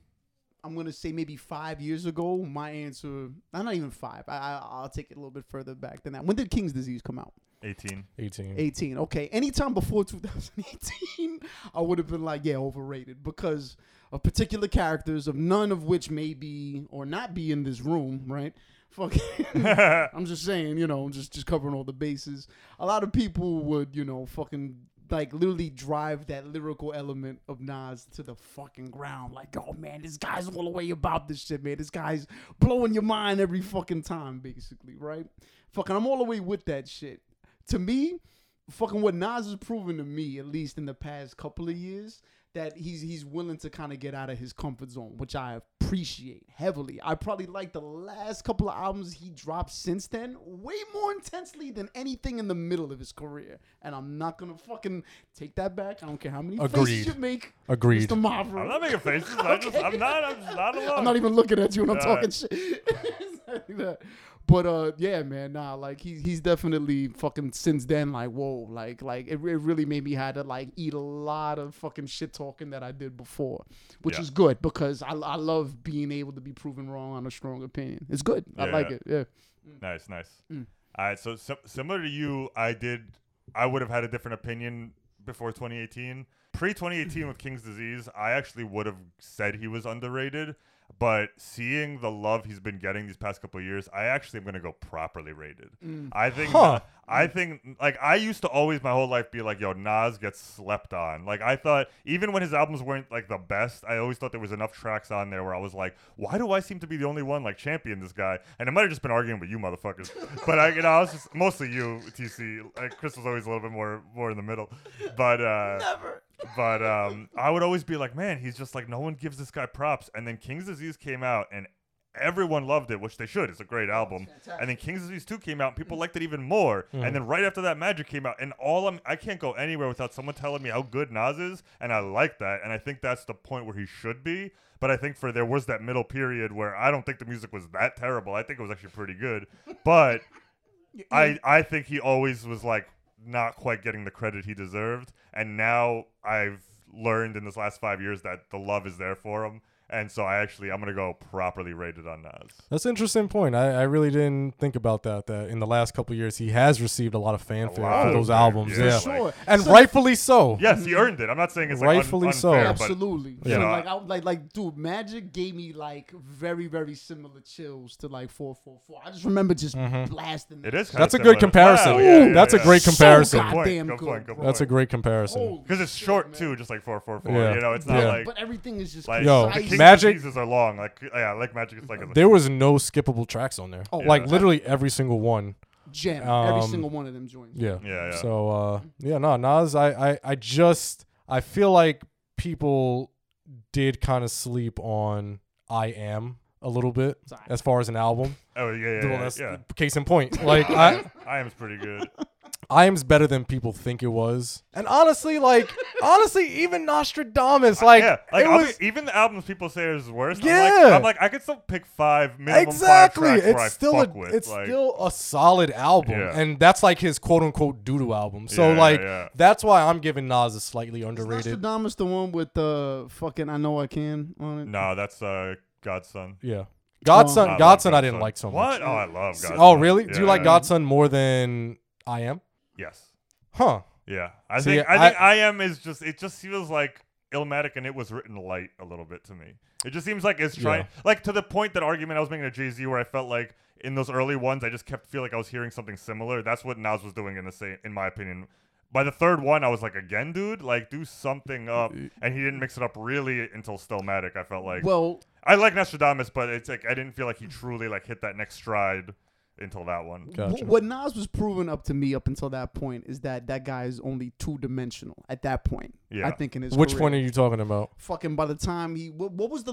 I'm gonna say maybe five years ago. My answer, I'm not even five. I, I I'll take it a little bit further back than that. When did King's Disease come out?
18.
18.
18. Okay. Anytime before 2018, I would have been like, yeah, overrated because of particular characters, of none of which may be or not be in this room, right? Fucking, I'm just saying, you know, just just covering all the bases. A lot of people would, you know, fucking like literally drive that lyrical element of Nas to the fucking ground. Like, oh man, this guy's all the way about this shit, man. This guy's blowing your mind every fucking time, basically, right? Fucking, I'm all the way with that shit. To me, fucking what Nas has proven to me, at least in the past couple of years, that he's he's willing to kind of get out of his comfort zone, which I appreciate heavily. I probably like the last couple of albums he dropped since then way more intensely than anything in the middle of his career. And I'm not gonna fucking take that back. I don't care how many faces
Agreed.
you make.
Agreed.
Mr. Marvel.
I'm not making faces. I just, I'm not. I'm just not alone.
I'm not even looking at you when I'm
Nah.
talking shit. But uh, yeah, man, nah, like he's he's definitely fucking since then, like whoa, like like it, it really made me had to like eat a lot of fucking shit talking that I did before, which
Yeah.
is good because I I love being able to be proven wrong on a strong opinion. It's good. I like
yeah.
it. Yeah.
Nice, nice.
Mm.
All right, so sim- similar to you, I did. I would have had a different opinion before 2018. Pre 2018 with King's Disease, I actually would have said he was underrated. But seeing the love he's been getting these past couple of years, I actually am gonna go properly rated. I think.
Huh.
I think like I used to always my whole life be like, yo, Nas gets slept on. Like I thought even when his albums weren't like the best, I always thought there was enough tracks on there where I was like, why do I seem to be the only one like champion this guy? And it might have just been arguing with you motherfuckers. but I you know, I was just mostly you, TC. Like Chris was always a little bit more more in the middle. But uh Never. But um I would always be like, man, he's just like no one gives this guy props. And then King's Disease came out and everyone loved it, which they should. It's a great album. And then King's Disease 2 came out, and people liked it even more. And then right after that, Magic came out, and all I'm, I can't go anywhere without someone telling me how good Nas is, and I like that. And I think that's the point where he should be. But I think for there was that middle period where I don't think the music was that terrible. I think it was actually pretty good. But I I think he always was like not quite getting the credit he deserved, and now I've learned in this last five years that the love is there for him, and so I actually I'm gonna go properly rated on Nas.
That's an interesting point. I, I really didn't think about that. That in the last couple of years, he has received a lot of fanfare
lot
for
of
those
fame,
albums.
yeah,
Yeah,
like-
Sure.
and
So-
rightfully so.
Yes, he earned it. I'm not saying it's like un-
Rightfully so.
unfair, but
Absolutely.
you know,
like, I, like, like, dude, Magic gave me like very, very similar chills to like four, four, four. I just remember just mm-hmm. blasting.
it is. kinda
That's a good comparison.
Wow, yeah, yeah,
That's a
yeah.
great
So
comparison.
Good point,
goddamn
good
good.
point, good
bro.
That's a great comparison.
Because it's
shit,
short
man.
too, just like four four four.
Yeah.
You know, it's not like
But everything is just
like
Yo,
the
concise.
King's
Magic-
Diseases are long. Like yeah, I like Magic. It's like a,
There was no skippable tracks on there.
Oh,
like literally every single one.
gem. Every
Um,
single one of them joints.
Yeah.
Yeah, yeah.
So uh yeah, no, Nas, I, I I just I feel like people did kind of sleep on I Am a little bit
Sorry.
as far as an album.
oh yeah, yeah,
Well,
yeah. yeah.
case in point. Like I
I am's pretty good.
I Am's better than people think it was. And honestly, like honestly, even Nostradamus, like,
yeah, like
it
I'll
was
be, even the albums people say is worse. I'm
Yeah.
like, I'm like I could still pick five minimum
exactly.
five tracks where I
It's still a
with.
it's
like,
still a solid album,
Yeah.
and that's like his quote unquote doodoo album. So
Yeah,
like
yeah.
that's why I'm giving Nas a slightly
Is
underrated.
Nostradamus the one with the fucking I know I can on it?
no, that's uh Godson.
Yeah. Godson,
I love
Godson, I
Godson.
didn't like so much.
What? Oh, I love Godson.
Oh, really? Do you like Godson more than I am?
Yes.
Huh.
Yeah. I
See,
think I, think
I-
I am is just it just feels like Illmatic and it was written light a little bit to me. It just seems like it's trying
Yeah.
like to the point that argument I was making to Jay Z where I felt like in those early ones I just kept feel like I was hearing something similar. That's what Nas was doing in the same in my opinion. By the third one, I was like, again, dude, like do something up, and he didn't mix it up really until Stillmatic. I felt like
Well,
I like Nostradamus, but it's like I didn't feel like he truly like hit that next stride until that one.
Gotcha.
What Nas was proving up to me up until that point is that that guy is only two dimensional at that point.
Yeah.
I think in his
Which
career.
one are you talking about?
fucking by the time he what, what was the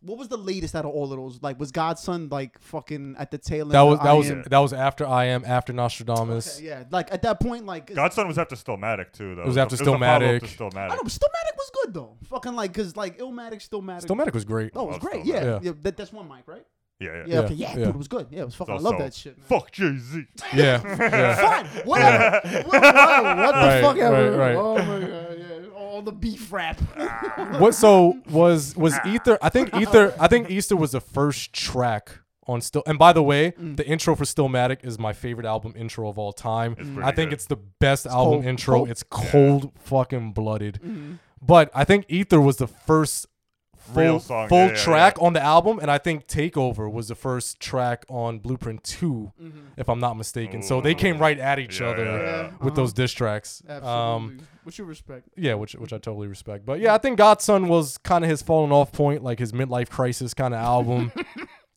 what was the latest out of all of those like was Godson like fucking at the tail end
That
of
was that
I
was
Am?
that was after I am after Nostradamus.
Okay, yeah like at that point like
Godson was after Stillmatic too, though.
It was after
a follow-up
Stillmatic.
to
I
Stillmatic.
know but Stillmatic was good though fucking like because like Illmatic Stillmatic
Stillmatic was great.
oh it was great yeah,
Yeah.
yeah. that, that's one mic right
Yeah, yeah.
yeah,
Yeah,
okay yeah,
yeah.
dude it was good yeah it was fucking I love
also,
that shit man.
Fuck Jay Z.
Yeah, yeah.
fine whatever what, what, what the
Right,
fuck ever
right, right.
oh my god yeah all the beef rap
What so was was Ether? I think Ether. I think Ether was the first track on Still. And by the way,
Mm.
the intro for Stillmatic is my favorite album intro of all time.
pretty
I think
good.
it's the best album
cold.
intro.
Cold.
It's cold fucking blooded.
Mm-hmm.
But I think Ether was the first full
Real song,
full
yeah, yeah,
track
yeah.
on the album, and I think Takeover was the first track on Blueprint 2
Mm-hmm.
if I'm not mistaken. So they came right at each
Yeah,
other
yeah, yeah.
with
Uh-huh.
those diss tracks.
absolutely
Um,
which you respect
yeah, which which I totally respect. But yeah, I think Godson was kind of his falling off point, like his midlife crisis kind of album.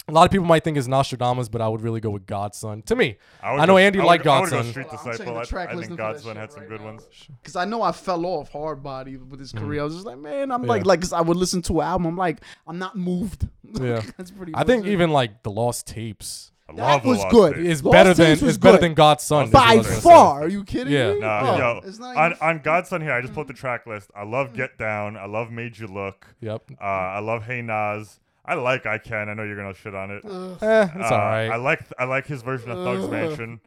A lot of people might think it's Nostradamus, but I would really go with Godson. To me, I,
would
know
go-
Andy
I would-
liked
I would go
Godson.
Street
I'm checking
Disciple.
the
I, I think
listing for that
Godson had some
right
good
now.
ones.
Cause I know I fell off hard body with his career. I was just like, man, I'm
Mm. Yeah.
like, like, cause I would listen to an album. I'm like, I'm not moved.
Yeah.
that's pretty.
I think even like the Lost Tapes
I
that
love
was good.
Tapes.
is
Lost
better than
Tapes was
is better than Godson.
by
what I was gonna say.
far. Are you kidding
Yeah.
me?
Nah,
Oh,
yo,
it's not
on,
even-
on Godson here, I just put the track list. I love Get Down. I love Made You Look.
Yep.
Uh, I love Hey Nas. I like I Can. I know you're gonna shit on it.
Eh, it's
Uh,
all right.
I like I like his version of Thug's Mansion.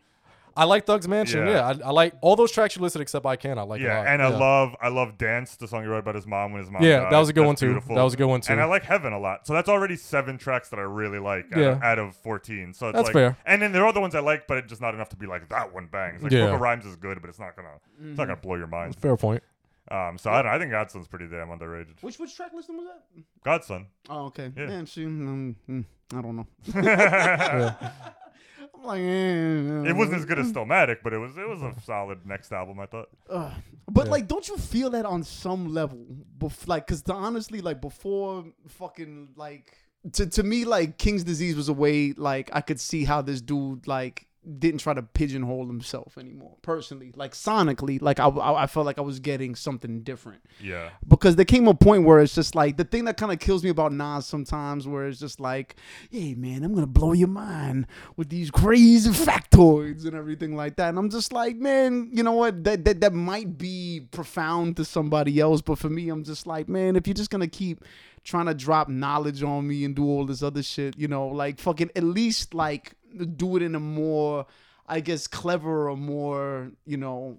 I like Thugs Mansion.
Yeah.
Yeah, I, I like all those tracks you listed except I Can. I like. a
Yeah,
lot.
and I love I love Dance, the song he wrote about his mom when his mom
Yeah,
died.
that was a good
That's
one, too.
beautiful.
That was a good one, too.
And I like Heaven a lot. So that's already seven tracks that I really like out,
Yeah.
of, out of 14. So it's
That's
like,
fair.
And then there are other ones I like, but it's just not enough to be like that one bangs. Like
Yeah.
Book of Rhymes is good, but it's not gonna it's
Mm-hmm.
not gonna blow your mind.
Fair point.
Um, so I don't. I think Godson's pretty damn underrated.
Which which track listing was that?
Godson.
Oh, okay.
Yeah.
Man, she, um, mm, I don't know.
Yeah.
I'm like, eh,
It wasn't as good as Stillmatic, but it was it was a solid next album. I thought.
Ugh. But
Yeah.
like, don't you feel that on some level? Bef- like, cause to honestly, like before fucking like to to me, like King's Disease was a way like I could see how this dude like didn't try to pigeonhole himself anymore. Personally, like sonically, like I I, I felt like I was getting something different
Yeah.
because there came a point where it's just like the thing that kind of kills me about Nas sometimes, where it's just like, hey man, I'm gonna blow your mind with these crazy factoids and everything like that, and I'm just like, man, you know what? That that that might be profound to somebody else, but for me, I'm just like, man, if you're just gonna keep trying to drop knowledge on me and do all this other shit, you know, like fucking at least like do it in a more, I guess, clever or more, you know,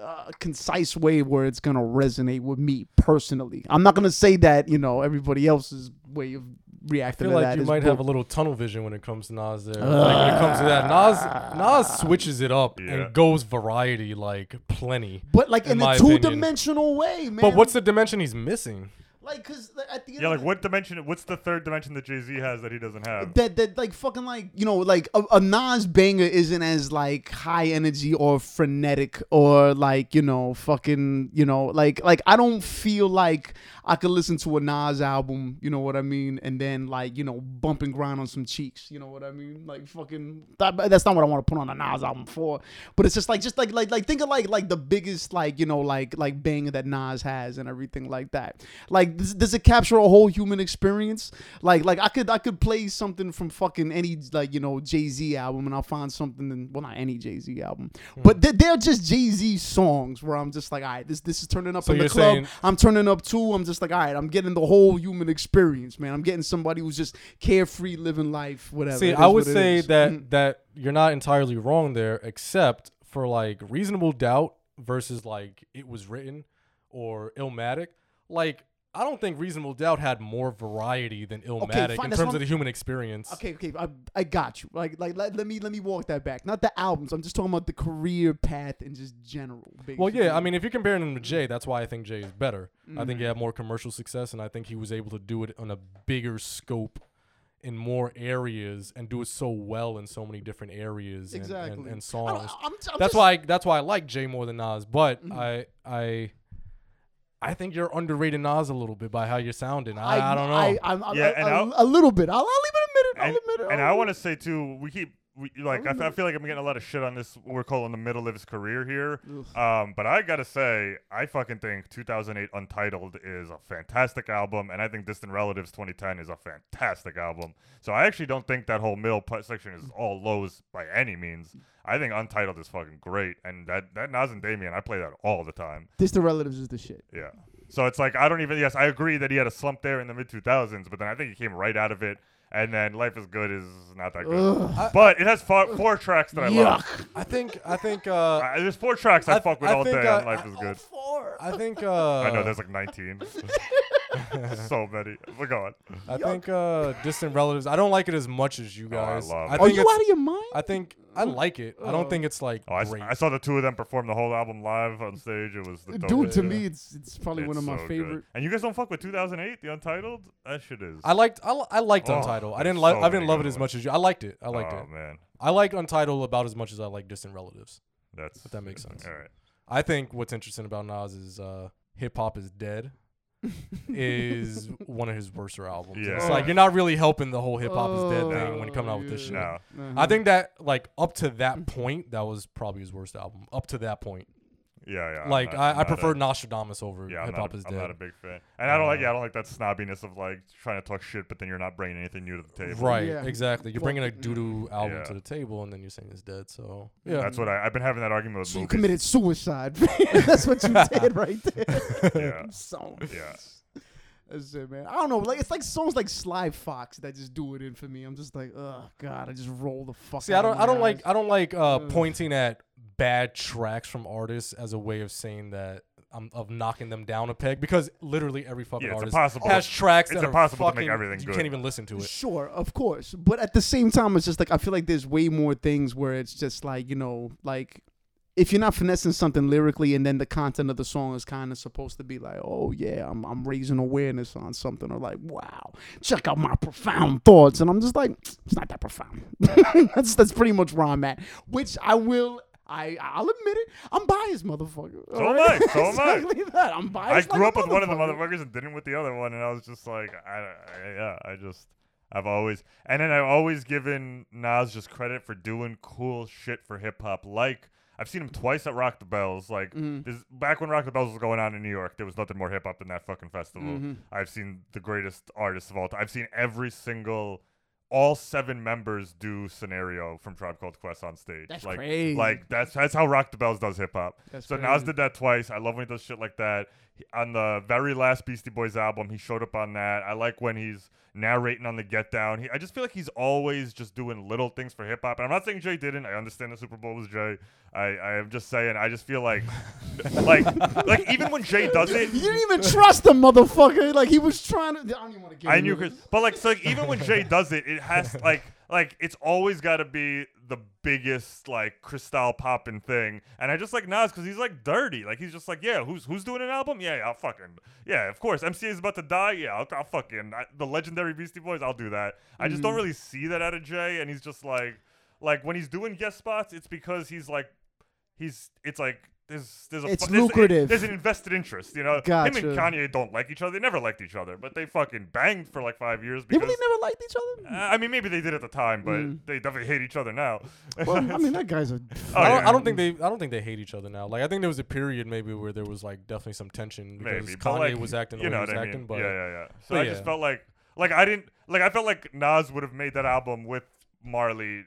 uh, concise way where it's gonna resonate with me personally. I'm not gonna say that you know everybody else's way of reacting.
I
reacting
feel
to
like
that
you might
bull-
have a little tunnel vision when it comes to Nas. There, like when it comes to that, Nas Nas switches it up
Yeah.
and goes variety like plenty.
but like
in
in,
my
a
opinion.
two dimensional way, man.
But what's the dimension he's missing?
Like? Cause at the end
Yeah, like what dimension? What's the third dimension that Jay Z has that he doesn't have?
that that like fucking like you know like a, a Nas banger isn't as like high energy or frenetic or like you know fucking you know like like I don't feel like I could listen to a Nas album you know what I mean? And then like you know bump and grind on some cheeks you know what I mean? Like fucking that, that's not what I want to put on a Nas album for. But it's just like just like like like think of like like the biggest like you know like like banger that Nas has and everything like that. Like does, does it capture a whole human experience? Like like I could I could play something from fucking any like you know Jay Z album and I'll find something in, well not any Jay Z album
Hmm.
but they're, they're just Jay Z songs where I'm just like all right this this is turning up
So
in the club.
saying-
I'm turning up too. I'm just like all right I'm getting the whole human experience man I'm getting somebody who's just carefree living life whatever
See, I would say that
Mhm.
that you're not entirely wrong there, except for like reasonable doubt versus like it was written or Illmatic. Like I don't think reasonable doubt had more variety than Illmatic
fine,
in terms of the human experience.
Okay, okay, I, I got you. Like, like let, let me let me walk that back. Not the albums. I'm just talking about the career path and just general.
Well, yeah, I mean, if you're comparing him to Jay, that's why I think Jay is better. I
Mm-hmm.
think he had more commercial success, and I think he was able to do it on a bigger scope in more areas and do it so well in so many different areas and-
exactly.
and, and
I don't-
songs.
I'm, I'm
that's
just-
why that's why I like Jay more than Nas. But
Mm-hmm.
I I I think you're underrating Nas a little bit by how you're sounding. I, I, don't know.
I, I'm, I'm,
Yeah,
a,
and
a,
I'll-
a little bit. I'll, I'll leave it a minute. I'll
and,
admit it.
and
I'll
I want to say too, we keep we, like I, f- I feel like I'm getting a lot of shit on this. What we're calling the middle of his career here. Um, but I gotta say, I fucking think 2008 Untitled is a fantastic album, and I think Distant Relatives 2010 is a fantastic album. So I actually don't think that whole middle section is all lows by any means. I think Untitled is fucking great, and that that Nas and Damian, I play that all the time.
Distant relatives is the shit.
Yeah. So it's like I don't even. Yes, I agree that he had a slump there in the mid 2000s, but then I think he came right out of it. And then Life is Good is not that good.
Ugh.
but it has four, four tracks that I love.
I think I think uh,
Uh, there's four tracks I,
I-
fuck with
I
all
think,
day
uh,
on Life is Good. Four.
I think uh,
I know there's like 19. so many. But go on.
I think uh, distant relatives. I don't like it as much as you
Oh, I
guys.
love
I
it.
Are
think
you
it's-
out of your mind?
I think I like it. I don't think it's like
Oh, I, s-
great.
I saw the two of them perform the whole album live on stage. It was the
Dude,
dopest.
to me, it's it's probably
It's
one of my
so good.
favorite.
And you guys don't fuck with 2008, the Untitled? That shit is.
I liked I, li- I liked
Oh,
Untitled. I
there's
didn't like
so
I didn't
many
love it
good
as much as you. I liked it. I liked it.
oh,
it.
man.
I like Untitled about as much as I like Distant Relatives.
That's.
If that makes sense.
All right.
I think what's interesting about Nas is uh, hip hop is dead. Is one of his worser albums.
Yeah.
It's like you're not really helping the whole hip hop is dead thing
Oh,
when you come out with this shit.
No.
Uh-huh.
I think that like up to that point, that was probably his worst album. Up to that point,
Yeah, yeah.
Like
not-
I,
I'm
I
not
prefer
a-
Nostradamus over
Yeah,
Hip Hop
a,
is
I'm
dead.
not a big fan, and I don't like.
Uh,
Yeah, I don't like that snobbiness of like trying to talk shit, but then you're not bringing anything new to the table.
Right,
Yeah.
exactly. You're
Well,
bringing a doo doo album
Yeah.
to the table, and then you're saying it's dead. So yeah,
That's what I, I've been having that argument with
So you committed suicide. That's what you did right there.
Yeah.
so
Yeah.
That's it, man. I don't know. Like it's like songs like Sly Fox that just do it in for me. I'm just like, oh god, I just roll the fuck.
See, I
out of
don't,
my
I don't
eyes.
like, I don't like uh, pointing at bad tracks from artists as a way of saying that I'm of knocking them down a peg because literally every fucking
Yeah,
artist
impossible.
has tracks
It's
that
impossible
are
to make
fucking,
everything
You
good.
can't even listen to it.
Sure, of course, but at the same time, it's just like I feel like there's way more things where it's just like you know, like if you're not finessing something lyrically, and then the content of the song is kind of supposed to be like, oh yeah, I'm I'm raising awareness on something, or like, wow, check out my profound thoughts, and I'm just like, it's not that profound. that's that's pretty much where I'm at. Which I will. I I'll admit it. I'm biased, motherfucker.
So am I. So am I.
exactly that. I'm biased.
I grew
like
up with one of the motherfuckers and didn't with the other one, and I was just like, I, I yeah, I just. I've always and then I've always given Nas just credit for doing cool shit for hip hop. Like I've seen him twice at Rock the Bells. Like
Mm-hmm.
this, back when Rock the Bells was going on in New York, there was nothing more hip hop than that fucking festival.
Mm-hmm.
I've seen the greatest artists of all time. I've seen every single, all seven members do scenario from Tribe Called Quest on stage.
That's
like,
crazy.
like that's that's how Rock the Bells does hip hop. So Nas
crazy.
did that twice. I love when he does shit like that. He- on the very last Beastie Boys album, he showed up on that. I like when he's narrating on the Get Down. He, I just feel like he's always just doing little things for hip hop. And I'm not saying Jay didn't. I understand the Super Bowl was Jay. I, I am just saying. I just feel like, like, like even when Jay does it,
You didn't even trust him, motherfucker. Like he was trying to. I don't even want to get.
I knew,
it.
Chris, but like, so like, even when Jay does it, it has like, like it's always got to be the biggest like crystal popping thing. And I just like Nas because he's like dirty. Like he's just like, yeah, who's who's doing an album? Yeah, yeah I'll fucking yeah, of course. MCA is about to die. Yeah, I'll, I'll fucking I, the legendary Beastie Boys. I'll do that. I just don't
Mm.
really see that out of Jay. And he's just like, like when he's doing guest spots, it's because he's like, he's it's like. There's, there's a
It's
fu- there's-
lucrative.
There's an invested interest, you know.
Gotcha.
Him and Kanye don't like each other. They never liked each other, but they fucking banged for like five years.
They really never liked each other.
uh, I mean, maybe they did at the time, but
Mm.
they definitely hate each other now.
Well, I mean, that guy's a.
Oh,
I, don't,
yeah.
I don't think they. I don't think they hate each other now. Like I think there was a period maybe where there was like definitely some tension because
maybe
Kanye
like,
was acting the
you
way
know
he was
what I
acting.
mean?
But
yeah, yeah, yeah. So
but
I just felt like, like I didn't, like I felt like Nas would have made that album with Marley,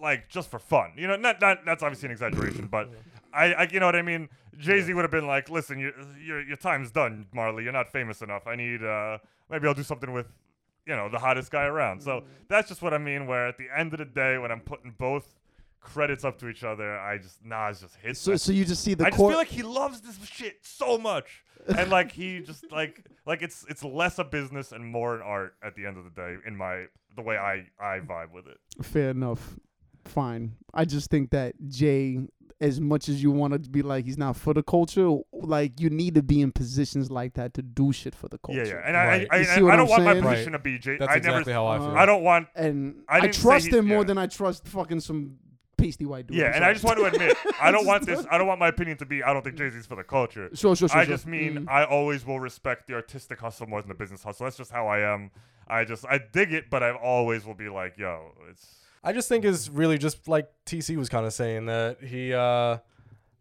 like just for fun. You know, not not that's obviously an exaggeration, but I, I, you know what I mean. Jay Z would have been like, listen, your your your time's done, Marley. You're not famous enough. I need, uh, maybe I'll do something with. You know, the hottest guy around.
Mm.
So that's just what I mean. Where at the end of the day, when I'm putting both credits up to each other, I just Nas just hits.
So, so you just see the
I just feel like he loves this shit so much, and like he just like like it's it's less a business and more an art at the end of the day. In my the way I I vibe with it.
Fair enough. Fine. I just think that Jay, as much as you want to be like he's not for the culture, like you need to be in positions like that to do shit for the culture.
Yeah, yeah. And
Right.
I I, I, I don't
I'm
want my
saying?
position to be J.
that's
I
exactly
never.
how I feel.
Uh,
I don't want.
And
I
I, trust
he-
him more
yeah.
than I trust fucking some pasty white dude.
Yeah, and I just want to admit, I don't want this. I don't want my opinion to be. I don't think Jay Z's for the culture.
Sure, sure, sure.
I
sure.
just mean
Mm.
I always will respect the artistic hustle more than the business hustle. That's just how I am. I just I dig it, but I always will be like, yo, it's
I just think is really just like TC was kind of saying that he uh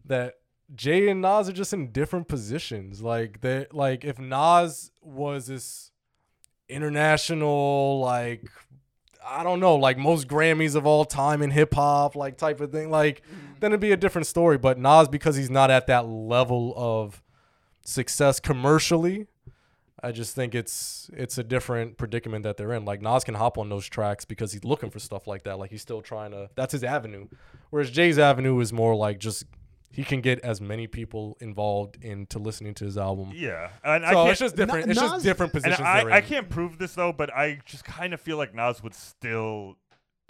that Jay and Nas are just in different positions. Like that like if Nas was this international like I don't know, like most Grammys of all time in hip hop, like type of thing, like then it'd be a different story. But Nas, because he's not at that level of success commercially, I just think it's it's a different predicament that they're in. Like Nas can hop on those tracks because he's looking for stuff like that. Like he's still trying to. That's his avenue. Whereas Jay's avenue is more like just he can get as many people involved into listening to his album.
Yeah, and
So
can't,
it's just different. it's
Nas-
just different
and
positions.
I,
they're
I can't prove this though, but I just kind of feel like Nas would still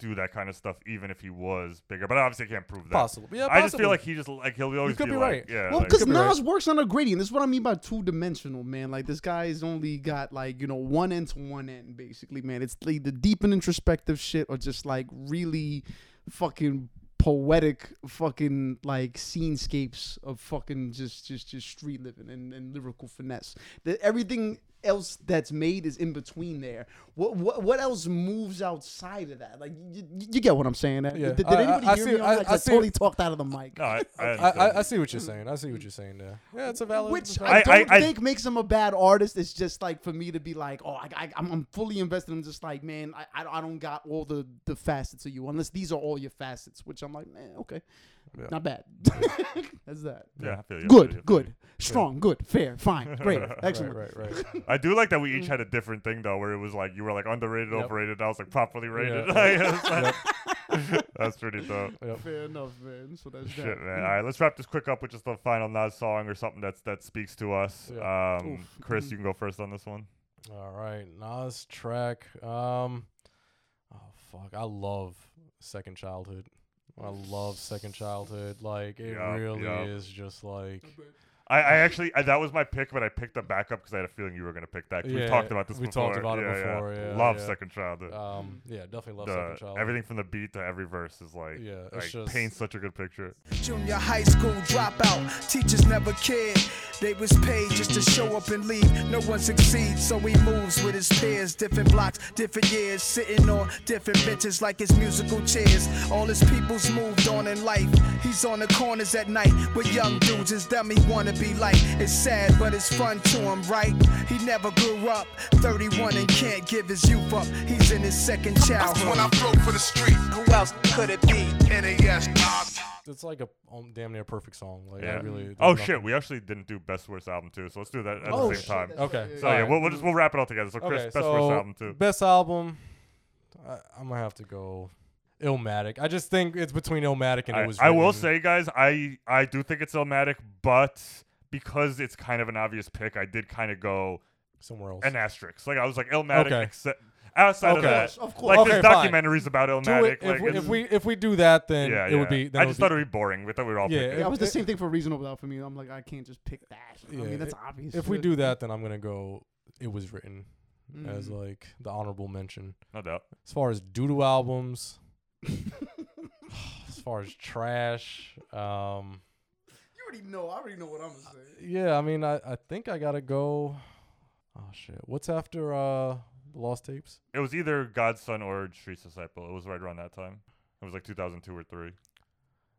do that kind of stuff even if he was bigger. But I obviously can't prove that.
Possible. Yeah,
I just
possibly.
feel like he just like he'll always
could
be,
be
like,
right.
yeah,
Well,
like-
because
Could be right.
Nas works on a gradient. This is what I mean by two dimensional, man. Like this guy's only got like you know one end to one end, basically, man. It's like the deep and introspective shit, or just like really fucking poetic, fucking like scenescapes of fucking just just just street living and, and lyrical finesse. That everything else that's made is in between there. What what what else moves outside of that? Like you, you get what I'm saying?
Yeah.
Did, did
I- I-
anybody
I
hear
see-
me?
I-
that? 'Cause
I
I,
see-
totally talked out of the mic.
no, I, I,
I. I, I see what you're saying. I see what you're saying there. Yeah, it's a valid.
Which
it's a
I don't
I- I-
think makes him a bad artist. It's just like for me to be like, oh, I, I, I'm, I'm fully invested. I'm just like, man, I, I, I don't got all the, the facets of you unless these are all your facets. Which I'm like, man, okay,
Yeah.
not bad. That's that.
yeah, I feel you, I feel you,
Good, good, strong, good, fair, fine, great, excellent.
Right, right, right.
I do like that we each had a different thing though, where it was like you were like underrated,
Yep.
overrated. I was like properly rated.
Yeah.
Like, it's like- that's pretty dope.
Fair enough, man. So that's
Shit,
that.
man. All right, let's wrap this quick up with just the final Nas song or something that's that speaks to us.
Yeah.
Um, Chris, you can go first on this one.
All right, Nas track. Um, oh fuck, I love Second Childhood. I love Second Childhood. Like it
Yup,
really
yup.
is just like
I, I actually I, that was my pick, but I picked the backup because I had a feeling you were gonna pick that. 'cause we
Yeah,
talked about this
we
before.
talked about it
Yeah, yeah.
before, yeah,
love
yeah.
Second Childhood.
um yeah, definitely love
The-
Second Childhood.
everything from the beat to every verse is like
Yeah, it's
like
just-
paints such a good picture.
Junior high school dropout, teachers never cared. They was paid just to show up and leave. No one succeeds, so he moves with his peers. Different blocks, different years, sitting on different benches like his musical chairs. All his people's moved on in life. He's on the corners at night with young dudes. His them he wanna be like. It's sad, but it's fun to him, right? He never grew up. 31 and can't give his youth up. He's in his second childhood.
When I broke for the street,
Who else could it be?
NAS, Nas.
it's like a um, damn near perfect song. Like I
Yeah.
really.
Oh
nothing-
shit, we actually didn't do best worst album too, so let's do that at
Oh,
the same
shit,
time.
that's
Okay.
So yeah,
right.
we'll, we'll just we'll wrap it all together. So Chris,
Okay,
best
so
worst album too.
Best album. I, I'm gonna have to go. Illmatic. I just think it's between Illmatic and
I,
it was.
I will say, guys, I I do think it's Illmatic, but because it's kind of an obvious pick, I did kind of go
somewhere else.
an asterisk. Like I was like Illmatic,
Okay.
except outside of that,
Of course.
like
Okay,
there's
fine.
documentaries about
Do
Illmatic.
it,
like
if, we, if we if we do that, then
yeah,
it
yeah.
would be. Then
I just thought it would be boring. We thought we were all
Yeah,
picking.
Yeah, it was the same thing for reasonable doubt for me. I'm like, I can't just pick that. I
Yeah,
mean, that's
if-
obvious.
If we do that, then I'm gonna go. It was written as
Mm.
like the honorable mention.
no doubt.
As far as doodle albums, as far as trash, um,
You already know. I already know what I'm gonna say.
yeah. I mean, I, I think I gotta go. Oh shit! What's after uh Lost Tapes?
It was either Godson or Street Disciple. It was right around that time. It was like 2002 or three.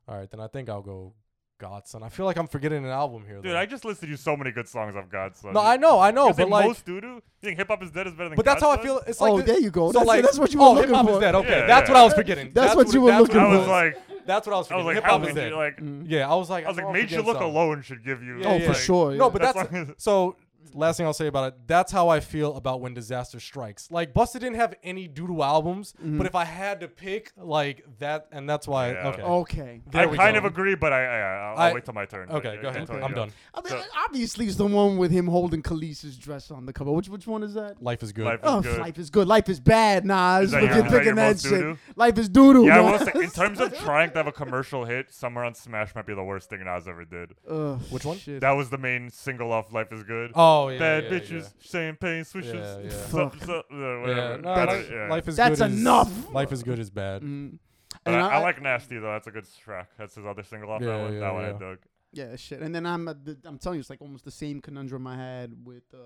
All right, then I think I'll go Godson. I feel like I'm forgetting an album here.
Dude,
though.
I just listed you so many good songs of Godson.
no, I know, I know,
You think
but like,
most doo doo. You think Hip Hop is Dead is better than
but that's how I feel. It's like
oh,
the-
there you go.
So
that's,
like,
that's what you were
oh,
looking
hip-hop
for.
is dead. Okay,
Yeah,
that's
yeah.
what I was forgetting.
That's what you were
that's
looking
I was
for.
like,
That's what I was
I was
forgetting.
like,
hip
how
hop is
could
dead.
like?
Mm.
Yeah, I was like,
I was like,
I'm
made you look
something.
alone should give you.
Yeah,
Oh,
yeah,
for
yeah.
sure.
No, but
That's
that's, so. Last thing I'll say about it, that's how I feel about when disaster strikes. Like Busta didn't have any doodle albums,
Mm-hmm.
but if I had to pick, like that, and that's why.
Yeah.
Okay.
okay.
There
I
we
kind
go.
of agree, but I, I I'll,
I-
wait till my turn.
Okay, go ahead.
until
I'm done.
I mean,
So-
obviously, it's the one with him holding Kelis's dress on the cover. Which which one is that?
Life is good.
Life is
Oh,
good.
life is good. Life is bad, Nas.
Is that
But
your-
you're
is that
picking that shit. Life is doodoo.
Yeah, I will
Nas.
say, in terms of trying to have a commercial hit, "Summer on Smash" might be the worst thing Nas ever did.
Ugh,
Which one?
shit.
That was the main single off "Life Is Good."
Oh yeah.
Bad
yeah,
bitches, champagne swishes,
Yeah, yeah.
so-
Fuck.
uh, whatever.
yeah. No,
That's
life,
yeah.
life is
That's
good. is-
enough.
life is good is bad.
Mm.
But
And
I, I
I-
like Nasty though. That's a good track. That's his other single off
Yeah,
that one.
yeah,
that one I
yeah.
dug.
Yeah, shit. And then I'm at the, I'm telling you, it's like almost the same conundrum I had with uh,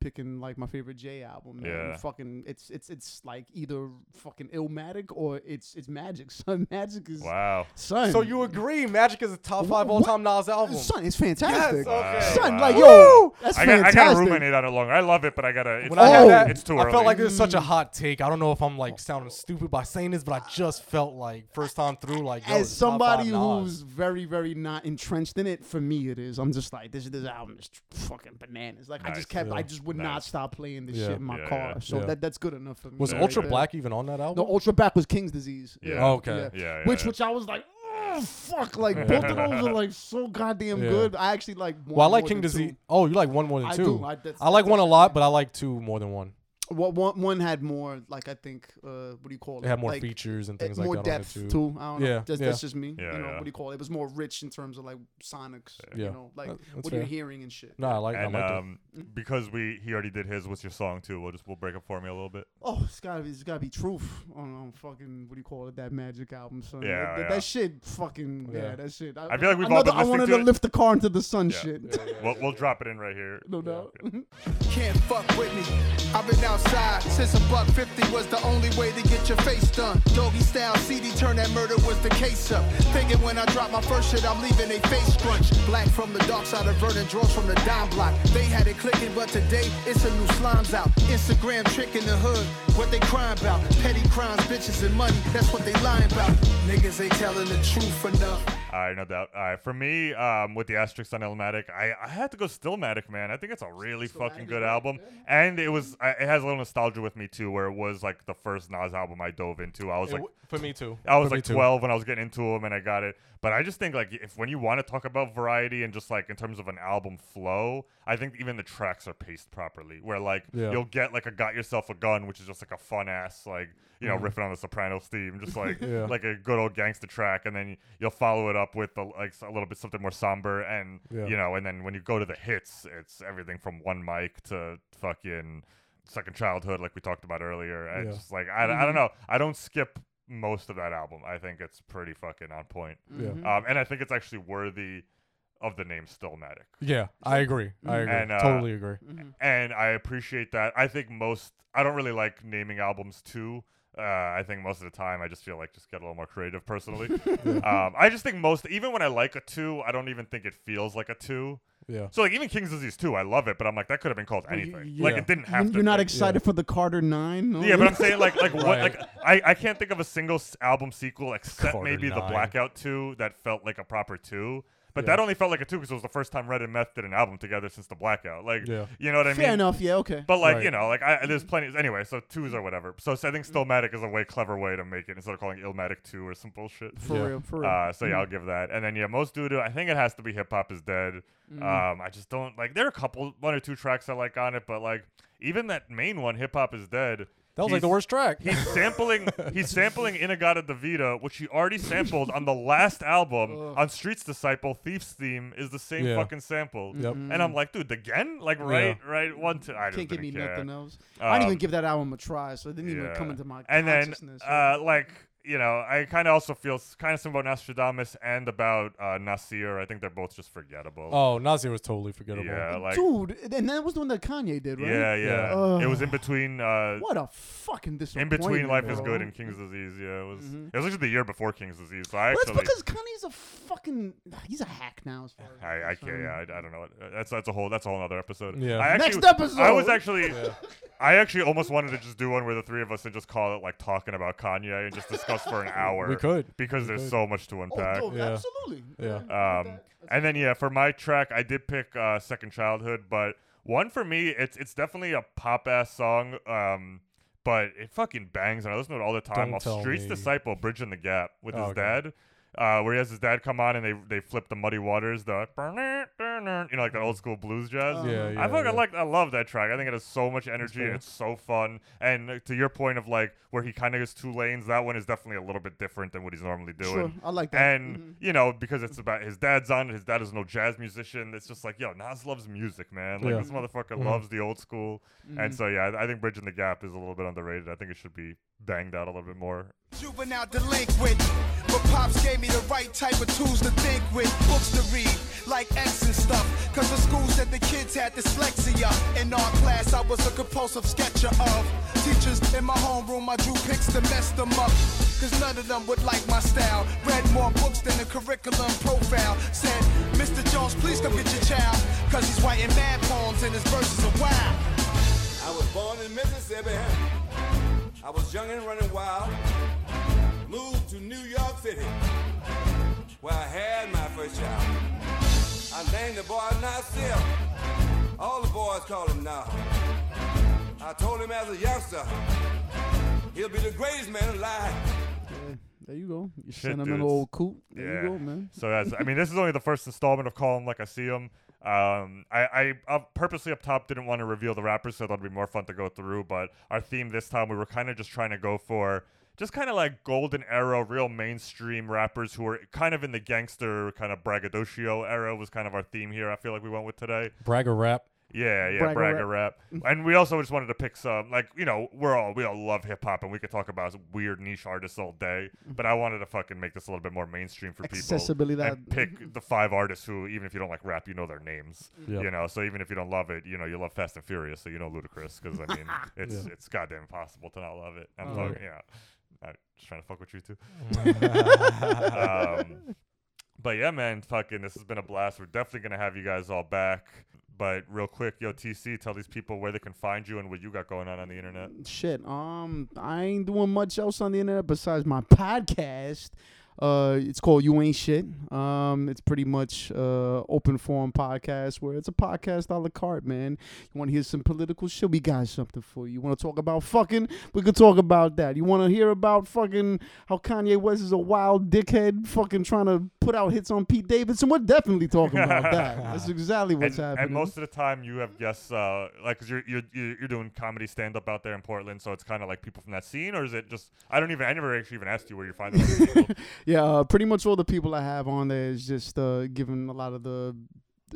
picking like my favorite Jay album. Man.
Yeah.
Fucking, it's it's it's like either fucking Illmatic or it's it's Magic. Son, Magic is
Wow.
son.
So you agree Magic is a top five all time Nas album?
Son, it's fantastic.
Yes, okay.
Son,
Wow.
like yo, that's
I got, I
fantastic.
gotta ruminate on it longer. I love it, but I gotta. It's,
When I had
Oh.
that,
it's too
I
early.
felt like this is such a hot take. I don't know if I'm like sounding stupid by saying this, but I just felt like first time through, like yo,
As
it's top
somebody
five
who's very, very not entrenched in it, for me it is. I'm just like this. This album is fucking bananas. Like I
Nice.
just kept, I just would not
Nice.
stop playing this
Yeah.
shit in my
Yeah,
car.
yeah.
So
Yeah.
that that's good enough for me.
Was
right
Ultra
there.
Black even on that album?
No, Ultra Black was King's Disease.
Yeah.
Oh, okay.
Yeah, yeah,
which
yeah.
which I was like, oh fuck, like both of those are like so goddamn
Yeah.
good. I actually like. One
Well, I like
more
King
than
Disease. Oh, you like one more than
I
two?
do. I- that's-
I like
that's
one a
actually-
lot, but I like two more than one.
What one one had more like I think uh what do you call it?
It had more
like,
features and
uh,
things like
more
that
depth
on
too. I don't know.
Yeah,
That's,
yeah.
that's just me.
Yeah,
you know
yeah.
what do you call it? It was more rich in terms of like sonics.
Yeah.
You know, like
that's
what you're hearing and shit.
No, I like.
and
I like
um, because we he already did his. What's your song too? We'll just we'll break up for me a little bit.
Oh, it's gotta be, it's gotta be truth on, on fucking what do you call it? That Magic album, son.
Yeah,
that, that-
yeah.
that shit, fucking yeah,
Yeah.
that shit.
I feel like we've all
another,
been
I wanted to
to
lift the car into the sun. Shit.
We'll, we'll drop it in right here.
no doubt.
Can't fuck with me. I've been outside. Since a buck fifty was the only way to get your face done. Doggy style CD turn that murder was the case up. Thinking when I drop my first shit, I'm leaving a face crunch. Black from the dark side of Vernon, draws from the dime block. They had it clicking, but today it's a new slimes out. Instagram trick in the hood, what they crying about? Petty crimes, bitches, and money, that's what they lying about. Niggas ain't telling the truth enough.
All right, no doubt. All right, for me, um, with the asterisk on Illmatic, I, I had to go Stillmatic, man. I think it's a really fucking good album, and it was I, it has a little nostalgia with me too, where it was like the first Nas album I dove into. I was
It
like,
w- for me too.
I was
For
like 12 when I was getting into them, and I got it. But I just think like if when you want to talk about variety and just like in terms of an album flow, I think even the tracks are paced properly. Where like
Yeah.
you'll get like a "Got Yourself a Gun," which is just like a fun ass like you know riffing on the Sopranos theme, just like
Mm. Yeah.
like a good old gangster track, and then you'll follow it up with a, like a little bit something more somber, and
Yeah.
you know, and then when you go to the hits, it's everything from one mic to fucking second childhood, like we talked about earlier. And
Yeah.
Just like I, I don't know, I don't skip most of that album. I think it's pretty fucking on point.
Yeah.
Um, and I think it's actually worthy of the name Stillmatic.
Yeah, I agree. I agree.
And, uh,
totally agree.
And I appreciate that. I think most, I don't really like naming albums too. Uh, I think most of the time I just feel like just get a little more creative personally. um, I just think most, even when I like a two, I don't even think it feels like a two.
Yeah.
So like even King's Disease 2, I love it, but I'm like that could have been called
y-
anything. Like it didn't have to.
You're not
be.
excited for the Carter Nine? No?
Yeah, but I'm saying like like what
Right.
like I, I can't think of a single album sequel except
Carter
maybe the Blackout 2 that felt like a proper 2. But
Yeah.
that only felt like a 2 because it was the first time Red and Meth did an album together since the Blackout. Like
Yeah.
you know what I
fair
mean?
Fair enough. Yeah, okay.
But like
Right.
you know, like I, there's plenty. Anyway, so twos or whatever. So, so I think Stillmatic is a way clever way to make it instead of calling it Illmatic two or some bullshit.
for
Yeah.
real, for real.
Uh, so yeah, I'll give that. And then yeah, most doo doo. I think it has to be Hip Hop is Dead. Um, I just don't like. There are a couple, one or two tracks I like on it, but like even that main one, Hip Hop is Dead.
That was like the worst track.
He's sampling. he's sampling In-A-Gadda-Da-Vida, which he already sampled on the last album on Street's Disciple. Thief's theme is the same
Yeah.
fucking sample.
Yep.
And I'm like, dude, again? Like right, right, one, two. I just
Can't give me
didn't care.
nothing else. I didn't even
Um,
give that album a try, so it didn't even
Yeah.
come into my consciousness.
and then
consciousness.
uh, like you know i kind of also feel kind of similar about nostradamus and about uh, nasir i think they're both just forgettable
oh, Nasir was totally forgettable.
yeah like
Dude, and that was the one that Kanye did, right?
yeah yeah
Yeah.
it was in between uh
What a fucking disappointment.
in between life is good and king's disease yeah it was it was actually the year before king's disease so i
Well,
actually
that's because Kanye's a fucking. He's a hack now. As far as
I, I
I'm
can't. Yeah, I, I don't know. what- That's that's a whole that's a whole other episode.
Yeah.
I
Next episode.
I was actually, I actually almost wanted to just do one where the three of us and just call it like talking about Kanye and just discuss for an hour.
We could.
because there's
could.
so much to
Oh,
unpack.
no,
Yeah.
absolutely.
Yeah.
Um, and then yeah, for my track, I did pick uh, Second Childhood, but one for me, it's it's definitely a pop ass song. Um, but it fucking bangs, and I listen to it all the time.
Don't
Off
tell
Streets
me.
Disciple, Bridging the Gap with
Oh,
his
okay.
dad. Uh, where he has his dad come on and they they flip the muddy waters, the you know, like the old school blues jazz.
Yeah, yeah,
I fucking
yeah.
like, I love that track. I think it has so much energy. and It's so fun. And to your point of like where he kind of gets two lanes, that one is definitely a little bit different than what he's normally doing.
Sure, I like that.
And
Mhm.
you know, because it's about his dad's on it. His dad is no jazz musician. It's just like, yo, Nas loves music, man. Like this motherfucker
Mhm.
loves the old school.
Mm-hmm.
And so yeah, I, I think Bridging the Gap is a little bit underrated. I think it should be banged out a little bit more.
Juvenile delinquent. But Pops gave me the right type of tools to think with. Books to read, like X and stuff. Cause the school said the kids had dyslexia. In our class, I was a compulsive sketcher of. Teachers in my homeroom, I drew pics to mess them up. Cause none of them would like my style. Read more books than the curriculum profile. Said, Mr. Jones, please come get your child. Cause he's writing mad poems and his verses are wild.
I was born in Mississippi. I was young and running wild. Moved to New York City, where I had my first child. I named the boy Nasir. All the boys call him now. I told him as a youngster, he'll be the greatest man alive.
There you go. You
Shit,
sentimental
dudes.
old coot. There you go, man.
So that's, I mean, this is only the first installment of Call 'Em Like I See 'Em. Um, I, I purposely up top didn't want to reveal the rappers, so that'd be more fun to go through. But our theme this time, we were kind of just trying to go for just kind of like golden era, real mainstream rappers who were kind of in the gangster kind of braggadocio era was kind of our theme here. I feel like we went with today.
Bragger rap.
Yeah, yeah,
Bragger
bragger rap. and we also just wanted to pick some, like you know, we're all we all love hip hop, and we could talk about weird niche artists all day. Mm-hmm. But I wanted to fucking make this a little bit more mainstream for people.
Accessibility, that-
pick mm-hmm. the five artists who, even if you don't like rap, you know their names. Mm-hmm.
Yep.
You know, so even if you don't love it, you know you love Fast and Furious, so you know Ludacris, because I mean, it's
Yeah.
it's goddamn impossible to not love it. I'm
Oh.
talking, yeah. I'm just trying to fuck with you too. um, but yeah, man, fucking, this has been a blast. We're definitely gonna have you guys all back. But real quick, yo, TC, tell these people where they can find you and what you got going on on the internet.
Shit. Um, I ain't doing much else on the internet besides my podcast. Uh, it's called You Ain't Shit. Um, it's pretty much uh open forum podcast where it's a podcast a la carte, man. You want to hear some political shit? We got something for you. You want to talk about fucking? We could talk about that. You want to hear about fucking how Kanye West is a wild dickhead, fucking trying to put out hits on Pete Davidson? We're definitely talking about that. That's exactly what's
and,
happening.
and most of the time, you have guests, uh, like, cause you're you're you're doing comedy stand up out there in Portland, so it's kind of like people from that scene, or is it just? I don't even. I never actually even asked you where you find people.
Yeah, uh, pretty much all the people I have on there is just uh, giving a lot of the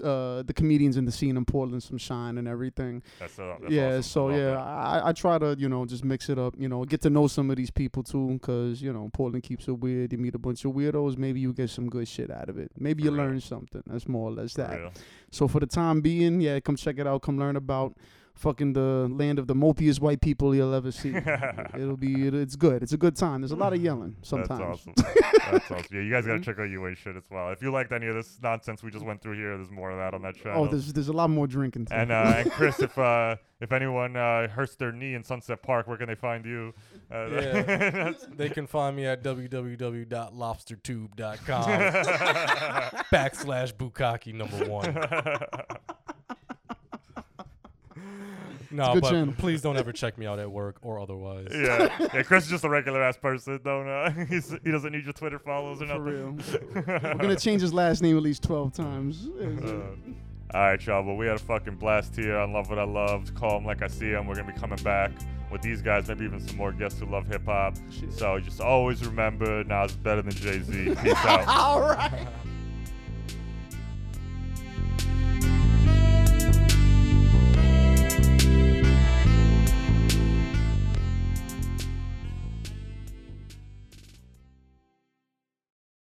uh, the comedians in the scene in Portland some shine and everything.
That's, uh, that's
yeah,
awesome.
So
love
yeah,
that.
I, I try to you know just mix it up, you know, get to know some of these people too, because you know Portland keeps it weird. You meet a bunch of weirdos, maybe you get some good shit out of it. Maybe you
real.
learn something. That's more or less that.
real.
So for the time being, yeah, come check it out. Come learn about fucking the land of the mopiest white people you'll ever see. It'll be it, it's good. It's a good time. There's a lot of yelling sometimes.
That's awesome. That's awesome. Yeah, you guys gotta check out UA shit as well. If you liked any of this nonsense we just went through here, there's more of that on that channel.
Oh, there's there's a lot more drinking. Too.
and uh, and Chris, if uh, if anyone uh, hurts their knee in Sunset Park, where can they find you? Uh,
Yeah. they can find me at www.lobstertube.com backslash Bukaki number one. No,
good
but
channel.
please don't ever check me out at work or otherwise.
yeah, yeah. Chris is just a regular ass person. Don't uh, he's, he doesn't need your Twitter follows or
For
nothing.
real. We're gonna change his last name at least twelve times.
Uh, all right, y'all. But we had a fucking blast here on Love What I Loved. Call them like I see them. We're gonna be coming back with these guys, maybe even some more guests who love hip hop. So just always remember, Nas is better than Jay Z. Peace out.
All right.